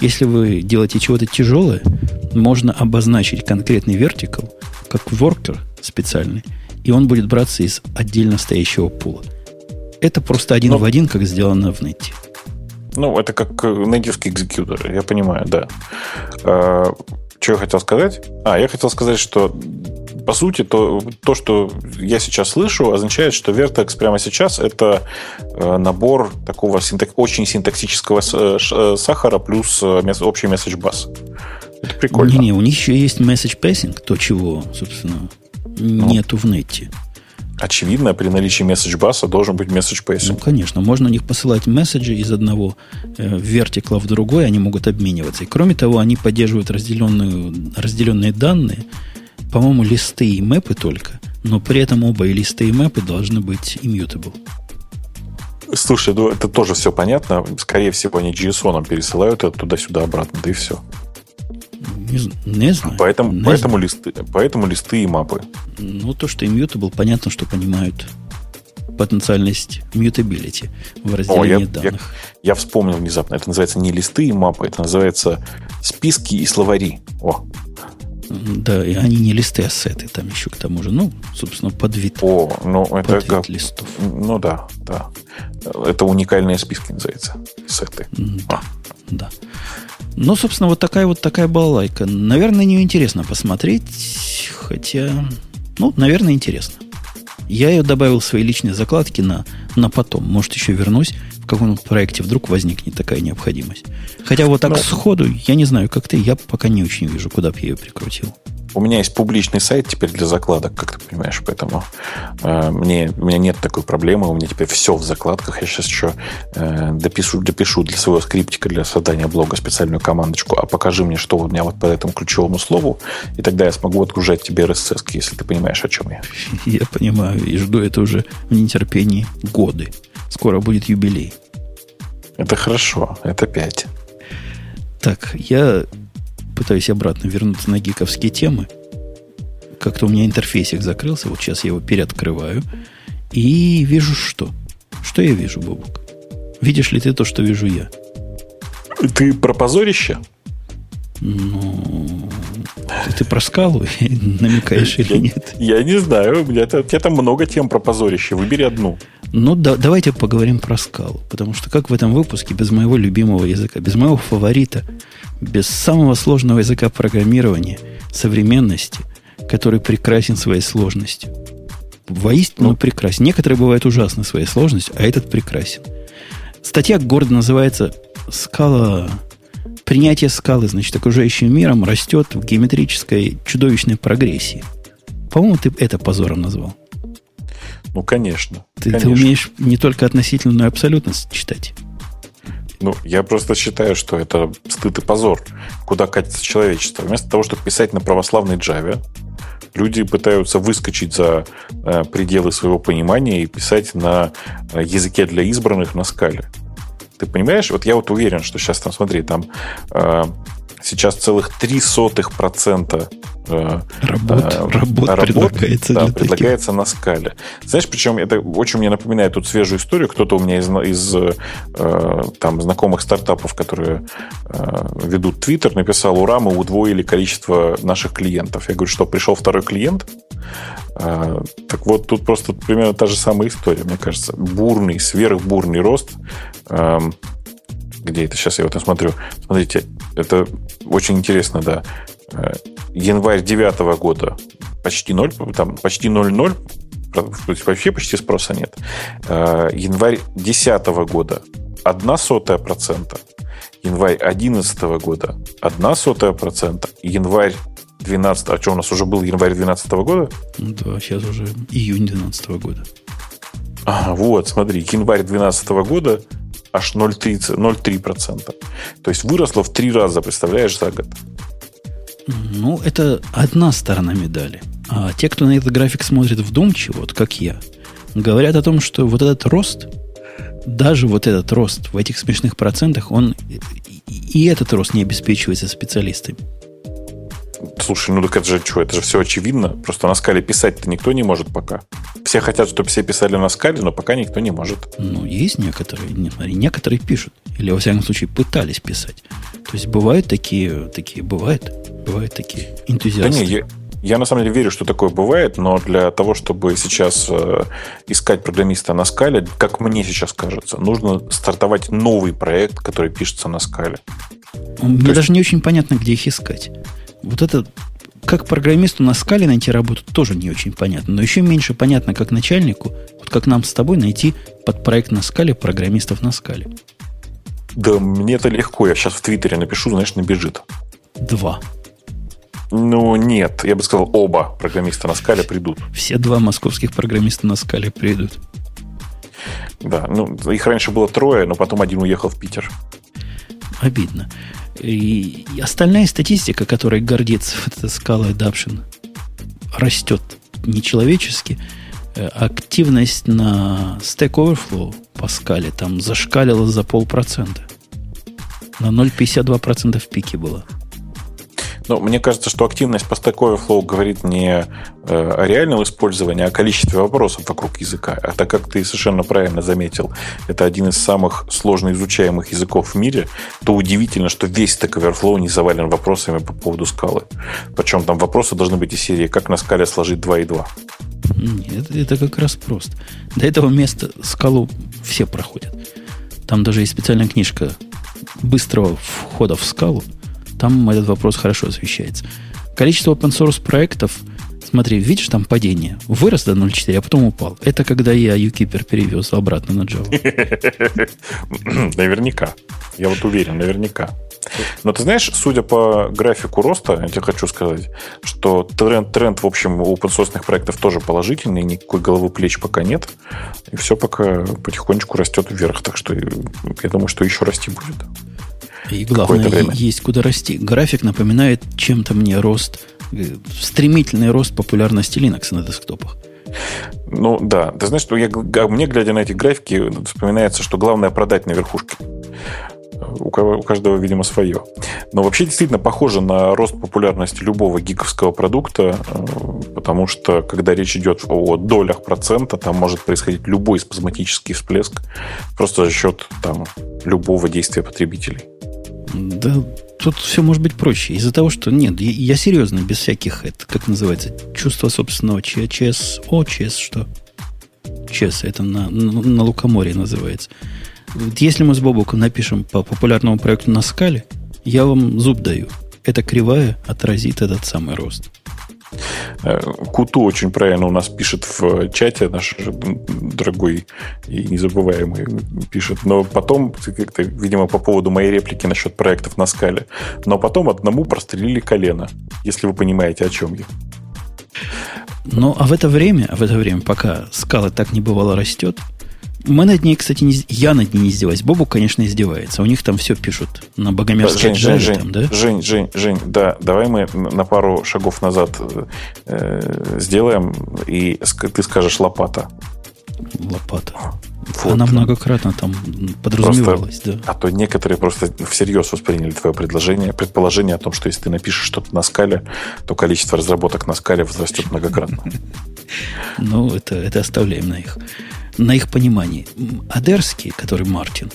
Если вы делаете чего-то тяжелое, можно обозначить конкретный вертикл, как worker специальный, и он будет браться из отдельно стоящего пула. Это просто один Но... в один, как сделано в нете. Ну, это как нативский экзекьютор, я понимаю, да. А, что я хотел сказать? А, я хотел сказать, что по сути, то, то, что я сейчас слышу, означает, что Vertex прямо сейчас это э, набор такого синтак, очень синтаксического э, э, сахара плюс общий bus. Это прикольно. Не-не, у них еще есть message passing, то, чего, собственно, ну, нету в нете. Очевидно, при наличии message bus должен быть message passing. Ну, конечно. Можно у них посылать месседжи из одного э, вертикла в другой, они могут обмениваться. И кроме того, они поддерживают разделенную, разделенные данные, по-моему, листы и мэпы только, но при этом оба и листы, и мэпы должны быть immutable. Слушай, ну это тоже все понятно. Скорее всего, они JSON пересылают это туда-сюда обратно, да и все. Не, не знаю. Поэтому, не поэтому, знаю. Листы, поэтому листы и мапы. Ну, то, что immutable, понятно, что понимают потенциальность mutability в разделении О, я, данных. Я, я вспомнил внезапно. Это называется не листы и мапы, это называется списки и словари. О, да, и они не листы, а сеты там еще к тому же. Ну, собственно, под вид, О, ну, это под как... листов. Ну да, да. Это уникальные списки называется. Сеты. Да, а. да. Ну, собственно, вот такая вот такая балалайка. Наверное, не интересно посмотреть, хотя, ну, наверное, интересно. Я ее добавил в свои личные закладки на, на потом. Может, еще вернусь в каком-нибудь проекте вдруг возникнет такая необходимость. Хотя вот так Но... сходу, я не знаю, как ты, я пока не очень вижу, куда бы я ее прикрутил. У меня есть публичный сайт теперь для закладок, как ты понимаешь, поэтому э, мне, у меня нет такой проблемы, у меня теперь все в закладках. Я сейчас еще э, допишу, допишу для своего скриптика для создания блога специальную командочку, а покажи мне, что у меня вот по этому ключевому слову, и тогда я смогу отгружать тебе RSS, если ты понимаешь, о чем я. Я понимаю, и жду это уже в нетерпении годы. Скоро будет юбилей. Это хорошо, это 5. Так, я пытаюсь обратно вернуться на гиковские темы. Как-то у меня интерфейсик закрылся, вот сейчас я его переоткрываю. И вижу что? Что я вижу, Бобок? Видишь ли ты то, что вижу я? Ты про позорище? Ну, ты, ты про скалу намекаешь или нет? Я не знаю. У меня, у тебя там много тем про позорище. Выбери одну. Ну, да, давайте поговорим про скалу. Потому что как в этом выпуске без моего любимого языка, без моего фаворита, без самого сложного языка программирования, современности, который прекрасен своей сложностью. Воистину ну, прекрасен. Некоторые бывают ужасны своей сложностью, а этот прекрасен. Статья гордо называется «Скала принятие скалы, значит, окружающим миром растет в геометрической чудовищной прогрессии. По-моему, ты это позором назвал. Ну, конечно. Ты, конечно. ты умеешь не только относительно, но и абсолютность читать. Ну, я просто считаю, что это стыд и позор, куда катится человечество. Вместо того, чтобы писать на православной Java, люди пытаются выскочить за э, пределы своего понимания и писать на э, языке для избранных на скале. Ты понимаешь? Вот я вот уверен, что сейчас там, смотри, там э, сейчас целых три сотых процента э, работ, э, работ, работ предлагается, да, предлагается на скале. Знаешь, причем это очень мне напоминает тут свежую историю. Кто-то у меня из, из э, там, знакомых стартапов, которые э, ведут Твиттер, написал, ура, мы удвоили количество наших клиентов. Я говорю, что пришел второй клиент. Э, так вот, тут просто примерно та же самая история, мне кажется. Бурный, сверхбурный рост. Э, где это? Сейчас я вот смотрю. Смотрите, это очень интересно, да. Э, январь 9 года почти 0, там почти 0,0, то есть вообще почти спроса нет. Э, январь 10 года 1 сотая процента. Январь 11 года 1 сотая процента. Январь 12, а что у нас уже был январь 2012 года? Да, сейчас уже июнь 2012 года. А, вот, смотри, январь 2012 года аж 0,3%. То есть выросло в три раза, представляешь, за год. Ну, это одна сторона медали. А те, кто на этот график смотрит вдумчиво, вот как я, говорят о том, что вот этот рост, даже вот этот рост в этих смешных процентах, он и этот рост не обеспечивается специалистами. Слушай, ну так это же что, это же все очевидно. Просто на скале писать-то никто не может пока. Все хотят, чтобы все писали на скале, но пока никто не может. Ну, есть некоторые, некоторые пишут. Или, во всяком случае, пытались писать. То есть бывают такие, такие бывают, бывают такие энтузиасты. Да не, я, я на самом деле верю, что такое бывает, но для того, чтобы сейчас э, искать программиста на скале, как мне сейчас кажется, нужно стартовать новый проект, который пишется на скале. Мне То даже есть... не очень понятно, где их искать. Вот это как программисту на скале найти работу тоже не очень понятно. Но еще меньше понятно, как начальнику, вот как нам с тобой найти под проект на скале программистов на скале. Да мне это легко. Я сейчас в Твиттере напишу, знаешь, набежит. Два. Ну, нет. Я бы сказал, оба программиста на скале придут. Все два московских программиста на скале придут. Да, ну, их раньше было трое, но потом один уехал в Питер. Обидно. И остальная статистика, которой гордится эта Scala Adaption, растет нечеловечески. Э, активность на Stack Overflow по скале там зашкалила за полпроцента. На 0,52% в пике было. Но мне кажется, что активность по Stack Overflow говорит не э, о реальном использовании, а о количестве вопросов вокруг языка. А так как ты совершенно правильно заметил, это один из самых сложно изучаемых языков в мире, то удивительно, что весь Stack Overflow не завален вопросами по поводу скалы. Причем там вопросы должны быть из серии «Как на скале сложить 2 и 2?» Нет, это как раз просто. До этого места скалу все проходят. Там даже есть специальная книжка быстрого входа в скалу – там этот вопрос хорошо освещается. Количество open source проектов, смотри, видишь там падение, вырос до 0.4, а потом упал. Это когда я UKeeper перевез обратно на Java. Наверняка. Я вот уверен, наверняка. Но ты знаешь, судя по графику роста, я тебе хочу сказать, что тренд, тренд в общем, у open проектов тоже положительный, никакой головы плеч пока нет. И все пока потихонечку растет вверх. Так что я думаю, что еще расти будет. И главное, есть куда расти. График напоминает чем-то мне рост, э, стремительный рост популярности Linux на десктопах. Ну да, ты знаешь, что я, мне, глядя на эти графики, вспоминается, что главное продать на верхушке. У, кого, у каждого, видимо, свое. Но вообще действительно похоже на рост популярности любого гиковского продукта, э, потому что когда речь идет о долях процента, там может происходить любой спазматический всплеск просто за счет там, любого действия потребителей. Да, тут все может быть проще. Из-за того, что нет, я, я серьезно, без всяких, это как называется, чувство собственного ЧС, О, ЧС, что? ЧС, это на, на, на Лукоморье называется. Вот если мы с Бобуком напишем по популярному проекту на скале, я вам зуб даю. Эта кривая отразит этот самый рост. Э, Куту очень правильно у нас пишет в чате, наш дорогой и незабываемый пишет. Но потом, как-то, видимо, по поводу моей реплики насчет проектов на скале, но потом одному прострелили колено, если вы понимаете, о чем я. Ну, а в это время, в это время, пока скала так не бывало растет, мы над ней, кстати, не, я над ней не издеваюсь. Бобу, конечно, издевается. У них там все пишут на богомерзкой Жень, Жень, там, да? Жень, Жень, Жень, да, давай мы на пару шагов назад э, сделаем, и ты скажешь лопата. Лопата. Вот. Она многократно там подразумевалась, просто, да. А то некоторые просто всерьез восприняли твое предложение, предположение о том, что если ты напишешь что-то на скале, то количество разработок на скале возрастет многократно. Ну, это, это оставляем на их на их понимании. Адерский, который Мартин,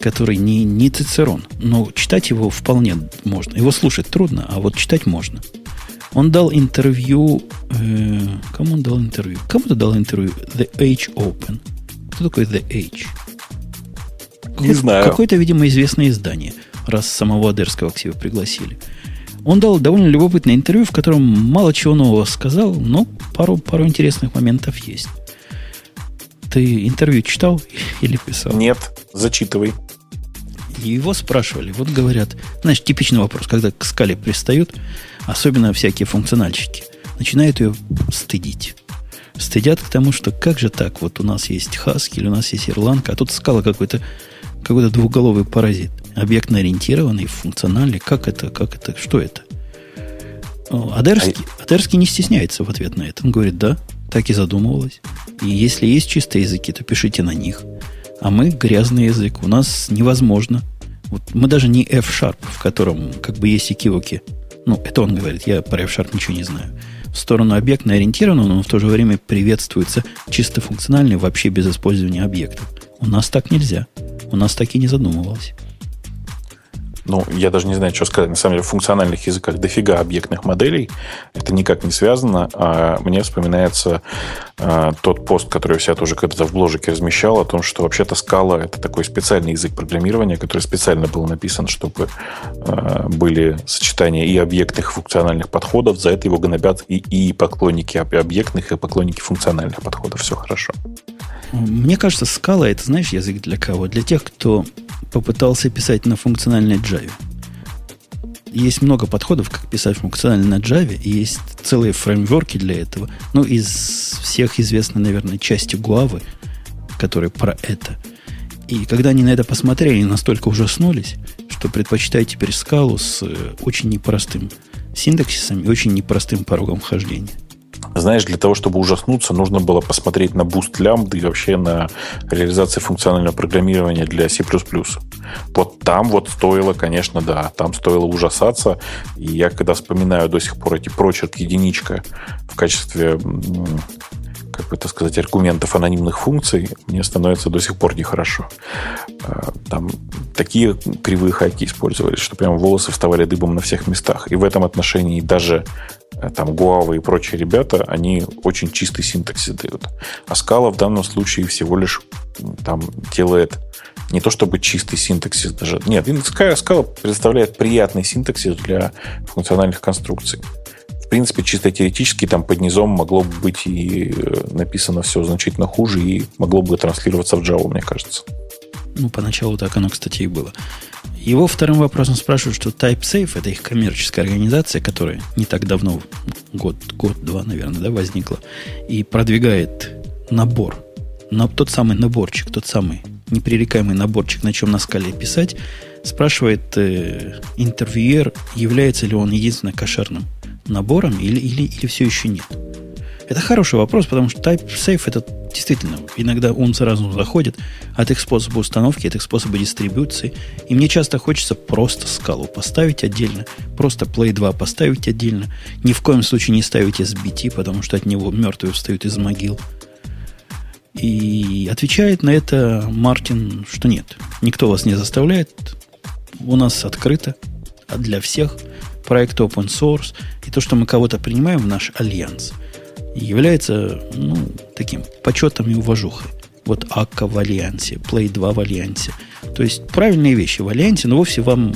который не, не Цицерон, но читать его вполне можно. Его слушать трудно, а вот читать можно. Он дал интервью... Э, кому он дал интервью? Кому-то дал интервью The Age Open. Кто такой The Age? Не знаю. Какое-то, видимо, известное издание, раз самого Адерского к себе пригласили. Он дал довольно любопытное интервью, в котором мало чего нового сказал, но пару, пару интересных моментов есть. Ты интервью читал или писал? Нет, зачитывай. Его спрашивали. Вот говорят, знаешь, типичный вопрос, когда к скале пристают, особенно всякие функциональщики, начинают ее стыдить. Стыдят к тому, что как же так, вот у нас есть Хаски или у нас есть Ирландка, а тут скала какой-то какой-то двуголовый паразит. Объектно ориентированный, функциональный. Как это? Как это? Что это? Адерский, а... Адерский не стесняется в ответ на это. Он говорит, да, так и задумывалась. И если есть чистые языки, то пишите на них. А мы грязный язык. У нас невозможно. Вот мы даже не F-Sharp, в котором как бы есть экивоки. Ну, это он говорит, я про F-Sharp ничего не знаю. В сторону объектно ориентированного, но в то же время приветствуется чисто функциональный, вообще без использования объектов. У нас так нельзя. У нас так и не задумывалось ну, я даже не знаю, что сказать. На самом деле, в функциональных языках дофига объектных моделей. Это никак не связано. А мне вспоминается а, тот пост, который я тоже когда-то в бложике размещал, о том, что вообще-то скала это такой специальный язык программирования, который специально был написан, чтобы а, были сочетания и объектных, и функциональных подходов. За это его гнобят и, и поклонники объектных, и поклонники функциональных подходов. Все хорошо. Мне кажется, скала это, знаешь, язык для кого? Для тех, кто попытался писать на функциональной Java. Есть много подходов, как писать функционально на Java, и есть целые фреймворки для этого. Ну, из всех известной, наверное, части Гуавы, которые про это. И когда они на это посмотрели, настолько ужаснулись, что предпочитают теперь Scala у с э, очень непростым синтаксисом и очень непростым порогом вхождения. Знаешь, для того, чтобы ужаснуться, нужно было посмотреть на Boost Lambda ы и вообще на реализацию функционального программирования для C++. Вот там вот стоило, конечно, да, там стоило ужасаться. И я когда вспоминаю до сих пор эти прочерк единичка в качестве как бы это сказать, аргументов анонимных функций, мне становится до сих пор нехорошо. А, там такие кривые хайки использовались, что прям волосы вставали дыбом на всех местах. И в этом отношении даже там Гуава и прочие ребята, они очень чистый синтаксис дают. А скала в данном случае всего лишь там делает не то чтобы чистый синтаксис даже. Нет, скала представляет приятный синтаксис для функциональных конструкций. В принципе, чисто теоретически там под низом могло бы быть и э, написано все значительно хуже, и могло бы транслироваться в Java, мне кажется. Ну, поначалу так оно, кстати, и было. Его вторым вопросом спрашивают, что TypeSafe, это их коммерческая организация, которая не так давно, год, год-два, наверное, да, возникла, и продвигает набор, на, тот самый наборчик, тот самый непререкаемый наборчик, на чем на скале писать, спрашивает э, интервьюер, является ли он единственно кошерным набором или, или, или все еще нет. Это хороший вопрос, потому что TypeSafe это действительно, иногда он сразу заходит от их способа установки, от их способа дистрибуции. И мне часто хочется просто скалу поставить отдельно, просто Play 2 поставить отдельно. Ни в коем случае не ставить SBT, потому что от него мертвые встают из могил. И отвечает на это Мартин, что нет. Никто вас не заставляет. У нас открыто для всех проект open source. И то, что мы кого-то принимаем в наш альянс – является ну, таким почетом и уважухой. Вот Akka в Альянсе, Play 2 в Альянсе. То есть правильные вещи в Альянсе, но вовсе вам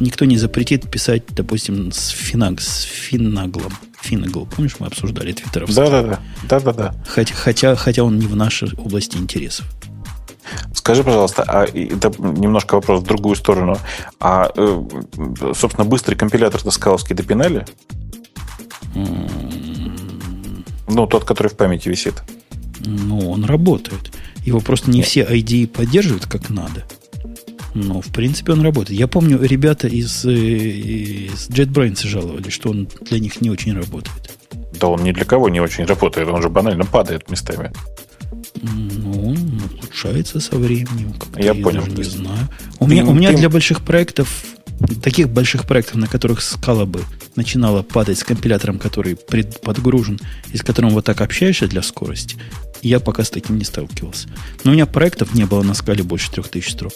никто не запретит писать, допустим, с, финаг, с Finagle ом. Finagle, помнишь, мы обсуждали твиттеров? Да-да-да. да-да-да. Хотя, хотя, хотя он не в нашей области интересов. Скажи, пожалуйста, а это немножко вопрос в другую сторону. А, э, собственно, быстрый компилятор Тоскаловский допинали? Ну, тот, который в памяти висит. Ну, он работает. Его просто не все ID поддерживают как надо. Но, в принципе, он работает. Я помню, ребята из, э, из JetBrains жаловались, что он для них не очень работает. Да он ни для кого не очень работает. Он же банально падает местами. Ну, он улучшается со временем. Я, я понял. Даже не знаю. У меня, у меня для больших проектов таких больших проектов, на которых скала бы начинала падать с компилятором, который подгружен, и с которым вот так общаешься для скорости, я пока с таким не сталкивался. Но у меня проектов не было на скале больше 3000 строк.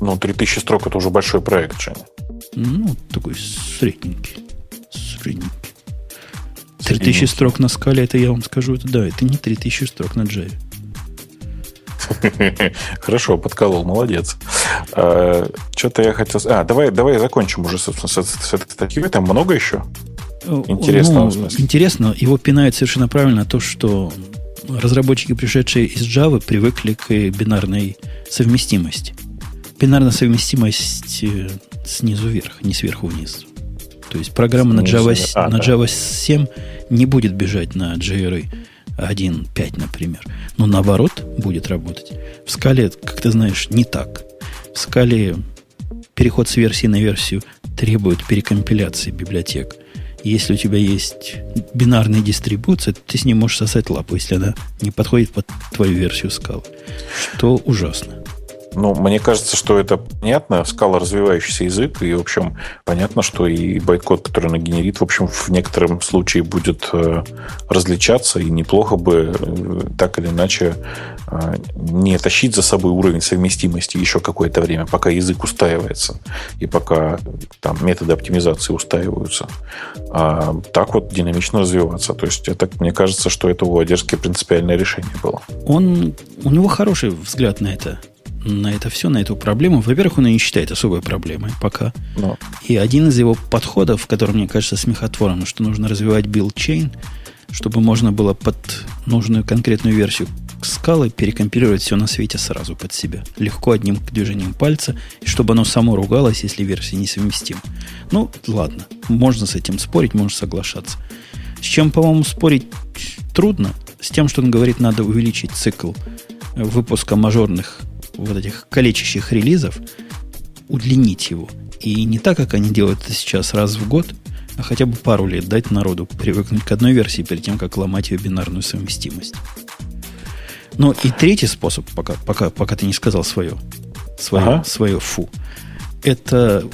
Ну, 3000 строк это уже большой проект, Женя. Ну, такой средненький. Средненький. 3000 строк на скале, это я вам скажу, это да, это не 3000 строк на Java. Хорошо, подколол, молодец. А, Что-то я хотел... А, давай, давай закончим уже, собственно, с, этой статьей. Там много еще? Интересно. Ну, интересно, его пинает совершенно правильно то, что разработчики, пришедшие из Java, привыкли к бинарной совместимости. Бинарная совместимость э, снизу вверх, не сверху вниз. То есть программа снизу, на Java, а, на да. Java 7 не будет бежать на JRE 1.5, например. Но наоборот будет работать. В скале, как ты знаешь, не так. В скале переход с версии на версию требуют перекомпиляции библиотек. Если у тебя есть бинарная дистрибуция, ты с ней можешь сосать лапу, если она не подходит под твою версию скалы. Что ужасно. Ну, мне кажется, что это понятно. Скала развивающийся язык, и, в общем, понятно, что и байткод, который она генерит, в общем, в некотором случае будет э, различаться, и неплохо бы э, так или иначе э, не тащить за собой уровень совместимости еще какое-то время, пока язык устаивается, и пока там методы оптимизации устаиваются. А так вот динамично развиваться. То есть, это, мне кажется, что это у Одерски принципиальное решение было. Он, у него хороший взгляд на это на это все, на эту проблему. Во-первых, он ее не считает особой проблемой пока. Но. И один из его подходов, который мне кажется смехотворным, что нужно развивать build chain, чтобы можно было под нужную конкретную версию Scala ы перекомпилировать все на свете сразу под себя. Легко одним движением пальца, и чтобы оно само ругалось, если версии несовместимы. Ну, ладно, можно с этим спорить, можно соглашаться. С чем, по-моему, спорить трудно, с тем, что он говорит, надо увеличить цикл выпуска мажорных вот этих калечащих релизов, удлинить его. И не так, как они делают это сейчас раз в год, а хотя бы пару лет дать народу привыкнуть к одной версии перед тем, как ломать ее бинарную совместимость. Ну и третий способ, пока, пока, пока ты не сказал свое, свое, ага. свое фу, это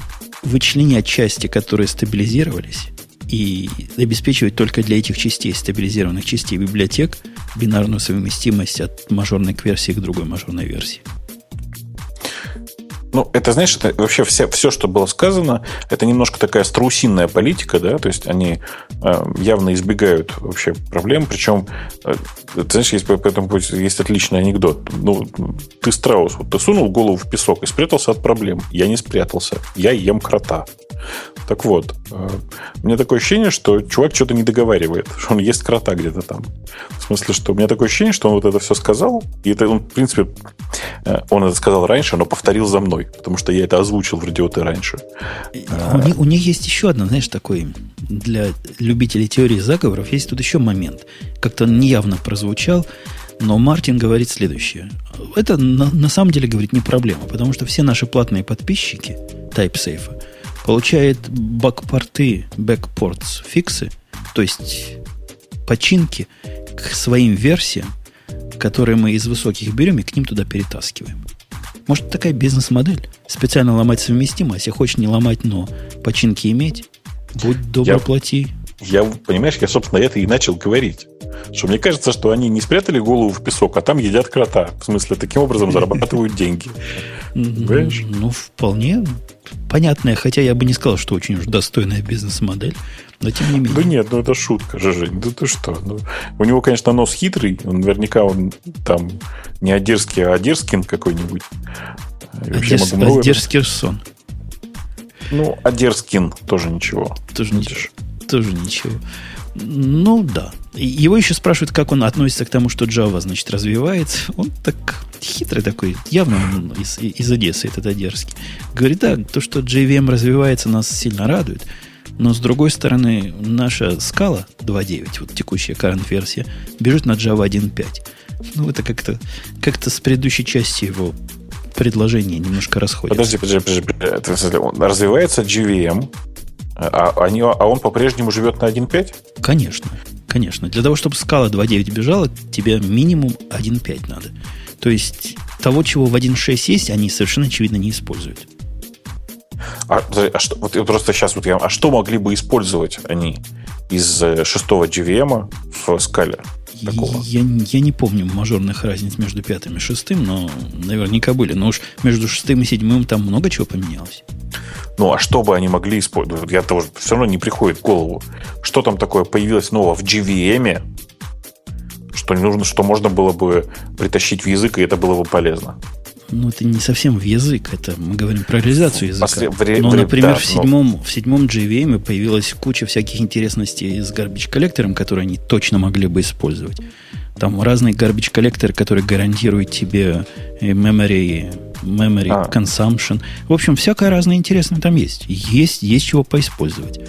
вычленять части, которые стабилизировались, и обеспечивать только для этих частей, стабилизированных частей библиотек, бинарную совместимость от мажорной к версии к другой мажорной версии. Ну, это, знаешь, это вообще все, все, что было сказано, это немножко такая страусинная политика, да, то есть они э, явно избегают вообще проблем, причем, э, ты знаешь, есть, поэтому есть отличный анекдот. Ну, ты страус, вот ты сунул голову в песок и спрятался от проблем. Я не спрятался, я ем крота. Так вот, э, у меня такое ощущение, что чувак что-то не договаривает, что он ест крота где-то там. В смысле, что у меня такое ощущение, что он вот это все сказал, и это он, в принципе, э, он это сказал раньше, но повторил за мной, потому что я это озвучил в радиоте раньше. У них, у них есть еще одно, знаешь, такой для любителей теории заговоров, есть тут еще момент. Как-то он неявно прозвучал, но Мартин говорит следующее. Это на, на самом деле, говорит, не проблема, потому что все наши платные подписчики TypeSafe получает бэкпорты, бэкпортс, фиксы, то есть починки к своим версиям, которые мы из высоких берем и к ним туда перетаскиваем. Может, такая бизнес-модель? Специально ломать совместимость, если хочешь не ломать, но починки иметь, будь добро, я, плати. Я, понимаешь, я, собственно, это и начал говорить. Что мне кажется, что они не спрятали голову в песок, а там едят крота. В смысле, таким образом зарабатывают деньги. Понимаешь? Ну, вполне понятная, хотя я бы не сказал, что очень уж достойная бизнес-модель, но тем не менее. Да нет, ну это шутка же, Жень, да ты что? Ну, у него, конечно, нос хитрый, он, наверняка он там не Одерский, а Одерскин какой-нибудь. Одерс, Одерскирсон. Ну, Одерскин тоже ничего. Тоже ничего. Тоже ничего. Ну да. Его еще спрашивают, как он относится к тому, что Java, значит, развивается. Он так хитрый такой, явно он из, из Одессы, этот одерский. Говорит, да, то, что JVM развивается, нас сильно радует. Но с другой стороны, наша скала 2.9, вот текущая current версия, бежит на Java 1.5. Ну, это как-то как с предыдущей части его предложения немножко расходится. Подожди, подожди, подожди. подожди. Развивается JVM, а, они, а он по-прежнему живет на 1.5? Конечно. Конечно. Для того, чтобы скала 2.9 бежала, тебе минимум 1.5 надо. То есть того, чего в 1.6 есть, они совершенно очевидно не используют. А, а что, вот просто сейчас вот я, а что могли бы использовать они из э, шестого GVM в скале? Такого? Я, я не помню мажорных разниц между пятым и шестым, но наверняка были. Но уж между шестым и седьмым там много чего поменялось. Ну, а что бы они могли использовать? Я тоже все равно не приходит в голову. Что там такое появилось нового в GVM, что не нужно, что можно было бы притащить в язык, и это было бы полезно. Ну, это не совсем в язык, это мы говорим про реализацию языка. После, в, но, например, да, в, седьмом, но... в седьмом JVM появилась куча всяких интересностей с garbage коллектором, которые они точно могли бы использовать. Там разные garbage коллекторы, которые гарантируют тебе memory, memory а. consumption. В общем, всякое разное интересное там есть. Есть, есть чего поиспользовать.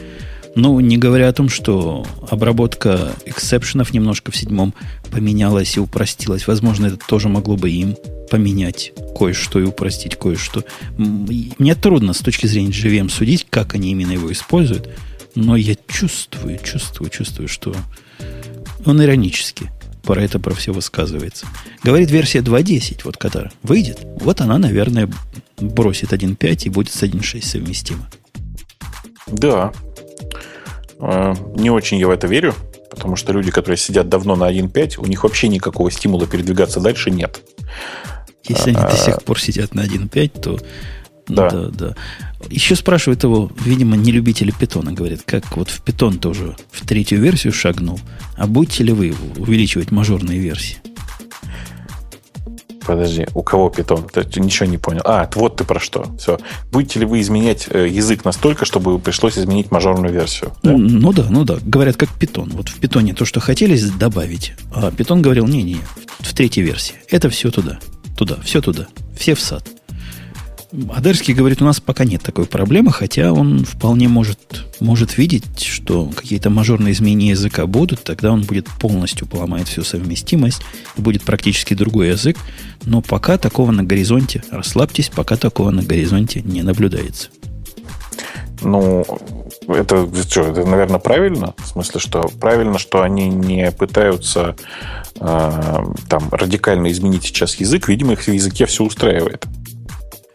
Ну, не говоря о том, что обработка эксепшенов немножко в седьмом поменялась и упростилась. Возможно, это тоже могло бы им поменять кое-что и упростить кое-что. Мне трудно с точки зрения JVM судить, как они именно его используют, но я чувствую, чувствую, чувствую, что он иронически про это про все высказывается. Говорит версия 2.10, вот которая выйдет, вот она, наверное, бросит 1.5 и будет с 1.6 совместима. Да, не очень я в это верю, потому что люди, которые сидят давно на 1.5, у них вообще никакого стимула передвигаться дальше нет. Если они до э, сих пор сидят на 1.5, то да. да, да. Еще спрашивают его, видимо, не любители питона, говорят, как вот в питон тоже в третью версию шагнул, а будете ли вы увеличивать мажорные версии? Подожди, у кого питон? Ничего не понял. А, вот ты про что. Все. Будете ли вы изменять э, язык настолько, чтобы пришлось изменить мажорную версию? Да? Ну да, ну да. Говорят, как питон. Вот в питоне то, что хотели добавить, а питон говорил, не-не, в третьей версии. Это все туда. Туда, все туда. Все в сад. Адерский говорит, у нас пока нет такой проблемы, хотя он вполне может, может видеть, что какие-то мажорные изменения языка будут, тогда он будет полностью поломает всю совместимость, и будет практически другой язык, но пока такого на горизонте, расслабьтесь, пока такого на горизонте не наблюдается. Ну, это что, это, наверное, правильно? В смысле, что правильно, что они не пытаются э, там радикально изменить сейчас язык, видимо, их в языке все устраивает.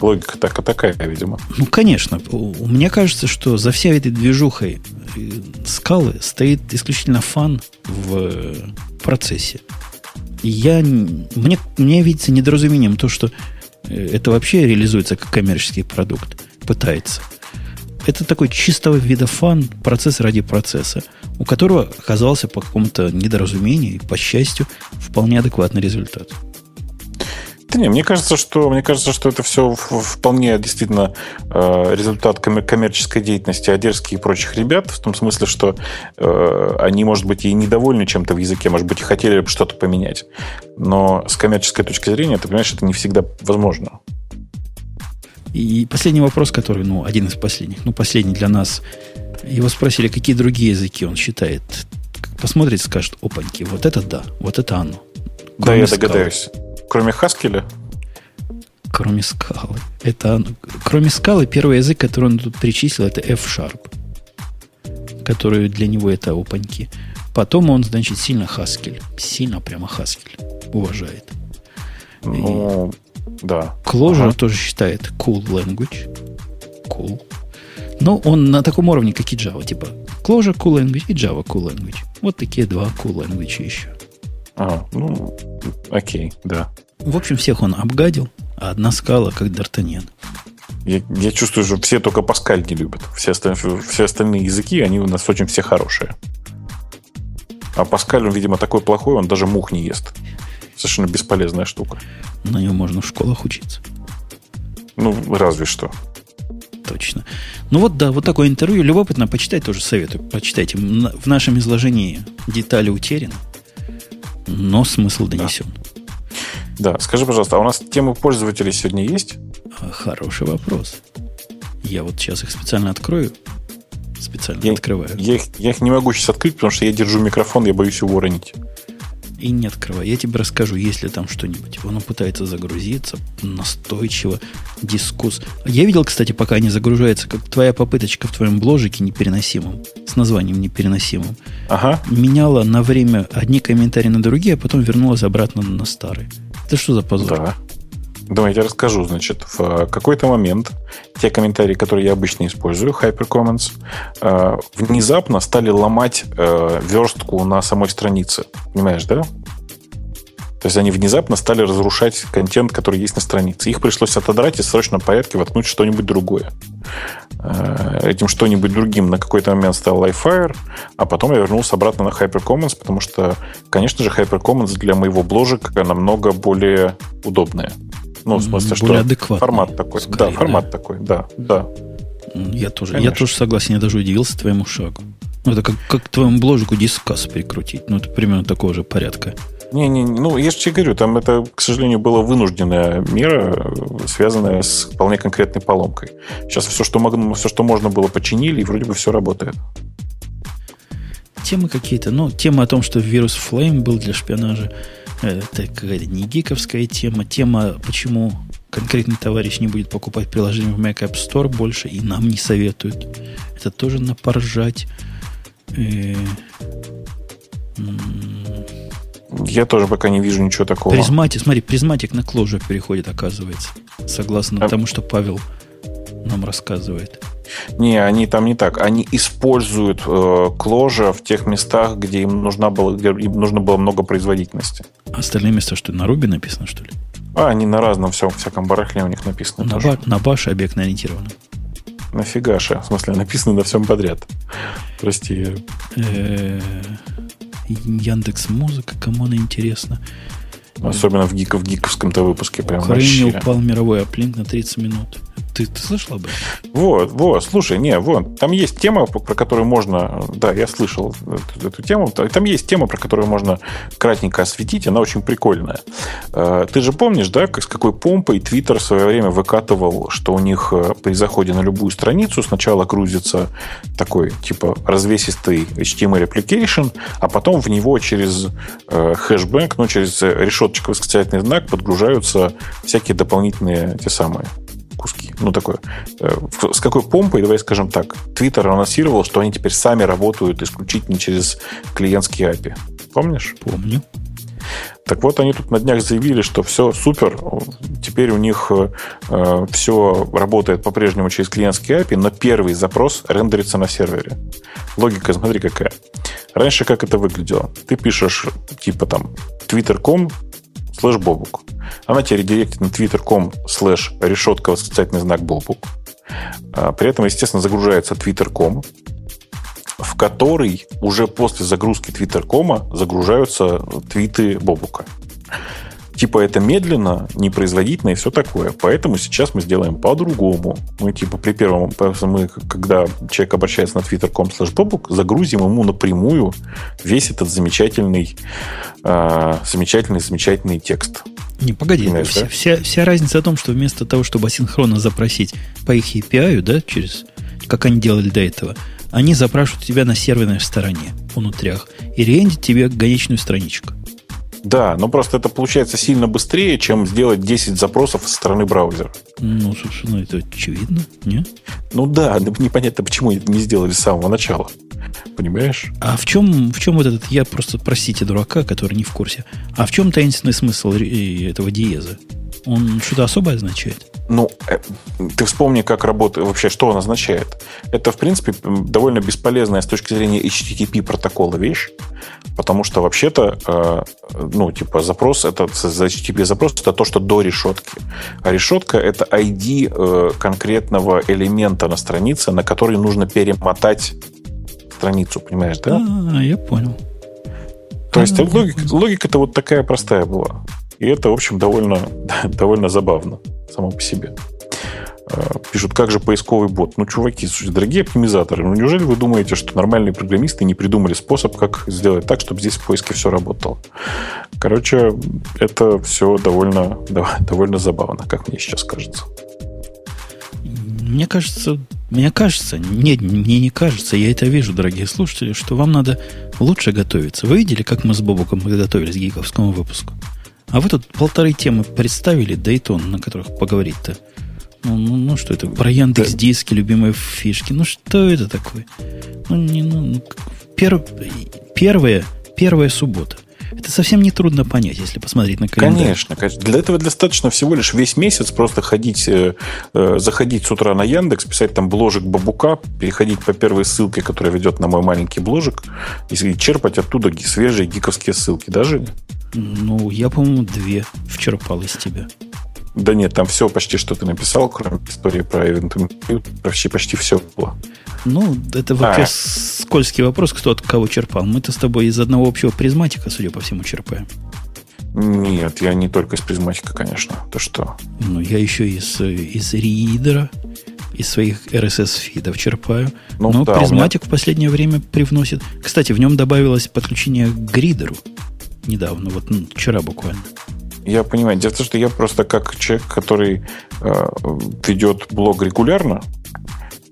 Логика так, такая, видимо. Ну, конечно. Мне кажется, что за всей этой движухой э, скалы стоит исключительно фан в процессе. Я, мне, мне видится недоразумением то, что э, это вообще реализуется как коммерческий продукт. Пытается. Это такой чистого вида фан, процесс ради процесса, у которого оказался по какому-то недоразумению и, по счастью, вполне адекватный результат. Да не, мне кажется, что мне кажется, что это все вполне действительно э, результат коммерческой деятельности Одерских и прочих ребят, в том смысле, что э, они, может быть, и недовольны чем-то в языке, может быть, и хотели бы что-то поменять. Но с коммерческой точки зрения, ты понимаешь, это не всегда возможно. И последний вопрос, который, ну, один из последних, ну, последний для нас. Его спросили, какие другие языки он считает. Посмотрит, скажет, опаньки, вот это да, вот это оно. Да, я догадаюсь. Кроме Хаскеля? Кроме скалы. Это, кроме скалы, первый язык, который он тут перечислил, это F-Sharp. Который для него это опаньки. Потом он, значит, сильно Хаскель. Сильно прямо Хаскель. Уважает. Ну, И да. Clojure ага. тоже считает cool language. Cool. Но он на таком уровне, как и Java. Типа Clojure cool language и Java cool language. Вот такие два cool language еще. А, ну, окей, да. В общем, всех он обгадил, а одна скала, как Д'Артаньян. Я, я чувствую, что все только Паскаль не любят. Все, остальные, все остальные языки, они у нас очень все хорошие. А Паскаль, он, видимо, такой плохой, он даже мух не ест. Совершенно бесполезная штука. На нее можно в школах учиться. Ну, разве что. Точно. Ну вот, да, вот такое интервью. Любопытно, почитать тоже советую. Почитайте. В нашем изложении детали утеряны но смысл донесен. Да. да, скажи, пожалуйста, а у нас темы пользователей сегодня есть? А, хороший вопрос. Я вот сейчас их специально открою. Специально я, открываю. Я их, я их не могу сейчас открыть, потому что я держу микрофон, я боюсь его уронить и не открывай. Я тебе расскажу, есть ли там что-нибудь. Оно пытается загрузиться настойчиво, дискус. Я видел, кстати, пока не загружается, как твоя попыточка в твоем бложике непереносимом, с названием непереносимым, ага. меняла на время одни комментарии на другие, а потом вернулась обратно на старые. Это что за позор? Да. Давайте расскажу. Значит, в какой-то момент те комментарии, которые я обычно использую, HyperComments, э, внезапно стали ломать э, верстку на самой странице. Понимаешь, да? То есть они внезапно стали разрушать контент, который есть на странице. Их пришлось отодрать и в срочном порядке воткнуть что-нибудь другое. Э, этим что-нибудь другим на какой-то момент стал Lifefire, а потом я вернулся обратно на HyperCommons, потому что, конечно же, HyperCommons для моего бложика намного более удобная. Ну, в смысле, Более что адекватный, формат такой. Скорее, да, формат да. такой, да, да. Я тоже, я тоже согласен, я даже удивился твоему шагу. Ну, это как, как твоему бложику дискас прикрутить. Ну, это примерно такого же порядка. Не-не, ну, я же тебе говорю, там это, к сожалению, была вынужденная мера, связанная с вполне конкретной поломкой. Сейчас все, что, могло, все, что можно было, починили, и вроде бы все работает. темы какие-то. Ну, тема о том, что вирус Flame был для шпионажа. Это какая-то не гиковская тема. Тема, почему конкретный товарищ не будет покупать приложение в Mac App Store больше, и нам не советуют. Это тоже на поржать. Э, Я тоже пока не вижу ничего такого. Prismatic, смотри, Prismatic на Clojure у переходит, оказывается. Согласно а... тому, что Павел нам рассказывает. Не, они там не так. Они используют э, Clojure в тех местах, где им, нужна была, где им нужно было много производительности. А остальные места что, на Ruby написано, что ли? А, они на разном всем, всяком барахле у них написано на, ба, на bash е объектно ориентировано. Нафига же? В смысле, написано на всем подряд. Прости. Э, Яндекс Музыка, кому она интересна? Особенно в, гик, в гиковском-то выпуске. Прям Украине вообще. упал мировой аплинк на 30 минут. Ты, ты слышал об этом? Вот, вот, слушай, не, вот, там есть тема, про которую можно, да, я слышал эту, эту тему, там есть тема, про которую можно кратенько осветить, она очень прикольная. Э, ты же помнишь, да, как, с какой помпой Твиттер в свое время выкатывал, что у них э, при заходе на любую страницу сначала грузится такой, типа, развесистый HTML application, а потом в него через э, хэшбэк, ну, через решеточку восклицательный знак подгружаются всякие дополнительные те самые куски. Ну, такое. Э, с какой помпой, давай скажем так, Twitter анонсировал, что они теперь сами работают исключительно через клиентские API. Помнишь? Помню. Так вот, они тут на днях заявили, что все супер, теперь у них э, все работает по-прежнему через клиентские API, но первый запрос рендерится на сервере. Логика, смотри, какая. Раньше как это выглядело? Ты пишешь, типа там, twitter.com слэш бобук. Она тебя редиректит на twitter.com слэш решетка восклицательный знак бобук. А, при этом, естественно, загружается twitter.com, в который уже после загрузки twitter.com загружаются твиты бобука типа это медленно, непроизводительно и все такое. Поэтому сейчас мы сделаем по-другому. Мы типа при первом, мы, когда человек обращается на twitter.com slash загрузим ему напрямую весь этот замечательный, э, замечательный, замечательный текст. Не, погоди, Понимаешь, вся, да? вся, вся разница в том, что вместо того, чтобы асинхронно запросить по их API, да, через, как они делали до этого, они запрашивают тебя на серверной стороне, внутрях, и рендят тебе конечную страничку. Да, но просто это получается сильно быстрее, чем сделать 10 запросов со стороны браузера. Ну, собственно, это очевидно, не? Ну да, непонятно, почему это не сделали с самого начала. Понимаешь? А в чем, в чем вот этот, я просто, простите, дурака, который не в курсе, а в чем таинственный смысл этого диеза? Он что-то особое означает? Ну, э, ты вспомни, как работает, вообще, что он означает. Это, в принципе, довольно бесполезная с точки зрения HTTP протокола вещь, потому что вообще-то, э, ну, типа, запрос, это за HTTP запрос, это то, что до решетки. А решетка — это ID э, конкретного элемента на странице, на который нужно перемотать страницу, понимаешь, да? А, я понял. То есть логика, логика-то вот такая простая была. И это, в общем, довольно, довольно забавно само по себе. А, пишут, как же поисковый бот? Ну, чуваки, слушайте, дорогие оптимизаторы, ну неужели вы думаете, что нормальные программисты не придумали способ, как сделать так, чтобы здесь в поиске все работало? Короче, это все довольно, довольно забавно, как мне сейчас кажется. Мне кажется, мне кажется, нет, мне не кажется, я это вижу, дорогие слушатели, что вам надо лучше готовиться. Вы видели, как мы с Бобуком готовились к гиковскому выпуску? А вы тут полторы темы представили, да и то, на которых поговорить-то. Ну, ну, ну что это? Про Яндекс диски, любимые фишки. Ну что это такое? Ну, не, ну, ну пер, первая, первая суббота. Это совсем не трудно понять, если посмотреть на календарь. Конечно, конечно. Для этого достаточно всего лишь весь месяц просто ходить, э, э, заходить с утра на Яндекс, писать там бложек Бабука, переходить по первой ссылке, которая ведет на мой маленький бложек, и черпать оттуда свежие гиковские ссылки. Даже ну, я, по-моему, две вчерпал из тебя. Да нет, там все почти, что ты написал, кроме истории про Event почти, почти все было. Ну, это вообще а. скользкий вопрос, кто от кого черпал. Мы-то с тобой из одного общего призматика, судя по всему, черпаем. Нет, я не только из Prismatic а, конечно. То что? Ну, я еще из, из Reader а, из своих RSS- feed ов черпаю. Ну, Но да, Prismatic меня... в последнее время привносит. Кстати, в нем добавилось подключение к GReader у недавно, вот ну, вчера буквально. Я понимаю. Дело в том, что я просто как человек, который э, ведет блог регулярно,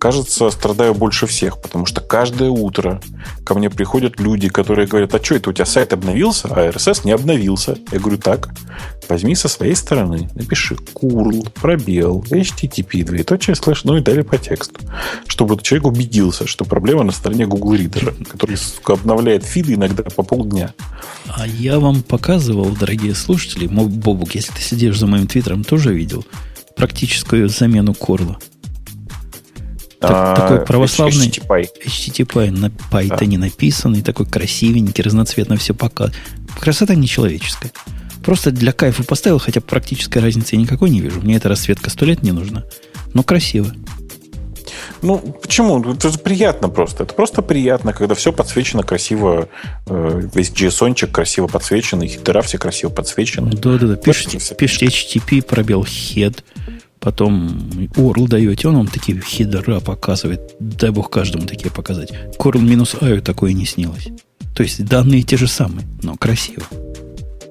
кажется, страдаю больше всех, потому что каждое утро ко мне приходят люди, которые говорят, а что это у тебя сайт обновился, а RSS не обновился. Я говорю, так, возьми со своей стороны, напиши curl, пробел, http, двоеточие, слэш, ну и далее по тексту, чтобы человек убедился, что проблема на стороне Google Reader, который обновляет фиды иногда по полдня. А я вам показывал, дорогие слушатели, Бобук, если ты сидишь за моим твиттером, тоже видел практическую замену корла. Так, а, такой православный HTTP, HTTP на Python да. написанный, такой красивенький, разноцветно все пока. Красота нечеловеческая. Просто для кайфа поставил, хотя практической разницы я никакой не вижу. Мне эта расцветка сто лет не нужна. Но красиво. Ну, почему? Это приятно просто. Это просто приятно, когда все подсвечено красиво. Э, весь JSON красиво подсвечен, и хитера все красиво подсвечены. Да-да-да. Пишите, пишите HTTP, пробел head, потом URL даете, он вам такие header а показывает. Дай бог каждому такие показать. Curl минус IO такое не снилось. То есть данные те же самые, но красиво.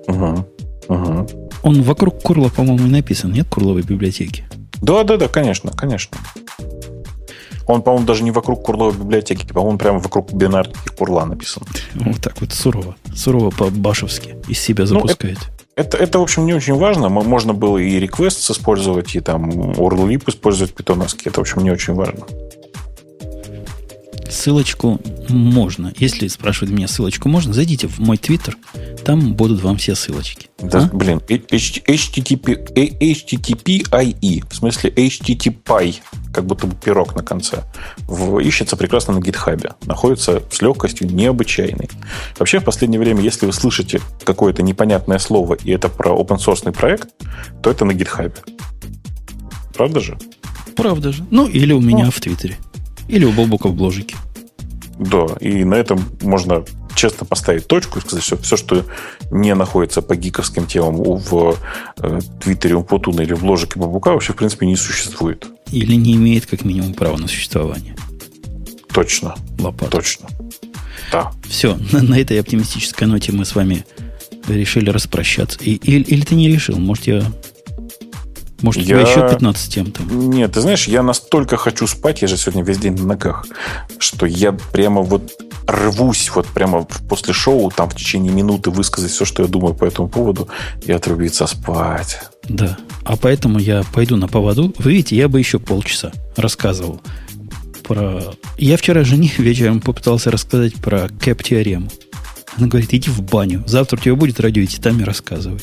Угу. Угу. Он вокруг curl а, по-моему, и написан, нет, curl овой библиотеки? Да, да, да, конечно, конечно. Он, по-моему, даже не вокруг curl овой библиотеки, по-моему, прямо вокруг бинарки curl а написан. Вот так вот сурово. Сурово по-башевски из себя запускает. Ну, это, это, это, в общем, не очень важно. Можно было и requests использовать, и там URL использовать питоновский. Это, в общем, не очень важно. Ссылочку можно. Если спрашивают меня, ссылочку можно, зайдите в мой твиттер, там будут вам все ссылочки. Да, а? блин, HTTP, HTTP IE, в смысле HTTP, как будто бы пирог на конце, в, ищется прекрасно на гитхабе. Находится с легкостью необычайной. Вообще, в последнее время, если вы слышите какое-то непонятное слово, и это про open source проект, то это на гитхабе. Правда же? Правда же. Ну, или у меня ну. в Твиттере. Или у Бобука в бложике. Да, и на этом можно честно поставить точку и сказать, что все, что не находится по гиковским темам в э, Твиттере у Путуна или в бложике Бабука, вообще, в принципе, не существует. Или не имеет, как минимум, права на существование. Точно. Лопата. Точно. Да. Все, на, на этой оптимистической ноте мы с вами решили распрощаться. И, или, или ты не решил? Может, я может, я... у тебя еще 15 тем там? Нет, ты знаешь, я настолько хочу спать, я же сегодня весь день на ногах, что я прямо вот рвусь вот прямо после шоу там в течение минуты высказать все, что я думаю по этому поводу и отрубиться спать. Да, а поэтому я пойду на поводу. Вы видите, я бы еще полчаса рассказывал про... Я вчера жене вечером попытался рассказать про кэп-теорему. Она говорит, иди в баню. Завтра у тебя будет радио, и рассказывай.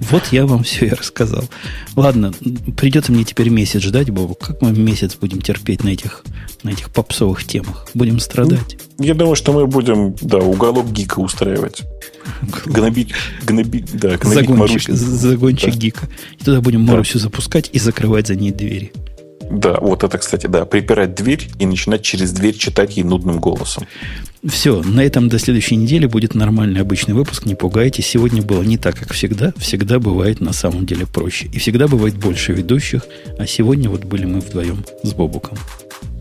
Вот я вам все и рассказал. Ладно, придется мне теперь месяц ждать, Бобу. Как мы месяц будем терпеть на этих, на этих попсовых темах? Будем страдать? Ну, я думаю, что мы будем, да, уголок гика устраивать. Гнобить, гнобить, да, гнобить загончик, Марусю. Загончик да. гика. И туда будем Марусю да. запускать и закрывать за ней двери. Да, вот это, кстати, да. Припирать дверь и начинать через дверь читать ей нудным голосом. Все, на этом до следующей недели будет нормальный обычный выпуск. Не пугайтесь. Сегодня было не так, как всегда. Всегда бывает на самом деле проще. И всегда бывает больше ведущих. А сегодня вот были мы вдвоем с Бобуком.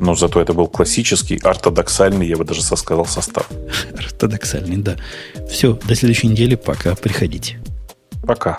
Но зато это был классический, ортодоксальный, я бы даже сказал, состав. Ортодоксальный, да. Все, до следующей недели. Пока. Приходите. Пока.